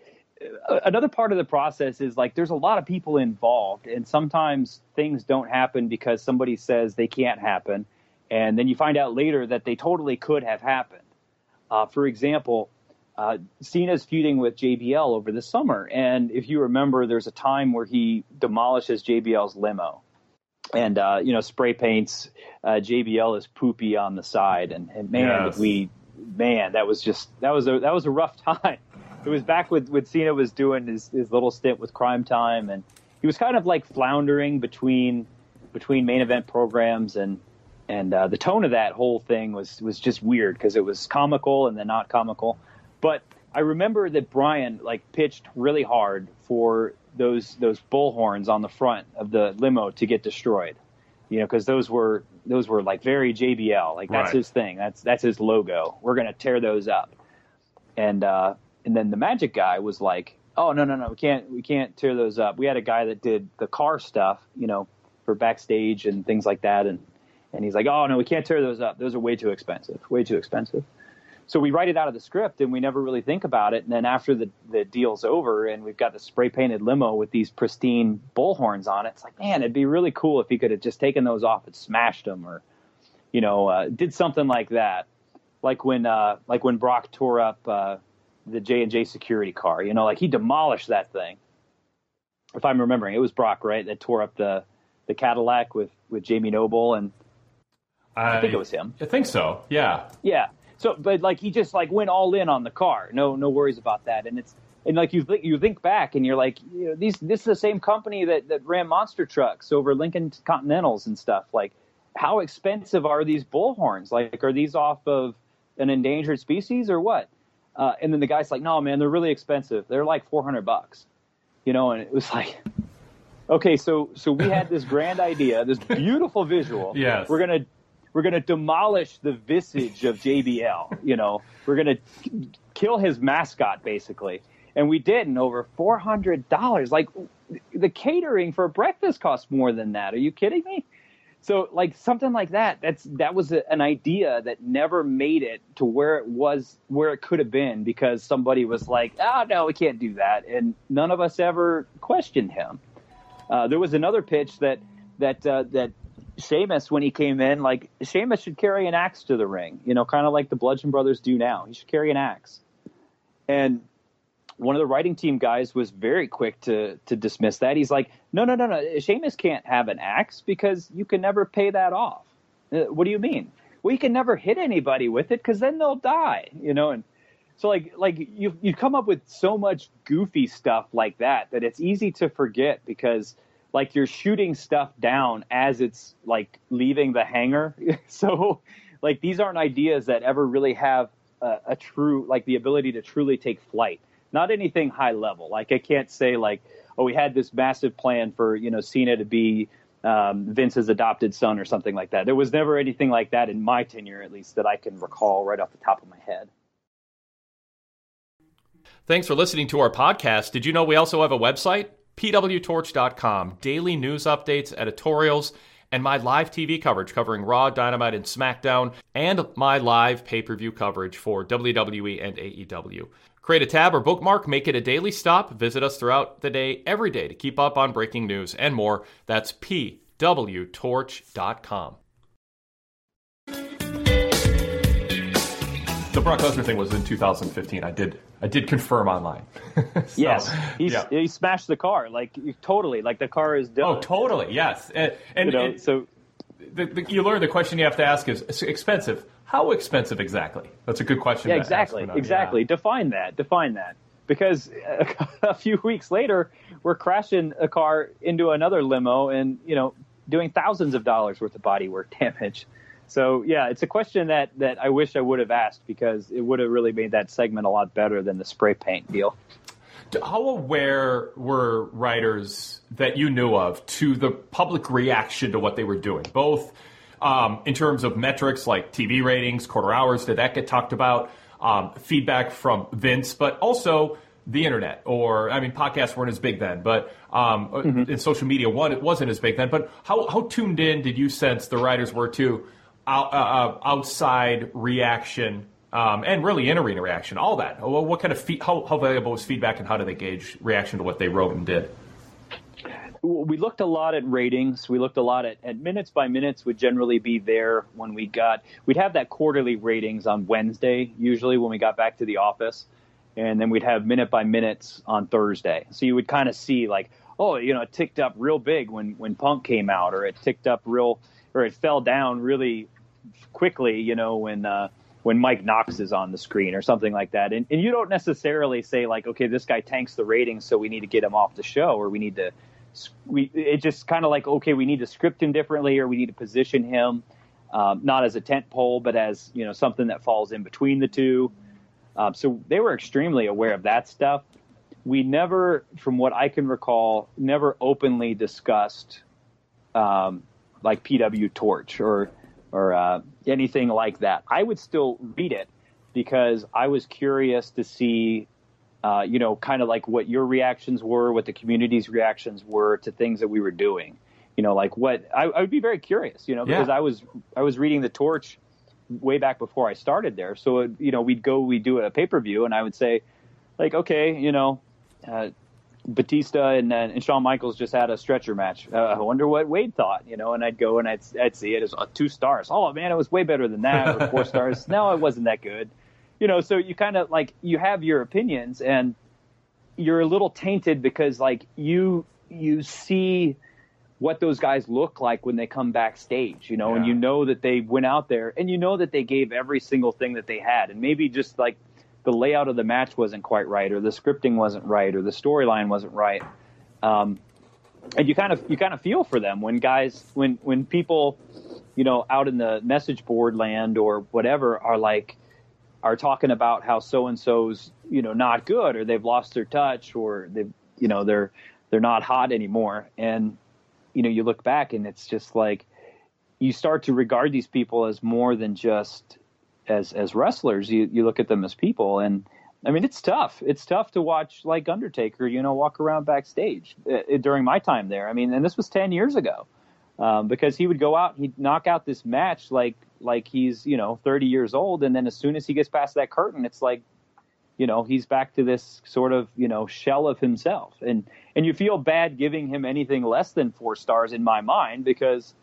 another part of the process is like there's a lot of people involved, and sometimes things don't happen because somebody says they can't happen and then you find out later that they totally could have happened. Uh, for example, uh, Cena's feuding with JBL over the summer, and if you remember, there's a time where he demolishes JBL's limo, and uh, you know spray paints uh, JBL is poopy on the side, and, and man, yes. we man that was just that was a that was a rough [LAUGHS] time. It was back with with Cena was doing his, his little stint with Cryme Tyme, and he was kind of like floundering between between main event programs and and uh, the tone of that whole thing was was just weird because it was comical and then not comical. But I remember that Brian like pitched really hard for those those bullhorns on the front of the limo to get destroyed. You know, because those were those were like very JBL. Like that's right. his thing. That's that's his logo. We're gonna tear those up. And uh, and then the Magic guy was like, oh no no no we can't we can't tear those up. We had a guy that did the car stuff. You know, for backstage and things like that and and he's like, oh, no, we can't tear those up. Those are way too expensive, way too expensive. So we write it out of the script and we never really think about it. And then after the, the deal's over and we've got the spray painted limo with these pristine bullhorns on it, it's like, man, it'd be really cool if he could have just taken those off and smashed them or, you know, uh, did something like that. like when uh, like when Brock tore up uh, the J and J security car. You know, like he demolished that thing. If I'm remembering, it was Brock, right, that tore up the the Cadillac with with Jamie Noble, and I, I think it was him. I think so. Yeah. Yeah. So, but like he just like went all in on the car. No, no worries about that. And it's and like you think you think back and you're like, you know, these this is the same company that that ran monster trucks over Lincoln Continentals and stuff. Like, how expensive are these bullhorns? Like, are these off of an endangered species or what? Uh, and then the guy's like, no, man, they're really expensive. They're like 400 bucks, you know. And it was like, [LAUGHS] okay, so so we had this grand idea, this [LAUGHS] beautiful visual. Yes. We're gonna we're gonna demolish the visage of JBL. You know, we're gonna kill his mascot basically, and we did, and over four hundred dollars. Like the catering for breakfast costs more than that. Are you kidding me? So like something like that. That's that was a, an idea that never made it to where it was where it could have been because somebody was like, "Oh no, we can't do that," and none of us ever questioned him. Uh, there was another pitch that that uh, that Sheamus when he came in, like Sheamus should carry an axe to the ring, you know, kind of like the Bludgeon Brothers do now. He should carry an axe. And one of the writing team guys was very quick to to dismiss that. He's like, no, no, no, no. Sheamus can't have an axe because you can never pay that off. Uh, what do you mean? Well, you can never hit anybody with it because then they'll die, you know. And so like like you you come up with so much goofy stuff like that that it's easy to forget because like you're shooting stuff down as it's like leaving the hangar. [LAUGHS] so like these aren't ideas that ever really have a, a, true like the ability to truly take flight. Not anything high level. Like I can't say like oh we had this massive plan for you know Cena to be um, Vince's adopted son or something like that. There was never anything like that in my tenure, at least that I can recall right off the top of my head. Thanks for listening to our podcast. Did you know we also have a website? pwtorch.com, daily news updates, editorials, and my live TV coverage covering Raw, Dynamite, and SmackDown, and my live pay per view coverage for WWE and AEW. Create a tab or bookmark, make it a daily stop. Visit us throughout the day, every day, to keep up on breaking news and more. That's pwtorch.com. The Brock Lesnar thing was in 2015. I did I did confirm online. [LAUGHS] so, yes, He's, yeah. he smashed the car like totally. Like the car is done. Oh, totally. Yes, and, and, you know, so the, the, you learn the question you have to ask is expensive. How expensive exactly? That's a good question. Yeah, exactly, exactly. Yeah. Define that. Define that. Because a, [LAUGHS] a few weeks later, we're crashing a car into another limo, and you know, doing thousands of dollars worth of bodywork damage. So yeah, it's a question that that I wish I would have asked because it would have really made that segment a lot better than the spray paint deal. How aware were writers that you knew of to the public reaction to what they were doing, both um, in terms of metrics like TV ratings, quarter hours? Did that get talked about? Um, feedback from Vince, but also the internet, or I mean, podcasts weren't as big then, but um, mm-hmm. in social media, one, it wasn't as big then. But how, how tuned in did you sense the writers were to out, uh, uh, outside reaction um, and really in arena reaction, all that. What kind of fe- how, how valuable was feedback, and how do they gauge reaction to what they wrote and did? We looked a lot at ratings. We looked a lot at, at minutes by minutes would generally be there when we got. We'd have that quarterly ratings on Wednesday usually when we got back to the office, and then we'd have minute by minutes on Thursday. So you would kind of see like, oh, you know, it ticked up real big when when Punk came out, or it ticked up real, or it fell down really quickly, you know, when uh, when Mike Knox is on the screen or something like that. And, and you don't necessarily say like, okay, this guy tanks the ratings, so we need to get him off the show, or we need to. We it just kind of like okay, we need to script him differently, or we need to position him um, not as a tent pole, but as you know something that falls in between the two. Um, so they were extremely aware of that stuff. We never, from what I can recall, never openly discussed um, like PW Torch or or uh, anything like that. I would still read it because I was curious to see, uh, you know, kind of like what your reactions were, what the community's reactions were to things that we were doing. You know, like what I, I would be very curious, you know, because yeah. I was I was reading the Torch way back before I started there. So it, you know, we'd go, we'd do a pay per view, and I would say, like, okay, you know. Uh, Batista and, uh, and Shawn Michaels just had a stretcher match. Uh, I wonder what Wade thought, you know. And I'd go and I'd, I'd see it as uh, two stars. Oh man, it was way better than that. Or four stars. [LAUGHS] No, it wasn't that good. You know, so you kind of like you have your opinions and you're a little tainted because like you you see what those guys look like when they come backstage, you know, yeah. and you know that they went out there and you know that they gave every single thing that they had and maybe just like the layout of the match wasn't quite right, or the scripting wasn't right, or the storyline wasn't right. Um, and you kind of you kind of feel for them when guys when when people you know out in the message board land or whatever are like are talking about how so and so's you know not good or they've lost their touch or they've you know they're they're not hot anymore and you know you look back and it's just like you start to regard these people as more than just as as wrestlers. You you look at them as people, and I mean it's tough. It's tough to watch like Undertaker, you know, walk around backstage uh, during my time there. I mean, and this was ten years ago, um, because he would go out, he'd knock out this match like like he's you know 30 years old, and then as soon as he gets past that curtain, it's like you know he's back to this sort of you know shell of himself and and you feel bad giving him anything less than four stars in my mind because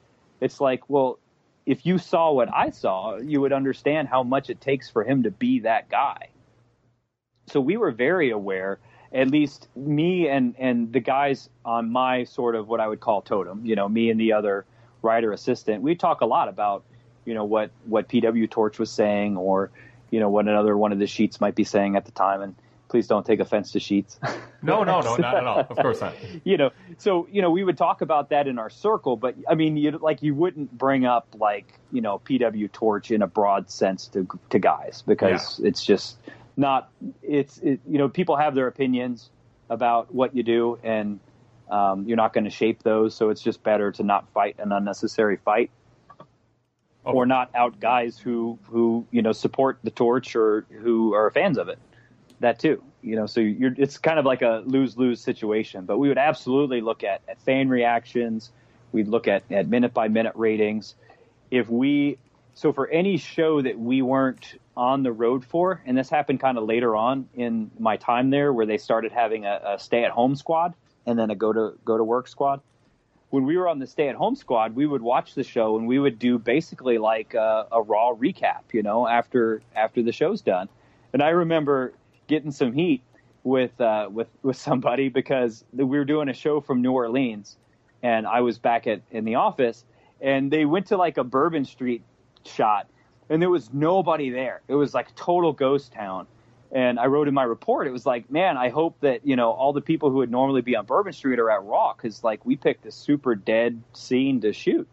it's like well if you saw what I saw, you would understand how much it takes for him to be that guy. So we were very aware, at least me and and the guys on my sort of what I would call totem, you know, me and the other writer assistant. We talk a lot about, you know, what what PW Torch was saying or you know what another one of the sheets might be saying at the time and please don't take offense to sheets. no, no, no, [LAUGHS] not at all. Of course not. you know, so you know, we would talk about that in our circle, but I mean, you like you wouldn't bring up like you know PW Torch in a broad sense to to guys because yeah. it's just not. It's it, you know, people have their opinions about what you do, and um, you're not going to shape those. So it's just better to not fight an unnecessary fight. Oh. Or not out guys who who you know support the torch or who are fans of it that too. You know, so you're it's kind of like a lose lose situation. But we would absolutely look at, at fan reactions. We'd look at, at minute by minute ratings. If we so for any show that we weren't on the road for, and this happened kind of later on in my time there, where they started having a, a stay at home squad and then a go to go to work squad. When we were on the stay at home squad, we would watch the show and we would do basically like a, a raw recap, you know, after after the show's done. And I remember getting some heat with uh, with with somebody because we were doing a show from New Orleans, and I was back at in the office, and they went to like a Bourbon Street shot, and there was nobody there. It was like total ghost town. And I wrote in my report, it was like, man, I hope that you know all the people who would normally be on Bourbon Street are at Raw because like we picked a super dead scene to shoot,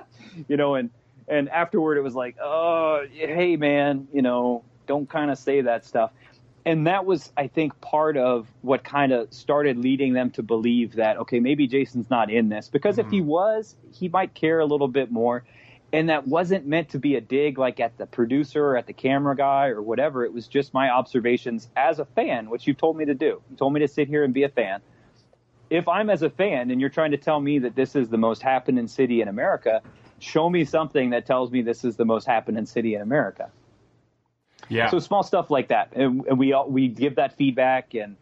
[LAUGHS] you know. And and afterward, it was like, oh, hey man, you know, don't kind of say that stuff and that was i think part of what kind of started leading them to believe that okay maybe jason's not in this. Because mm-hmm. if he mm-hmm. was he might care a little bit more. And that wasn't meant to be a dig like at the producer or at the camera guy or whatever. It was just my observations as a fan which you told me to do. You told me to sit here and be a fan. If i'm as a fan and you're trying to tell me that this is the most happening city in america show me something that tells me this is the most happening city in america yeah. So small stuff like that, and, and we all, we give that feedback, and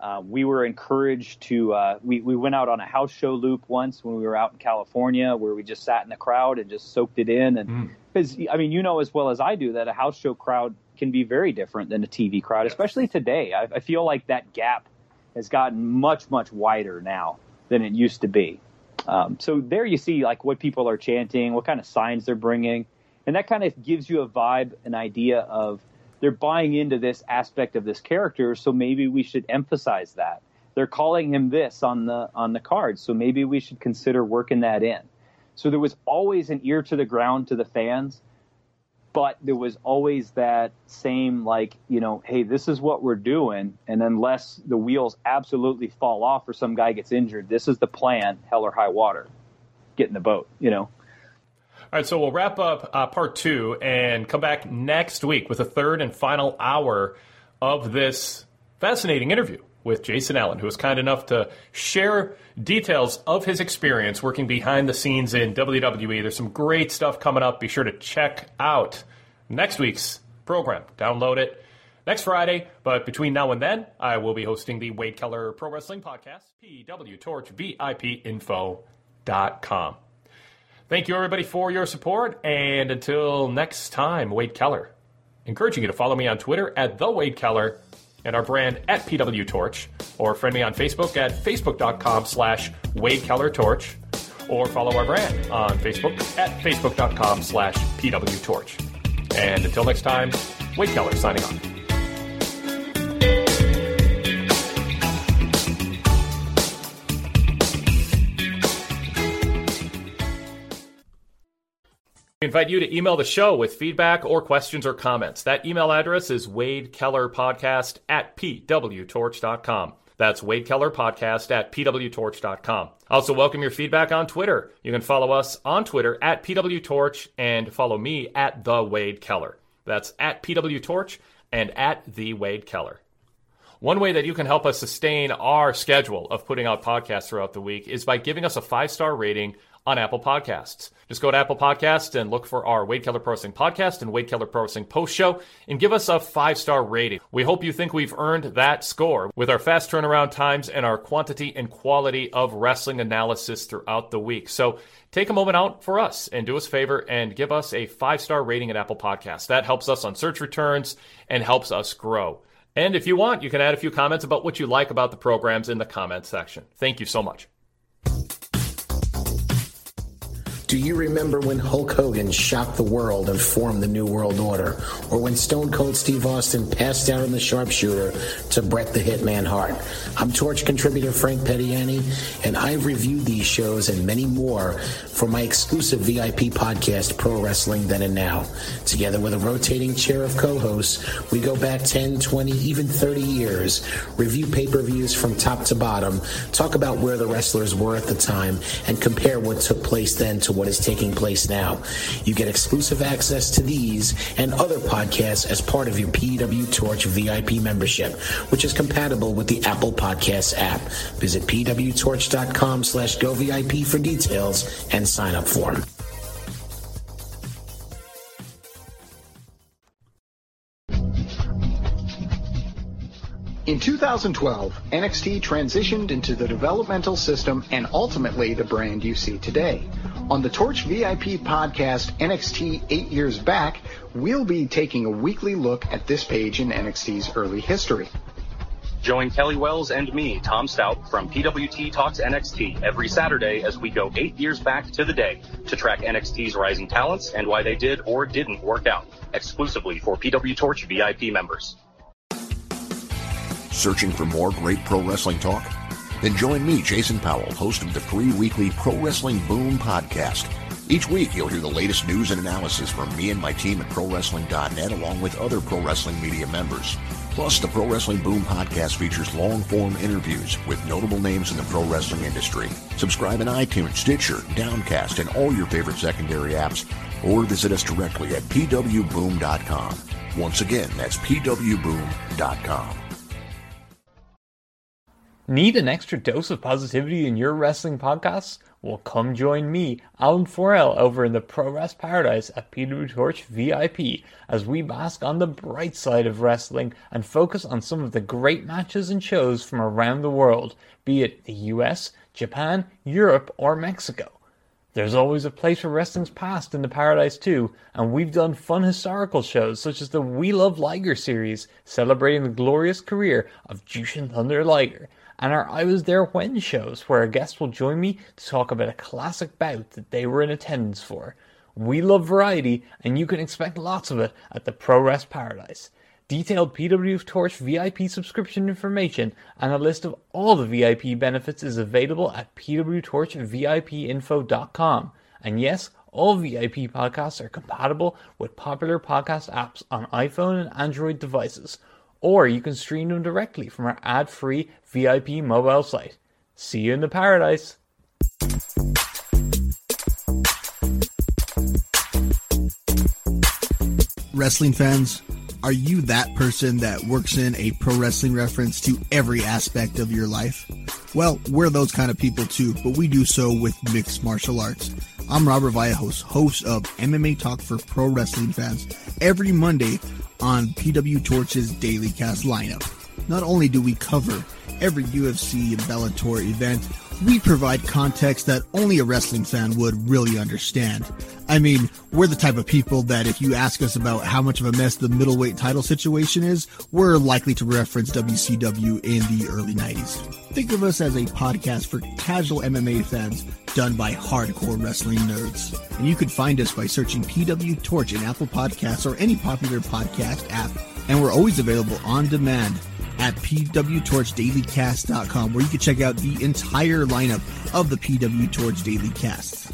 uh, we were encouraged to. Uh, we we went out on a house show loop once when we were out in California, where we just sat in the crowd and just soaked it in, and because mm. I mean, you know as well as I do that a house show crowd can be very different than a TV crowd, especially today. I, I feel like that gap has gotten much much wider now than it used to be. Um, so there you see like what people are chanting, what kind of signs they're bringing and that kind of gives you a vibe, an idea of they're buying into this aspect of this character, so maybe we should emphasize that. They're calling him this on the on the card, so maybe we should consider working that in. So there was always an ear to the ground to the fans, but there was always that same like, you know, hey, this is what we're doing, and unless the wheels absolutely fall off or some guy gets injured, this is the plan, hell or high water. Get in the boat, you know. All right, so we'll wrap up uh, part two and come back next week with a third and final hour of this fascinating interview with Jason Allen, who was kind enough to share details of his experience working behind the scenes in WWE. There's some great stuff coming up. Be sure to check out next week's program. Download it next Friday. But between now and then, I will be hosting the Wade Keller Pro Wrestling Podcast, pwtorchvipinfo.com. Thank you, everybody, for your support. And until next time, Wade Keller. Encouraging you to follow me on Twitter at The Wade Keller and our brand at PW Torch, or friend me on Facebook at facebook.com slash Wade Keller Torch, or follow our brand on Facebook at facebook.com slash PW Torch. And until next time, Wade Keller signing off. We invite you to email the show with feedback or questions or comments. That email address is wadekellerpodcast at pwtorch.com. That's Wade Keller Podcast at pwtorch.com. Also, welcome your feedback on Twitter. You can follow us on Twitter at pwtorch and follow me at the Wade Keller. That's at pwtorch and at the Wade Keller. One way that you can help us sustain our schedule of putting out podcasts throughout the week is by giving us a five star rating on Apple Podcasts. Just go to Apple Podcasts and look for our Wade Keller Pro Wrestling podcast and Wade Keller Pro Wrestling post show and give us a five star rating. We hope you think we've earned that score with our fast turnaround times and our quantity and quality of wrestling analysis throughout the week. So take a moment out for us and do us a favor and give us a five star rating at Apple Podcasts. That helps us on search returns and helps us grow. And if you want, you can add a few comments about what you like about the programs in the comments section. Thank you so much. Do you remember when Hulk Hogan shocked the world and formed the New World Order? Or when Stone Cold Steve Austin passed out on the sharpshooter to Bret the Hitman Hart? I'm Torch contributor Frank Pettiani, and I've reviewed these shows and many more for my exclusive VIP podcast, Pro Wrestling Then and Now. Together with a rotating chair of co-hosts, we go back 10, 20, even 30 years, review pay-per-views from top to bottom, talk about where the wrestlers were at the time, and compare what took place then to what is taking place now. You get exclusive access to these and other podcasts as part of your PW Torch VIP membership, which is compatible with the Apple Podcasts app. Visit pwtorch.com slash go VIP for details and sign up form. In 2012, NXT transitioned into the developmental system and ultimately the brand you see today. On the Torch VIP podcast, NXT 8 Years Back, we'll be taking a weekly look at this page in NXT's early history. Join Kelly Wells and me, Tom Stout, from PWT Talks NXT every Saturday as we go eight years back to the day to track NXT's rising talents and why they did or didn't work out, exclusively for PW Torch VIP members. Searching for more great pro wrestling talk? Then join me, Jason Powell, host of the free weekly Pro Wrestling Boom podcast. Each week, you'll hear the latest news and analysis from me and my team at ProWrestling.net, along with other pro wrestling media members. Plus, the Pro Wrestling Boom podcast features long form interviews with notable names in the pro wrestling industry. Subscribe in iTunes, Stitcher, Downcast, and all your favorite secondary apps, or visit us directly at pwboom.com. Once again, that's pwboom.com. Need an extra dose of positivity in your wrestling podcasts? Well, come join me, Alan Forel, over in the Pro Wrest Paradise at PW Torch VIP as we bask on the bright side of wrestling and focus on some of the great matches and shows from around the world, be it the US, Japan, Europe, or Mexico. There's always a place for wrestling's past in the Paradise too, and we've done fun historical shows such as the We Love Liger series, celebrating the glorious career of Jushin Thunder Liger and our I Was There When shows, where a guest will join me to talk about a classic bout that they were in attendance for. We love variety, and you can expect lots of it at the Pro Wrest Paradise. Detailed PW Torch VIP subscription information and a list of all the VIP benefits is available at pwtorchvipinfo.com. And yes, all VIP podcasts are compatible with popular podcast apps on iPhone and Android devices or you can stream them directly from our ad-free VIP mobile site. See you in the paradise. Wrestling fans, are you that person that works in a pro wrestling reference to every aspect of your life? Well, we're those kind of people too, but we do so with mixed martial arts. I'm Robert Vallejos, host of MMA Talk for Pro Wrestling Fans, every Monday on PW Torch's Daily Cast lineup. Not only do we cover every UFC and Bellator event, we provide context that only a wrestling fan would really understand. I mean, we're the type of people that if you ask us about how much of a mess the middleweight title situation is, we're likely to reference WCW in the early 90s. Think of us as a podcast for casual MMA fans done by hardcore wrestling nerds. And you can find us by searching PW Torch in Apple Podcasts or any popular podcast app. And we're always available on demand at pwtorchdailycast.com where you can check out the entire lineup of the PW Torch Daily Casts.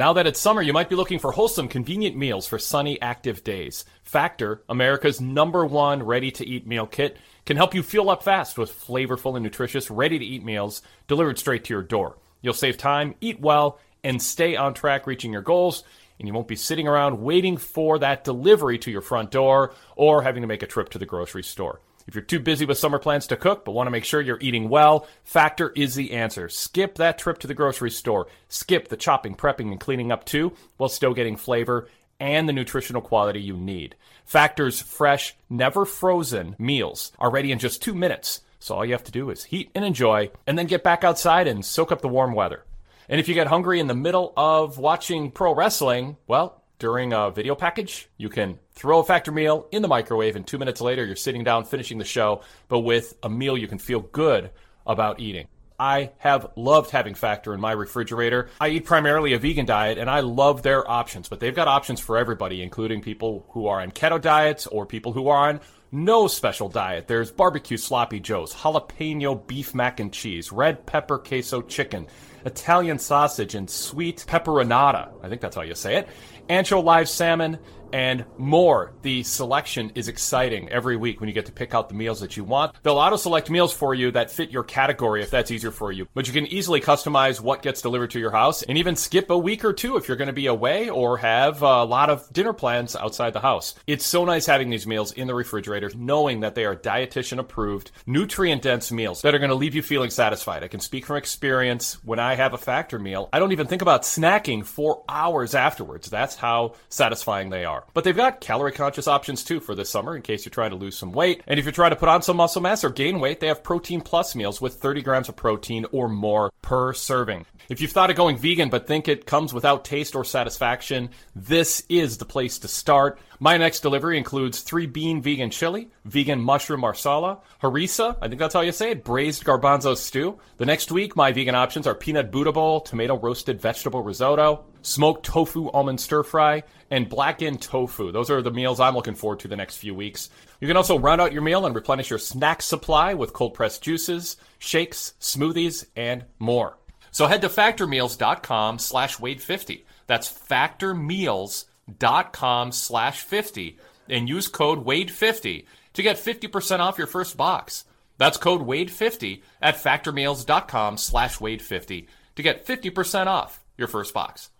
Now that it's summer, you might be looking for wholesome, convenient meals for sunny, active days. Factor, America's number one ready to eat meal kit, can help you fuel up fast with flavorful and nutritious, ready to eat meals delivered straight to your door. You'll save time, eat well, and stay on track reaching your goals, and you won't be sitting around waiting for that delivery to your front door or having to make a trip to the grocery store. If you're too busy with summer plans to cook but want to make sure you're eating well, Factor is the answer. Skip that trip to the grocery store. Skip the chopping, prepping, and cleaning up too, while still getting flavor and the nutritional quality you need. Factor's fresh, never frozen meals are ready in just two minutes. So all you have to do is heat and enjoy, and then get back outside and soak up the warm weather. And if you get hungry in the middle of watching pro wrestling, well, during a video package, you can throw a factor meal in the microwave, and two minutes later, you're sitting down finishing the show, but with a meal you can feel good about eating. I have loved having Factor in my refrigerator. I eat primarily a vegan diet and I love their options, but they've got options for everybody, including people who are on keto diets or people who are on no special diet. There's barbecue sloppy joes, jalapeno beef mac and cheese, red pepper queso chicken, Italian sausage, and sweet pepperonata. I think that's how you say it ancho live salmon, and more. The selection is exciting every week when you get to pick out the meals that you want. They'll auto select meals for you that fit your category if that's easier for you. But you can easily customize what gets delivered to your house and even skip a week or two if you're going to be away or have a lot of dinner plans outside the house. It's so nice having these meals in the refrigerator, knowing that they are dietitian approved, nutrient dense meals that are going to leave you feeling satisfied. I can speak from experience. When I have a factor meal, I don't even think about snacking for hours afterwards. That's how satisfying they are. But they've got calorie conscious options too for this summer in case you're trying to lose some weight. And if you're trying to put on some muscle mass or gain weight, they have protein plus meals with 30 grams of protein or more per serving. If you've thought of going vegan but think it comes without taste or satisfaction, this is the place to start. My next delivery includes three bean vegan chili, vegan mushroom marsala, harissa, I think that's how you say it, braised garbanzo stew. The next week, my vegan options are peanut Buddha bowl, tomato roasted vegetable risotto, smoked tofu almond stir fry, and blackened tofu. Those are the meals I'm looking forward to the next few weeks. You can also round out your meal and replenish your snack supply with cold pressed juices, shakes, smoothies, and more. So head to factormeals.com slash Wade50. That's factormeals.com slash 50 and use code Wade50 to get 50% off your first box. That's code Wade50 at factormeals.com slash Wade50 to get 50% off your first box.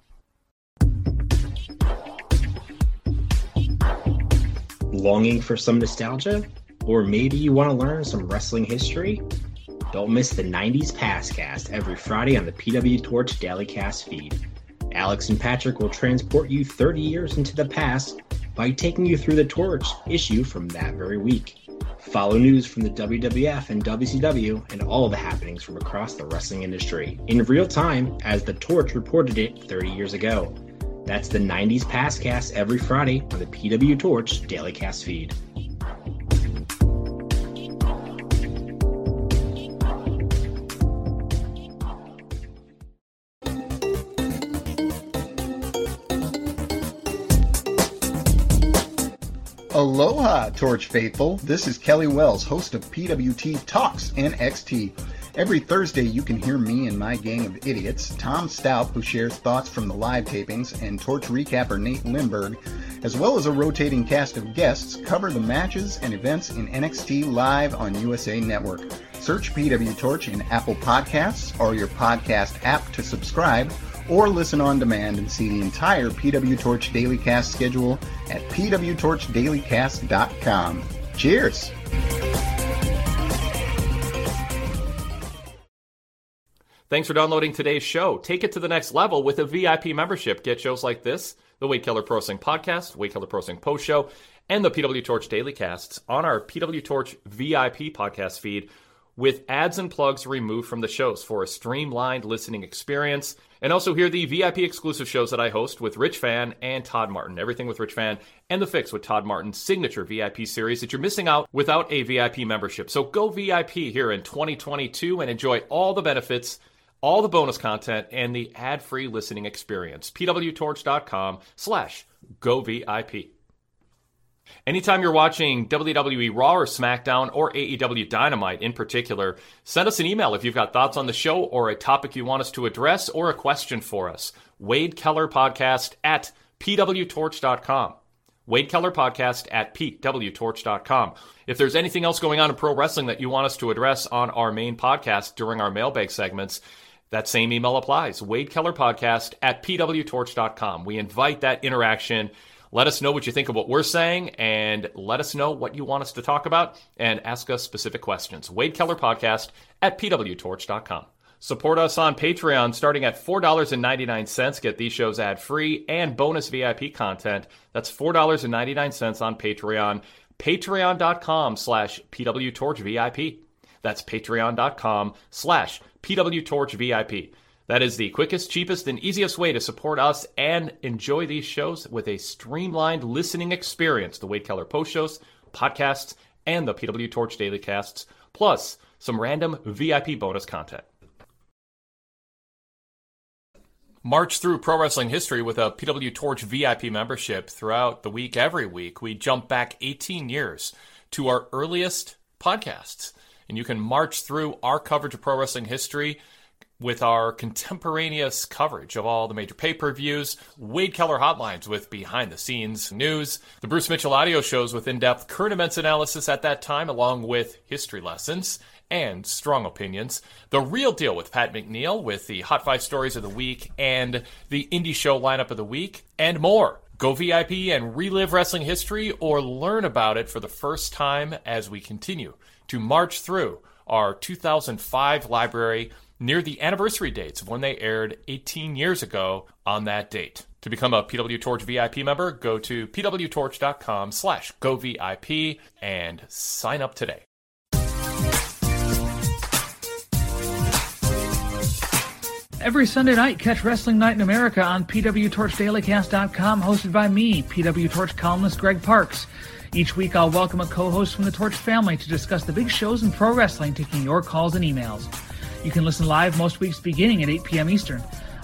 Longing for some nostalgia? Or maybe you want to learn some wrestling history? Don't miss the 90s Passcast every Friday on the PW Torch Daily Cast feed. Alex and Patrick will transport you 30 years into the past by taking you through the Torch issue from that very week. Follow news from the WWF and WCW and all the happenings from across the wrestling industry in real time as the Torch reported it 30 years ago. That's the 90s Passcast every Friday on the PW Torch Daily Cast feed. Aloha, Torch Faithful. This is Kelly Wells, host of PWT Talks NXT. Every Thursday, you can hear me and my gang of idiots, Tom Stout, who shares thoughts from the live tapings, and Torch recapper Nate Lindberg, as well as a rotating cast of guests, cover the matches and events in NXT live on USA Network. Search PW Torch in Apple Podcasts or your podcast app to subscribe or listen on demand and see the entire PW Torch Daily Cast schedule at pwtorchdailycast.com. Cheers! Thanks for downloading today's show. Take it to the next level with a VIP membership. Get shows like this, the Wade Keller Pro Wrestling Podcast, Wade Keller Pro Wrestling Post Show, and the PW Torch Daily Casts on our PW Torch VIP podcast feed with ads and plugs removed from the shows for a streamlined listening experience. And also hear the VIP exclusive shows that I host with Rich Fann and Todd Martin. Everything with Rich Fann and The Fix with Todd Martin's signature VIP series that you're missing out without a VIP membership. So go VIP here in 2022 and enjoy all the benefits all the bonus content, and the ad-free listening experience. pwtorch.com slash go VIP. Anytime you're watching WWE Raw or SmackDown or AEW Dynamite in particular, send us an email if you've got thoughts on the show or a topic you want us to address or a question for us. Wade Keller Podcast at pwtorch.com. Wade Keller Podcast at pwtorch.com. If there's anything else going on in pro wrestling that you want us to address on our main podcast during our mailbag segments, that same email applies. Wade Keller Podcast at pwtorch.com. We invite that interaction. Let us know what you think of what we're saying and let us know what you want us to talk about and ask us specific questions. Wade Keller Podcast at pwtorch.com. Support us on Patreon starting at $4.99. Get these shows ad free and bonus VIP content. That's $4.99 on Patreon. Patreon.com slash pwtorchvip. That's patreon.com slash pwtorchvip. That is the quickest, cheapest, and easiest way to support us and enjoy these shows with a streamlined listening experience. The Wade Keller post shows, podcasts, and the PW Torch daily casts, plus some random VIP bonus content. March through pro wrestling history with a PW Torch VIP membership throughout the week, every week. We jump back 18 years to our earliest podcasts and you can march through our coverage of pro wrestling history with our contemporaneous coverage of all the major pay per views, Wade Keller hotlines with behind the scenes news, the Bruce Mitchell audio shows with in depth current events analysis at that time, along with history lessons and strong opinions, the real deal with Pat McNeill with the Hot Five Stories of the Week and the Indie Show lineup of the week, and more. Go VIP and relive wrestling history or learn about it for the first time as we continue to march through our 2005 library near the anniversary dates of when they aired 18 years ago on that date. To become a PW Torch VIP member, go to pwtorch.com slash govip and sign up today. Every Sunday night, catch Wrestling Night in America on pwtorchdailycast.com, hosted by me, PW Torch columnist Greg Parks. Each week, I'll welcome a co-host from the Torch family to discuss the big shows in pro wrestling, taking your calls and emails. You can listen live most weeks beginning at 8 p.m. Eastern.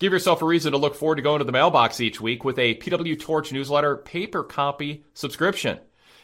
Give yourself a reason to look forward to going to the mailbox each week with a PW Torch newsletter paper copy subscription.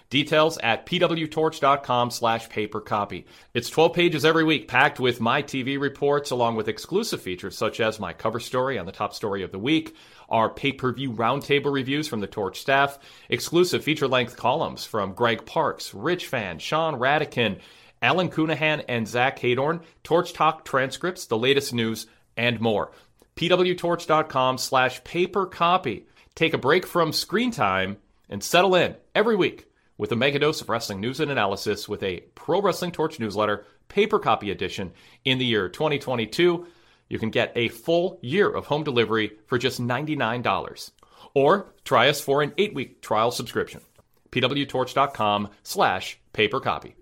Details at pwtorch.com slash paper copy. It's 12 pages every week, packed with my TV reports, along with exclusive features such as my cover story on the top story of the week, our pay-per-view roundtable reviews from the Torch staff, exclusive feature-length columns from Greg Parks, Rich Fann, Sean Radican, Alan Counihan, and Zach Heydorn, Torch Talk transcripts, the latest news, and more pwtorch.com slash paper copy. Take a break from screen time and settle in every week with a mega dose of wrestling news and analysis with a Pro Wrestling Torch newsletter, paper copy edition in the year 2022. You can get a full year of home delivery for just $99. Or try us for an eight-week trial subscription. pwtorch.com slash paper copy.